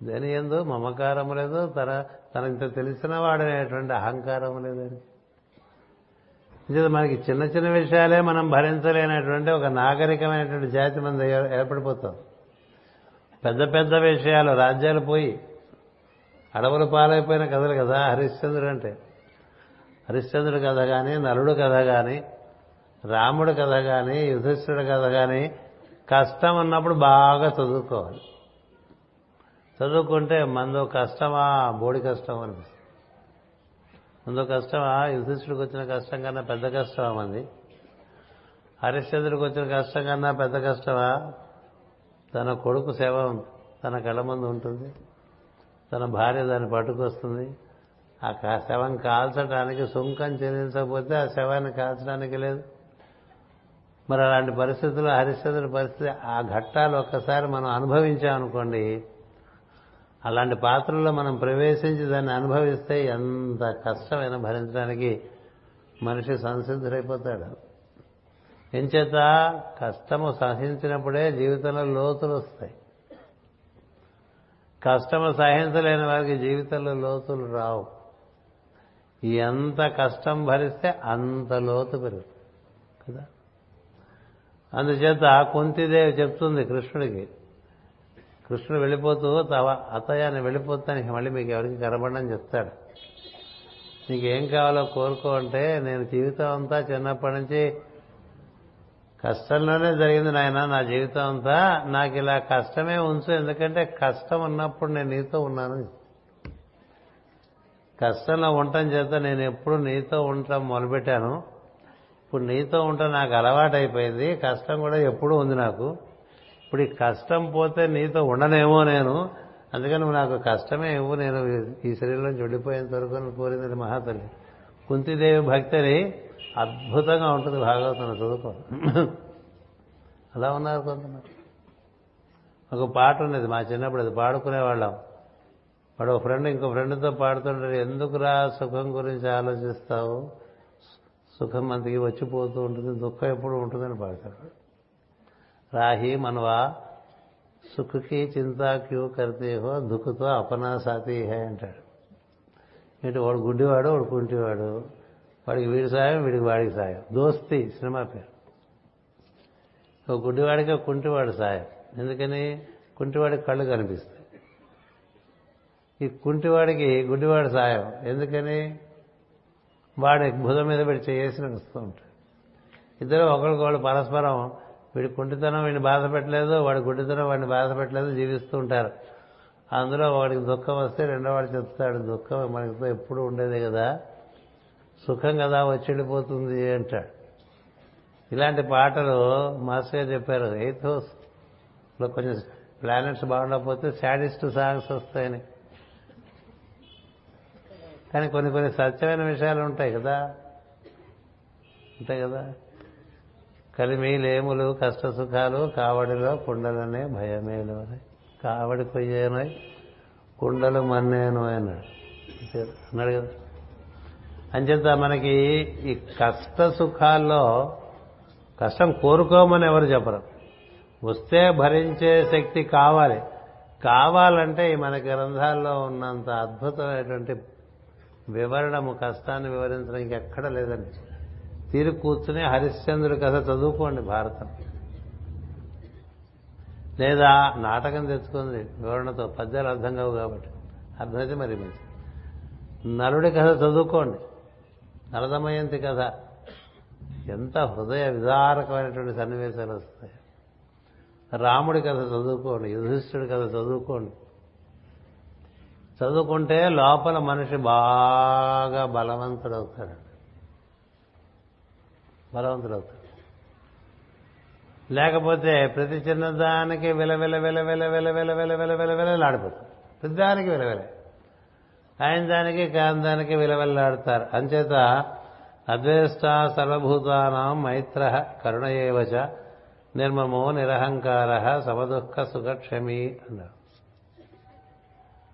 దేని ఎందు? మమకారం లేదు తన తనంత తెలిసిన వాడనేటువంటి అహంకారం లేదని మనకి చిన్న చిన్న విషయాలే మనం భరించలేనటువంటి ఒక నాగరికమైనటువంటి జాతి మన ఏర్పడిపోతాం. పెద్ద పెద్ద విషయాలు రాజ్యాలు పోయి అడవులు పాలైపోయిన కథలు కదా హరిశ్చంద్రుడు అంటే. హరిశ్చంద్రుడు కథ కానీ నలుడు కథ కానీ రాముడు కథ కానీ యుధిష్ఠుడు కథ కానీ కష్టం ఉన్నప్పుడు బాగా చదువుకోవాలి. చదువుకుంటే మందో కష్టమా? బోడి కష్టం అనిపిస్తుంది. మందో కష్టమా? యుధిష్ఠుడికి వచ్చిన కష్టం కన్నా పెద్ద కష్టమా మంది? హరిశ్చంద్రుడికి వచ్చిన కష్టం కన్నా పెద్ద కష్టమా? తన కొడుకు సేవ తన కళ్ళ ముందు ఉంటుంది. తన భార్య దాన్ని పట్టుకొస్తుంది. ఆ శవం కాల్చడానికి సుంకం చెల్లించకపోతే ఆ శవాన్ని కాల్చడానికి లేదు. మరి అలాంటి పరిస్థితుల్లో హరిశ్చంద్రుడి పరిస్థితి ఆ ఘట్టాలు ఒక్కసారి మనం అనుభవించామనుకోండి అలాంటి పాత్రల్లో మనం ప్రవేశించి దాన్ని అనుభవిస్తే ఎంత కష్టమైన భరించడానికి మనిషి సంసిద్ధుడైపోతాడు. ఎంచేత కష్టము సహించినప్పుడే జీవితంలో లోతులు వస్తాయి. కష్టము సహించలేని వారికి జీవితంలో లోతులు రావు. ఎంత కష్టం భరిస్తే అంత లోతు పెరుగుతుంది. కదా? అందుచేత కుంతిదేవి చెప్తుంది కృష్ణుడికి కృష్ణుడు వెళ్ళిపోతూ తవ అతయ్యాన్ని వెళ్ళిపోతానికి మళ్ళీ మీకు ఎవరికి కనబడని చెప్తాడు. నీకేం కావాలో కోరుకో అంటే నేను జీవితం అంతా చిన్నప్పటి నుంచి కష్టంలోనే జరిగింది నాయన నా జీవితం అంతా నాకు ఇలా కష్టమే ఉంచు ఎందుకంటే కష్టం ఉన్నప్పుడు నేను నీతో ఉన్నాను. కష్టంలో ఉండటం చేత నేను ఎప్పుడు నీతో ఉండటం మొదలుపెట్టాను. ఇప్పుడు నీతో ఉండటం నాకు అలవాటైపోయింది. కష్టం కూడా ఎప్పుడూ ఉంది నాకు. ఇప్పుడు ఈ కష్టం పోతే నీతో ఉండనేమో నేను. అందుకని నువ్వు నాకు కష్టమే ఇవ్వు. నేను ఈ శరీరంలో చెడిపోయేంత వరకు అని కోరింది మహాతల్లి. కుంతిదేవి భక్తిని అద్భుతంగా ఉంటుంది భాగవతం చదువుకో. అలా ఉన్నారు కొంతమంది. ఒక పాట ఉన్నది మా చిన్నప్పుడు అది పాడుకునేవాళ్ళం. వాడు ఒక ఫ్రెండ్ ఇంకో ఫ్రెండ్తో పాడుతుంటాడు ఎందుకురా సుఖం గురించి ఆలోచిస్తావు? సుఖం అంతకి వచ్చిపోతూ ఉంటుంది దుఃఖం ఎప్పుడు ఉంటుందని పాడతాడు. రాహి మనవా సుఖకి చింత క్యూ కర్తే హో దుఃఖతో అపనా సాతి హే అంటాడు. ఏంటి వాడు గుడ్డివాడు వాడు కుంటివాడు? వాడికి వీడి సాయం వీడికి వాడికి సాయం. దోస్తి సినిమా పేరు. ఒక గుడ్డివాడికి ఒక కుంటివాడు సాయం. ఎందుకని? కుంటివాడికి కళ్ళు కనిపిస్తాయి. ఈ కుంటివాడికి గుడ్డివాడి సాయం. ఎందుకని? వాడి భుజం మీద పెట్టి చేసి నడుస్తూ ఉంటాడు. ఇద్దరు ఒకరికొకళ్ళు పరస్పరం వీడి కుంటితనం వీడిని బాధ పెట్టలేదు వాడి గుడ్డితనం వాడిని బాధ పెట్టలేదు జీవిస్తూ ఉంటారు. అందులో వాడికి దుఃఖం వస్తే రెండో వాడు చెప్తాడు దుఃఖం మనతో ఎప్పుడు ఉండేదే కదా సుఖం కదా వచ్చి వెళ్ళిపోతుంది అంటాడు. ఇలాంటి పాటలు మాస్టర్ గారు చెప్పారు ఎయిత్ హౌస్లో కొంచెం ప్లానెట్స్ బాగుండకపోతే శాడిస్ట్ సాంగ్స్ వస్తాయని. కానీ కొన్ని కొన్ని సత్యమైన విషయాలు ఉంటాయి కదా ఉంటాయి కదా. కలిమి లేములు కష్ట సుఖాలు కావడిలో కుండలనే భయమేలు అని. కావడి కొయ్యేనోయ్ కుండలు మన్నేను అన్నాడు అన్నాడు కదా. అంచేత మనకి ఈ కష్ట సుఖాల్లో కష్టం కోరుకోమని ఎవరు చెప్పరు. వస్తే భరించే శక్తి కావాలి. కావాలంటే ఈ మన గ్రంథాల్లో ఉన్నంత అద్భుతమైనటువంటి వివరణము కష్టాన్ని వివరించడానికి ఎక్కడ లేదండి తీరు కూర్చుని హరిశ్చంద్రుడి కథ చదువుకోండి భారతం. లేదా నాటకం తెచ్చుకుంది వివరణతో పద్యాలు అర్థం కావు కాబట్టి. అర్థమైతే మరి మంచి నలుడి కథ చదువుకోండి. నరదమయంతి కథ. ఎంత హృదయ విదారకమైనటువంటి సన్నివేశాలు వస్తాయి. రాముడి కథ చదువుకోండి యుధిష్ఠుడి కథ చదువుకోండి. చదువుకుంటే లోపల మనిషి బాగా బలవంతుడవుతాడు. బలవంతుడవుతాడు లేకపోతే ప్రతి చిన్నదానికి విలవిల విలవిల విలవిల విలవిల విలవిలలాడిపోతుంది ప్రతిదానికి విలవిలే ఆయన దానికి కాందానికి విలవెల్లాడతారు అంచేత అద్వేష్ట సర్వభూతానాం మైత్ర కరుణ ఏవచ నిర్మమో నిరహంకార సమదుఃఖ సుఖక్షమి అన్నారు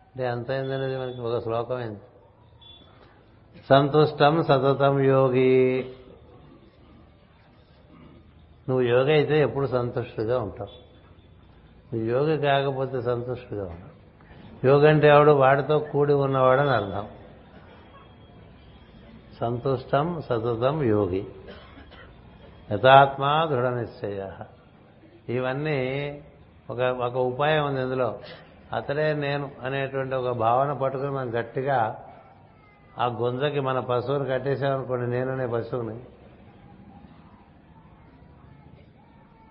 అంటే అంత ఏందనేది మనకి ఒక శ్లోకం అయింది సంతుష్టం సతతం యోగి నువ్వు యోగ అయితే ఎప్పుడు సంతుష్టుగా ఉంటావు. నువ్వు యోగ కాకపోతే సంతుష్టుగా ఉండవు. యోగ అంటే ఎవడు? వాడితో కూడి ఉన్నవాడని అర్థం. సంతుష్టం సతతం యోగి. యథాత్మా దృఢ నిశ్చయ ఇవన్నీ ఒక ఒక ఉపాయం ఉంది ఇందులో. అతడే నేను అనేటువంటి ఒక భావన పట్టుకుని మనం గట్టిగా ఆ గుంజకి మన పశువుని కట్టేసామనుకోండి నేననే పశువుని.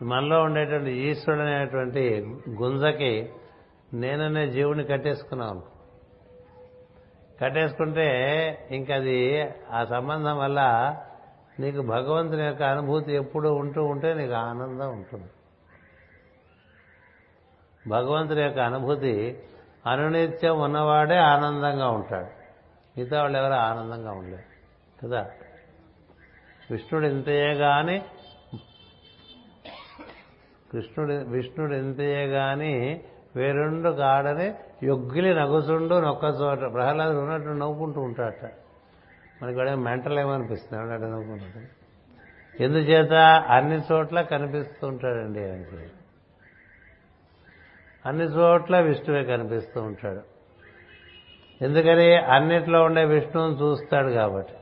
మనలో ఉండేటువంటి ఈశ్వరుడు అనేటువంటి గుంజకి నేననే జీవుని కట్టేసుకున్నాను కట్టేసుకుంటే ఇంకది ఆ సంబంధం వల్ల నీకు భగవంతుని యొక్క అనుభూతి ఎప్పుడు ఉంటూ ఉంటే నీకు ఆనందం ఉంటుంది. భగవంతుని యొక్క అనుభూతి అనునిత్యం ఉన్నవాడే ఆనందంగా ఉంటాడు. మిగతా వాళ్ళు ఎవరు ఆనందంగా ఉండలేరు. కదా? విష్ణుడు ఇంతయే కానీ కృష్ణుడు విష్ణుడు ఎంతయే గాని వేరుండు కాడని యొగ్గిలి నగుసుండు నొక్కచోట. ప్రహ్లాదుడు ఉన్నట్టు నవ్వుకుంటూ ఉంటాడట. మనకి వాడే మెంటల్ ఏమనిపిస్తుంది? అట్లా నవ్వుకుంటాడు ఎందుచేత? అన్ని చోట్ల కనిపిస్తూ ఉంటాడండి ఆయనకి అన్ని చోట్ల విష్ణువే కనిపిస్తూ ఉంటాడు. ఎందుకని? అన్నిట్లో ఉండే విష్ణువుని చూస్తాడు కాబట్టి.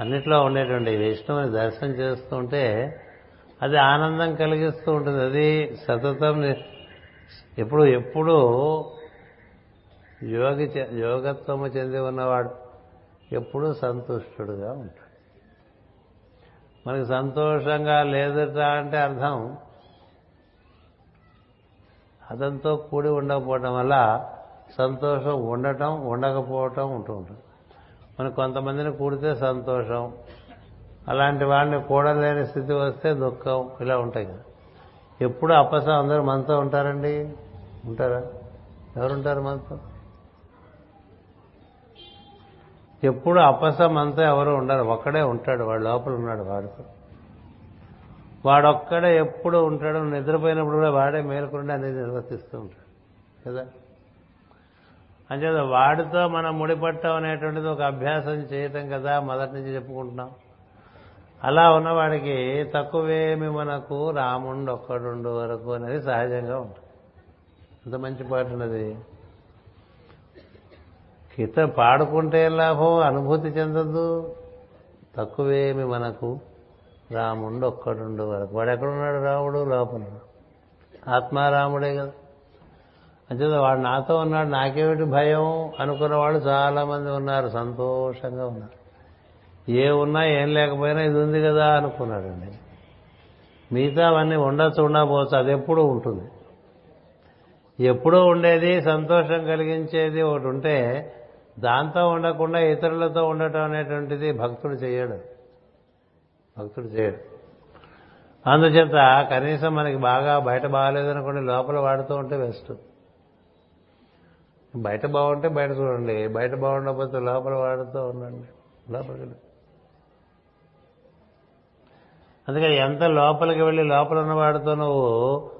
అన్నిట్లో ఉండేటువంటి విష్ణువుని దర్శనం చేస్తుంటే అది ఆనందం కలిగిస్తూ ఉంటుంది. అది సతతం ఎప్పుడు ఎప్పుడు యోగి యోగత్వము చెంది ఉన్నవాడు ఎప్పుడూ సంతుష్టుడుగా ఉంటాడు. మనకి సంతోషంగా లేదట అంటే అర్థం అతనితో కూడి ఉండకపోవటం వల్ల సంతోషం ఉండటం ఉండకపోవటం ఉంటూ ఉంటుంది. మనకు కొంతమందిని కూడితే సంతోషం అలాంటి వాడిని కూడలేని స్థితి వస్తే దుఃఖం ఇలా ఉంటాయి కదా. ఎప్పుడు అప్పసం అందరూ మనతో ఉంటారండి? ఉంటారా? ఎవరుంటారు మనతో? ఎప్పుడు అపసం అంతా ఎవరు ఉండరు ఒక్కడే ఉంటాడు వాడు లోపల ఉన్నాడు వాడితో. వాడొక్కడే ఎప్పుడు ఉంటాడు నిద్రపోయినప్పుడు కూడా వాడే మేలుకుండా అనేది నిర్వర్తిస్తూ ఉంటాడు. కదా? అంచేత వాడితో మనం ముడిపట్టం అనేటువంటిది ఒక అభ్యాసం చేయటం కదా మొదటి నుంచి చెప్పుకుంటున్నాం. అలా ఉన్నవాడికి తక్కువేమి మనకు రాముండు ఒక్కడుండు వరకు అనేది సహజంగా ఉంటుంది. అంత మంచి పాట ఉన్నది. కిత పాడుకుంటే లాభం అనుభూతి చెందదు తక్కువేమి మనకు రాముండు ఒక్కడుండు వరకు. వాడు ఎక్కడున్నాడు రాముడు లోపల ఆత్మారాముడే కదా. అంచేత వాడు నాతో ఉన్నాడు నాకేమిటి భయం? అనుకున్న వాళ్ళు చాలామంది ఉన్నారు సంతోషంగా ఉన్నారు. ఏ ఉన్నా ఏం లేకపోయినా ఇది ఉంది కదా అనుకున్నాడండి. మిగతా అవన్నీ ఉండొచ్చు ఉండకపోవచ్చు అది ఎప్పుడూ ఉంటుంది. ఎప్పుడూ ఉండేది సంతోషం కలిగించేది ఒకటి ఉంటే దాంతో ఉండకుండా ఇతరులతో ఉండటం అనేటువంటిది భక్తుడు చేయడు. భక్తుడు చేయడు. అందుచేత కనీసం మనకి బాగా బయట బాగాలేదనుకోండి లోపల వాడుతూ ఉంటే బెస్ట్ బయట బాగుంటే బయట చూడండి బయట బాగుండకపోతే లోపల వాడుతూ ఉండండి. లోపలికి అందుకని ఎంత లోపలికి వెళ్ళి లోపల ఉన్నవాడితో నువ్వు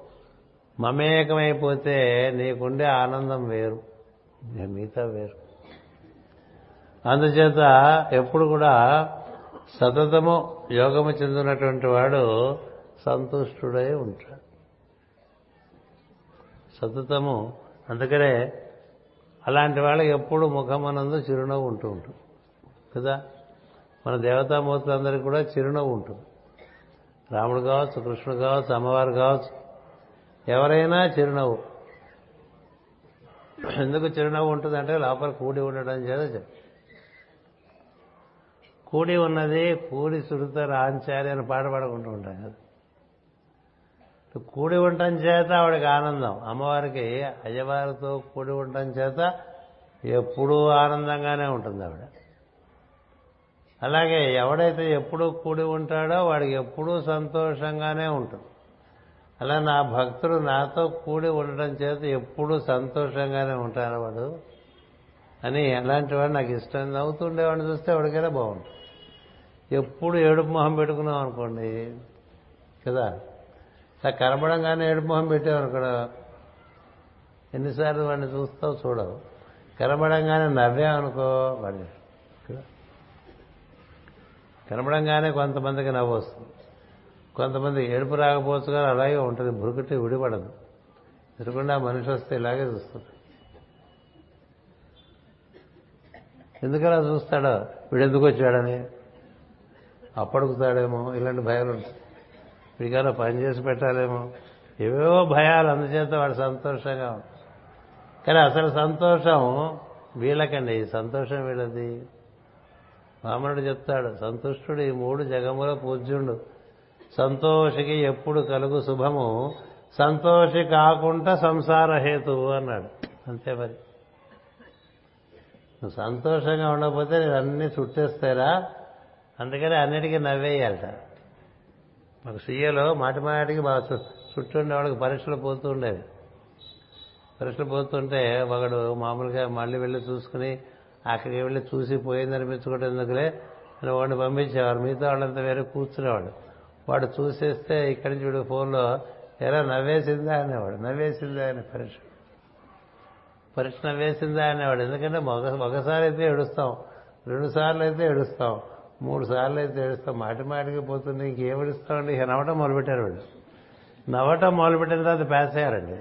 మమేకమైపోతే నీకుండే ఆనందం వేరు. మిగతా వేరు. అందుచేత ఎప్పుడు కూడా సతతము యోగము చెందినటువంటి వాడు సంతుష్టుడై ఉంటాడు. సతతము అందుకనే అలాంటి వాళ్ళకి ఎప్పుడు ముఖమనందు చిరునవ్వు ఉంటూ ఉంటుంది కదా? మన దేవతామూర్తులందరికీ కూడా చిరునవ్వు ఉంటుంది. రాముడు కావచ్చు కృష్ణుడు కావచ్చు అమ్మవారు కావచ్చు ఎవరైనా చిరునవ్వు. ఎందుకు చిరునవ్వు ఉంటుందంటే లోపల కూడి ఉండడం చేత చెప్పు. కూడి ఉన్నది కూడి సుడిత రాంచాలి అని పాట పాడుకుంటూ ఉంటాం కదా. కూడి ఉండటం చేత ఆవిడకి ఆనందం. అమ్మవారికి అయ్యవారితో కూడి ఉండటం చేత ఎప్పుడూ ఆనందంగానే ఉంటుంది ఆవిడ. అలాగే ఎవడైతే ఎప్పుడూ కూడి ఉంటాడో వాడికి ఎప్పుడూ సంతోషంగానే ఉంటుంది. అలా నా భక్తుడు నాతో కూడి ఉండటం చేత ఎప్పుడూ సంతోషంగానే ఉంటాడు వాడు అని అలాంటి వాడు నాకు ఇష్టం నవ్వుతుండేవాడిని చూస్తే ఎవరికైనా బాగుంటుంది. ఎప్పుడు ఏడుపు మొహం పెట్టుకున్నాం అనుకోండి కదా? ఇలా కనబడంగానే ఏడుపు మొహం పెట్టామనుకో ఎన్నిసార్లు వాడిని చూస్తావు చూడవు. కనబడంగానే నవ్వామనుకో వాడిని కనబడంగానే కొంతమందికి నవ్వు వస్తుంది. కొంతమంది ఏడుపు రాకపోవచ్చు కానీ అలాగే ఉంటుంది. బురుకుటి విడిపడదు. తిరగకుండా మనిషి వస్తే ఇలాగే చూస్తుంది. ఎందుకలా చూస్తాడో? వీడెందుకు వచ్చాడని? అప్పడుకుతాడేమో? ఇలాంటి భయాలు ఉంటాయి. వీడికైనా పని చేసి పెట్టాలేమో? ఏవేవో భయాలు. అందుచేత వాడు సంతోషంగా కానీ అసలు సంతోషం వీళ్ళకండి. ఈ సంతోషం వీళ్ళది. వామనుడు చెప్తాడు సంతుష్టుడు ఈ మూడు జగముల పూజ్యుడు. సంతోషికి ఎప్పుడు కలుగు శుభము సంతోషి కాకుండా సంసార హేతువు అన్నాడు. అంతే మరి. నువ్వు సంతోషంగా ఉండకపోతే నేను అన్ని చుట్టేస్తారా? అందుకని అన్నిటికీ నవ్వేయాలట. మాకు సీఏలో మాటి మాటికి మా చుట్టూ ఉండేవాడికి పరీక్షలు పోతూ ఉండేది పరీక్షలు పోతుంటే ఒకడు మామూలుగా మళ్ళీ వెళ్ళి చూసుకుని అక్కడికి వెళ్ళి చూసి పోయింది అనిపించుకోవడం ఎందుకులే? అని వాడిని పంపించేవారు మిగతా వాళ్ళంతా వేరే కూర్చునేవాడు. వాడు చూసేస్తే ఇక్కడి నుంచి వీడు ఫోన్లో ఎలా నవ్వేసిందా? అనేవాడు. నవ్వేసిందా? అని పరీక్ష పరీక్ష నవ్వేసిందా అనేవాడు. ఎందుకంటే మొగ ఒకసారి అయితే ఏడుస్తాం. రెండు సార్లు అయితే ఏడుస్తాం. మూడు సార్లు అయితే ఏడుస్తాం. మాటి మాటికి పోతుంది ఇంకేం ఏడుస్తామండి? ఇక నవ్వటం మొదలుపెట్టారు వాడు నవ్వటం మొదలుపెట్టిన తర్వాత పాస్ అయ్యారండి.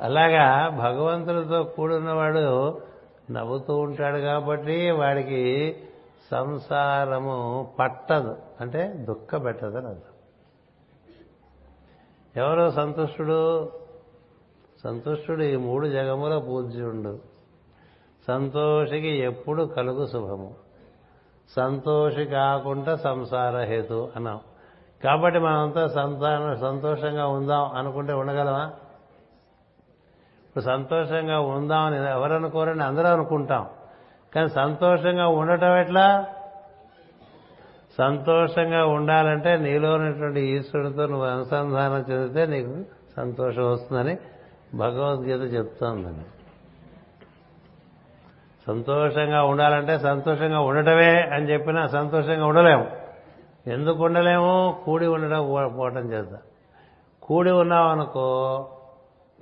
అలాగా భగవంతుడితో కూడున్నవాడు నవ్వుతూ ఉంటాడు కాబట్టి వాడికి సంసారము పట్టదు. అంటే దుఃఖ పెట్టదని అర్థం. ఎవరు సంతుష్టుడు? సంతుష్టుడు ఈ మూడు జగముల పూజ్యుండు. సంతోషికి ఎప్పుడు కలుగు శుభము. సంతోషి కాకుండా సంసార హేతు అన్నాం. కాబట్టి మనంతా సంతాన సంతోషంగా ఉందాం అనుకుంటే ఉండగలమా? ఇప్పుడు సంతోషంగా ఉందామని ఎవరు అనుకోరని అందరూ అనుకుంటాం. కానీ సంతోషంగా ఉండటం ఎట్లా? సంతోషంగా ఉండాలంటే నీలో ఉన్నటువంటి ఈశ్వరుడితో నువ్వు అనుసంధానం చెందితే నీకు సంతోషం వస్తుందని భగవద్గీత చెప్తోందండి. సంతోషంగా ఉండాలంటే సంతోషంగా ఉండటమే అని చెప్పినా సంతోషంగా ఉండలేము. ఎందుకు ఉండలేము? కూడి ఉండడం పోవటం చేద్దాం కూడి ఉన్నావనుకో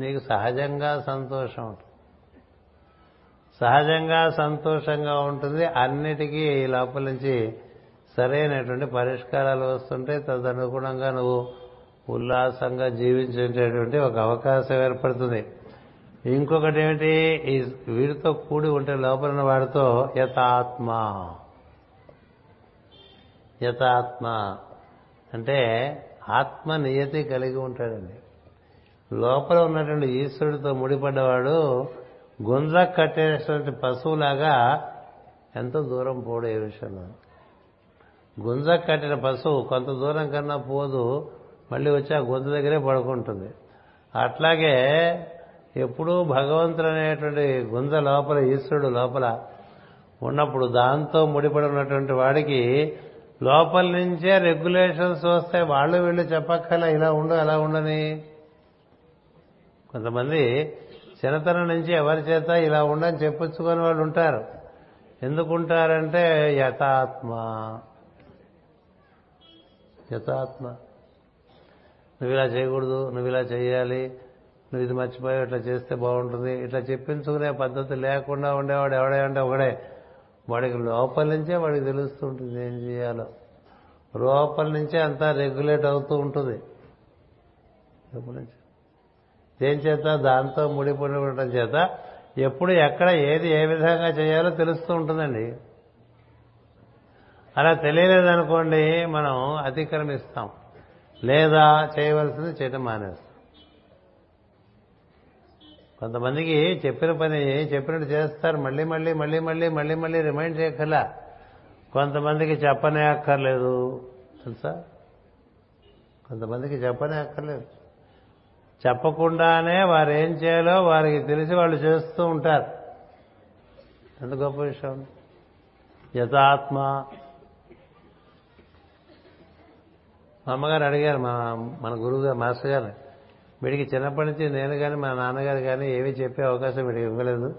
నీకు సహజంగా సంతోషం ఉంటుంది. సహజంగా సంతోషంగా ఉంటుంది. అన్నిటికీ ఈ లోపల నుంచి సరైనటువంటి పరిష్కారాలు వస్తుంటే తదనుగుణంగా నువ్వు ఉల్లాసంగా జీవించేటటువంటి ఒక అవకాశం ఏర్పడుతుంది. ఇంకొకటి ఏమిటి? ఈ వీరితో కూడి ఉంటే లోపల ఉన్న వాడితో యథాత్మ. యథాత్మ. అంటే ఆత్మ నియతి కలిగి ఉంటాడండి. లోపల ఉన్నటువంటి ఈశ్వరుడితో ముడిపడ్డవాడు గుంజ కట్టేటువంటి పశువులాగా ఎంతో దూరం పోడు ఏ విషయంలో. గుంజ కట్టిన పశువు కొంత దూరం కన్నా పోదు మళ్ళీ వచ్చి ఆ గుంజ దగ్గరే పడుకుంటుంది. అట్లాగే ఎప్పుడూ భగవంతుడు అనేటువంటి గుంజ లోపల ఈశ్వరుడు లోపల ఉన్నప్పుడు దాంతో ముడిపడి ఉన్నటువంటి వాడికి లోపల నుంచే రెగ్యులేషన్స్ వస్తాయి వాళ్ళు వీళ్ళు చెప్పక్కల ఇలా ఉండు అలా ఉండని. కొంతమంది చిన్నతనం నుంచి ఎవరి చేత ఇలా ఉండని చెప్పించుకొని వాళ్ళు ఉంటారు. ఎందుకుంటారంటే యథాత్మ. యథాత్మ. నువ్వు ఇలా చేయకూడదు నువ్వు ఇలా చేయాలి నువ్వు ఇది మర్చిపోయావు ఇట్లా చేస్తే బాగుంటుంది. ఇట్లా చెప్పించుకునే పద్ధతి లేకుండా ఉండేవాడు ఎవడే అంటే ఒకడే. వాడికి లోపల నుంచే వాడికి తెలుస్తూ ఉంటుంది ఏం చేయాలో. లోపల నుంచే అంతా రెగ్యులేట్ అవుతూ ఉంటుంది. లోపల నుంచి. దేని చేత దాంతో ముడిపడి ఉండటం చేత ఎప్పుడు ఎక్కడ ఏది ఏ విధంగా చేయాలో తెలుస్తూ ఉంటుందండి. అలా తెలియలేదనుకోండి మనం అతిక్రమిస్తాం. లేదా చేయవలసింది చేయటం మానేస్తాం. కొంతమందికి చెప్పిన పని చెప్పినట్టు చేస్తారు. మళ్ళీ మళ్ళీ మళ్ళీ మళ్ళీ మళ్ళీ మళ్ళీ రిమైండ్ చేయక్కర్లా. కొంతమందికి చెప్పనే అక్కర్లేదు తెలుసా? కొంతమందికి చెప్పనే అక్కర్లేదు చెప్పకుండానే వారు ఏం చేయాలో వారికి తెలిసి వాళ్ళు చేస్తూ ఉంటారు. ఎంత గొప్ప విషయం. యథాత్మ. మా అమ్మగారు అడిగారు మా మన గురువు గారు మాస్టర్ గారు వీడికి చిన్నప్పటి నుంచి నేను కానీ మా నాన్నగారు కానీ ఏమీ చెప్పే అవకాశం వీడికి ఇవ్వలేదు.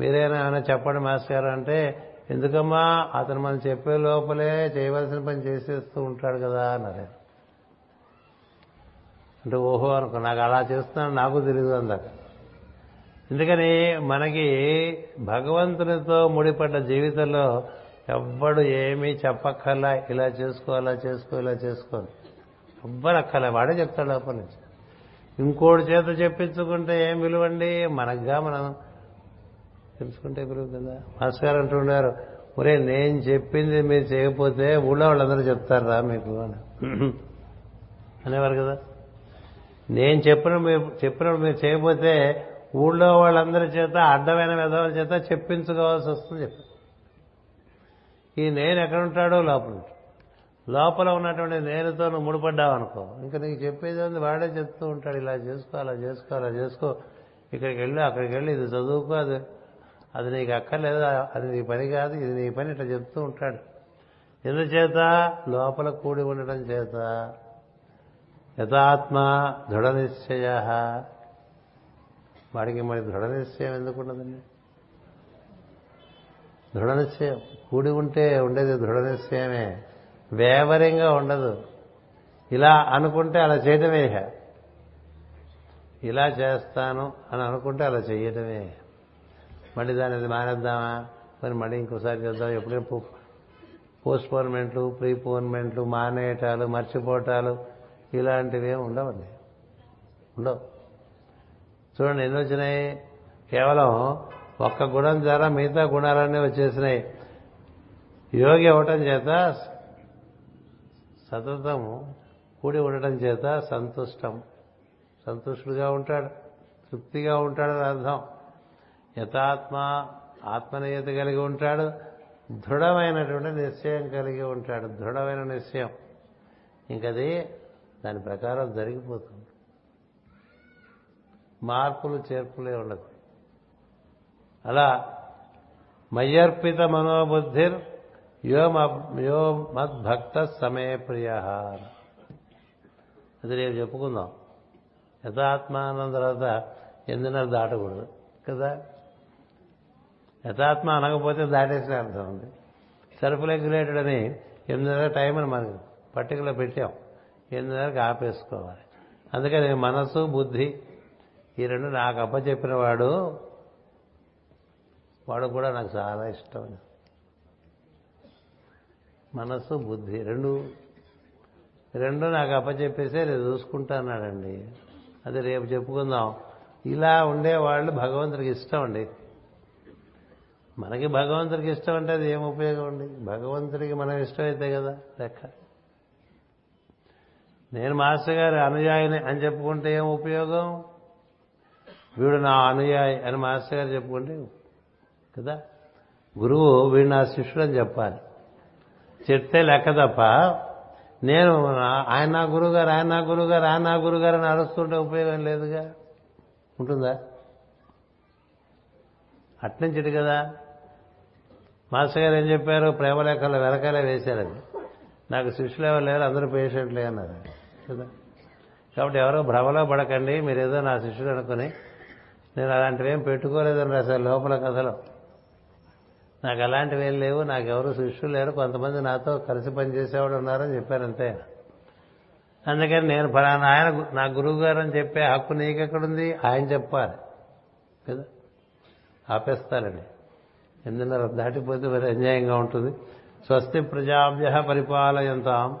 మీరేనా ఏమైనా చెప్పండి మాస్టర్ గారు అంటే ఎందుకమ్మా అతను మనం చెప్పే లోపలే చేయవలసిన పని చేసేస్తూ ఉంటాడు కదా అన్నారు. అంటే ఓహో అనుకో నాకు అలా చేస్తున్నాను నాకు తెలియదు అందాక ఎందుకని మనకి భగవంతునితో ముడిపడ్డ జీవితంలో ఎవ్వడు ఏమీ చెప్పక్కర్లా ఇలా చేసుకో అలా చేసుకో ఇలా చేసుకో ఎవ్వరు అక్కర్లే వాడే చెప్తాడు లోపల నుంచి. ఇంకోటి చేత చెప్పించుకుంటే ఏం విలువండి? మనకుగా మనం తెలుసుకుంటే విలువ కదా. మాస్టర్ గారు అంటున్నారు ఒరే నేను చెప్పింది మీరు చేయకపోతే ఊళ్ళో వాళ్ళందరూ చెప్తారా మీకు? అని. అనేవారు కదా. నేను చెప్పిన చెప్పినప్పుడు మీరు చేయకపోతే ఊళ్ళో వాళ్ళందరి చేత అడ్డమైన విధవుల చేత చెప్పించుకోవాల్సి వస్తుంది చెప్పి ఈ నేను ఎక్కడుంటాడో లోపల లోపల ఉన్నటువంటి నేనుతో నువ్వు ముడిపడ్డావు అనుకో ఇంకా నీకు చెప్పేది ఉంది వాడే చెప్తూ ఉంటాడు ఇలా చేసుకో అలా చేసుకో అలా చేసుకో. ఇక్కడికి వెళ్ళు అక్కడికి వెళ్ళి ఇది చదువుకో అది అది నీకు అక్కర్లేదు అది నీ పని కాదు ఇది నీ పని ఇట్లా చెప్తూ ఉంటాడు. ఎందుచేత? లోపల కూడి ఉండటం చేత. యథాత్మ దృఢ నిశ్చయ వాడికి మరి దృఢ నిశ్చయం ఎందుకు ఉండదండి? దృఢ నిశ్చయం కూడి ఉంటే ఉండేది దృఢ నిశ్చయమే వేవరింగా ఉండదు. ఇలా అనుకుంటే అలా చేయటమే ఇలా చేస్తాను అని అనుకుంటే అలా చేయటమే మళ్ళీ దాన్ని అది మానేద్దామా? మరి మళ్ళీ ఇంకోసారి చేద్దాం. ఎప్పుడైనా పోస్ట్పోన్మెంట్లు ప్రీపోన్మెంట్లు మానేయటాలు మర్చిపోవటాలు ఇలాంటివి ఏమి ఉండవండి. ఉండవు. చూడండి ఎన్ని వచ్చినాయి? కేవలం ఒక్క గుణం ద్వారా మిగతా గుణాలన్నీ వచ్చేసినాయి. యోగి అవ్వటం చేత సతతము కూడి ఉండటం చేత సంతుష్టం. సంతుష్టుడుగా ఉంటాడు. తృప్తిగా ఉంటాడని అర్థం. యథాత్మ ఆత్మనీయత కలిగి ఉంటాడు. దృఢమైనటువంటి నిశ్చయం కలిగి ఉంటాడు. దృఢమైన నిశ్చయం. ఇంకది దాని ప్రకారం జరిగిపోతుంది. మార్పులు చేర్పులే ఉండదు. అలా మయ్యర్పిత మనోబుద్ధిర్ యో మ- యో మద్భక్త సమే ప్రియ. అది రేపు చెప్పుకుందాం. యథాత్మానం తర్వాత ఎందున్నర దాటకూడదు కదా? యథాత్మ అనకపోతే దాటేసిన అర్థం ఉంది. సెల్ఫ్ రెగ్యులేటెడ్ అని ఎనిమిదిన్నర టైం అని మనకు పట్టికలో పెట్టాం. ఎనిమిదిన్నరకు ఆపేసుకోవాలి అందుకని మనసు బుద్ధి ఈ రెండు నాకు అప్పచెప్పిన వాడు వాడు కూడా నాకు చాలా ఇష్టం. మనసు బుద్ధి రెండు రెండు నాకు అప్పచెప్పేసే నేను చూసుకుంటాన్నాడండి. అది రేపు చెప్పుకుందాం. ఇలా ఉండేవాళ్ళు భగవంతుడికి ఇష్టం అండి. మనకి భగవంతుడికి ఇష్టం అంటే అది ఏం ఉపయోగం అండి? భగవంతుడికి మనం ఇష్టమైతే కదా లెక్క. నేను మాస్టర్ గారి అనుయాయిని అని చెప్పుకుంటే ఏం ఉపయోగం? వీడు నా అనుయాయి అని మాస్టర్ గారు చెప్పుకుంటే కదా? గురువు వీడు నా శిష్యుడు అని చెప్పాలి. చెప్తే లెక్క తప్ప నేను ఆయన నా గురువు గారు ఆయన నా గురువు గారు ఆయన నా గురువు గారు అని అరుస్తుంటే ఉపయోగం లేదుగా? ఉంటుందా? అట్నుంచిటి కదా. మాస్టర్ గారు ఏం చెప్పారు? ప్రేమ లెక్కలు వెనకాలే వేశారని. నాకు శిష్యులు ఎవరు లేరు అందరూ పేషెంట్లే అన్నారు. కదా. కాబట్టి ఎవరో భ్రమలో పడకండి మీరు ఏదో నా శిష్యుడు అనుకుని. నేను అలాంటివి ఏం పెట్టుకోలేదని రాశారు లోపల కథలో. నాకు అలాంటివి ఏం లేవు నాకెవరు శిష్యులు లేరు కొంతమంది నాతో కలిసి పనిచేసేవాడు ఉన్నారని చెప్పారు అంతే. అందుకని నేను ఫలానా ఆయన నా గురువు గారు అని చెప్పే హక్కు నీకెక్కడుంది? ఆయన చెప్పాలి. కదా? ఆపేస్తారండి. ఎందున్నర దాటిపోతే మరి అన్యాయంగా ఉంటుంది. స్వస్తి ప్రజాభ్య పరిపాలయంతాం.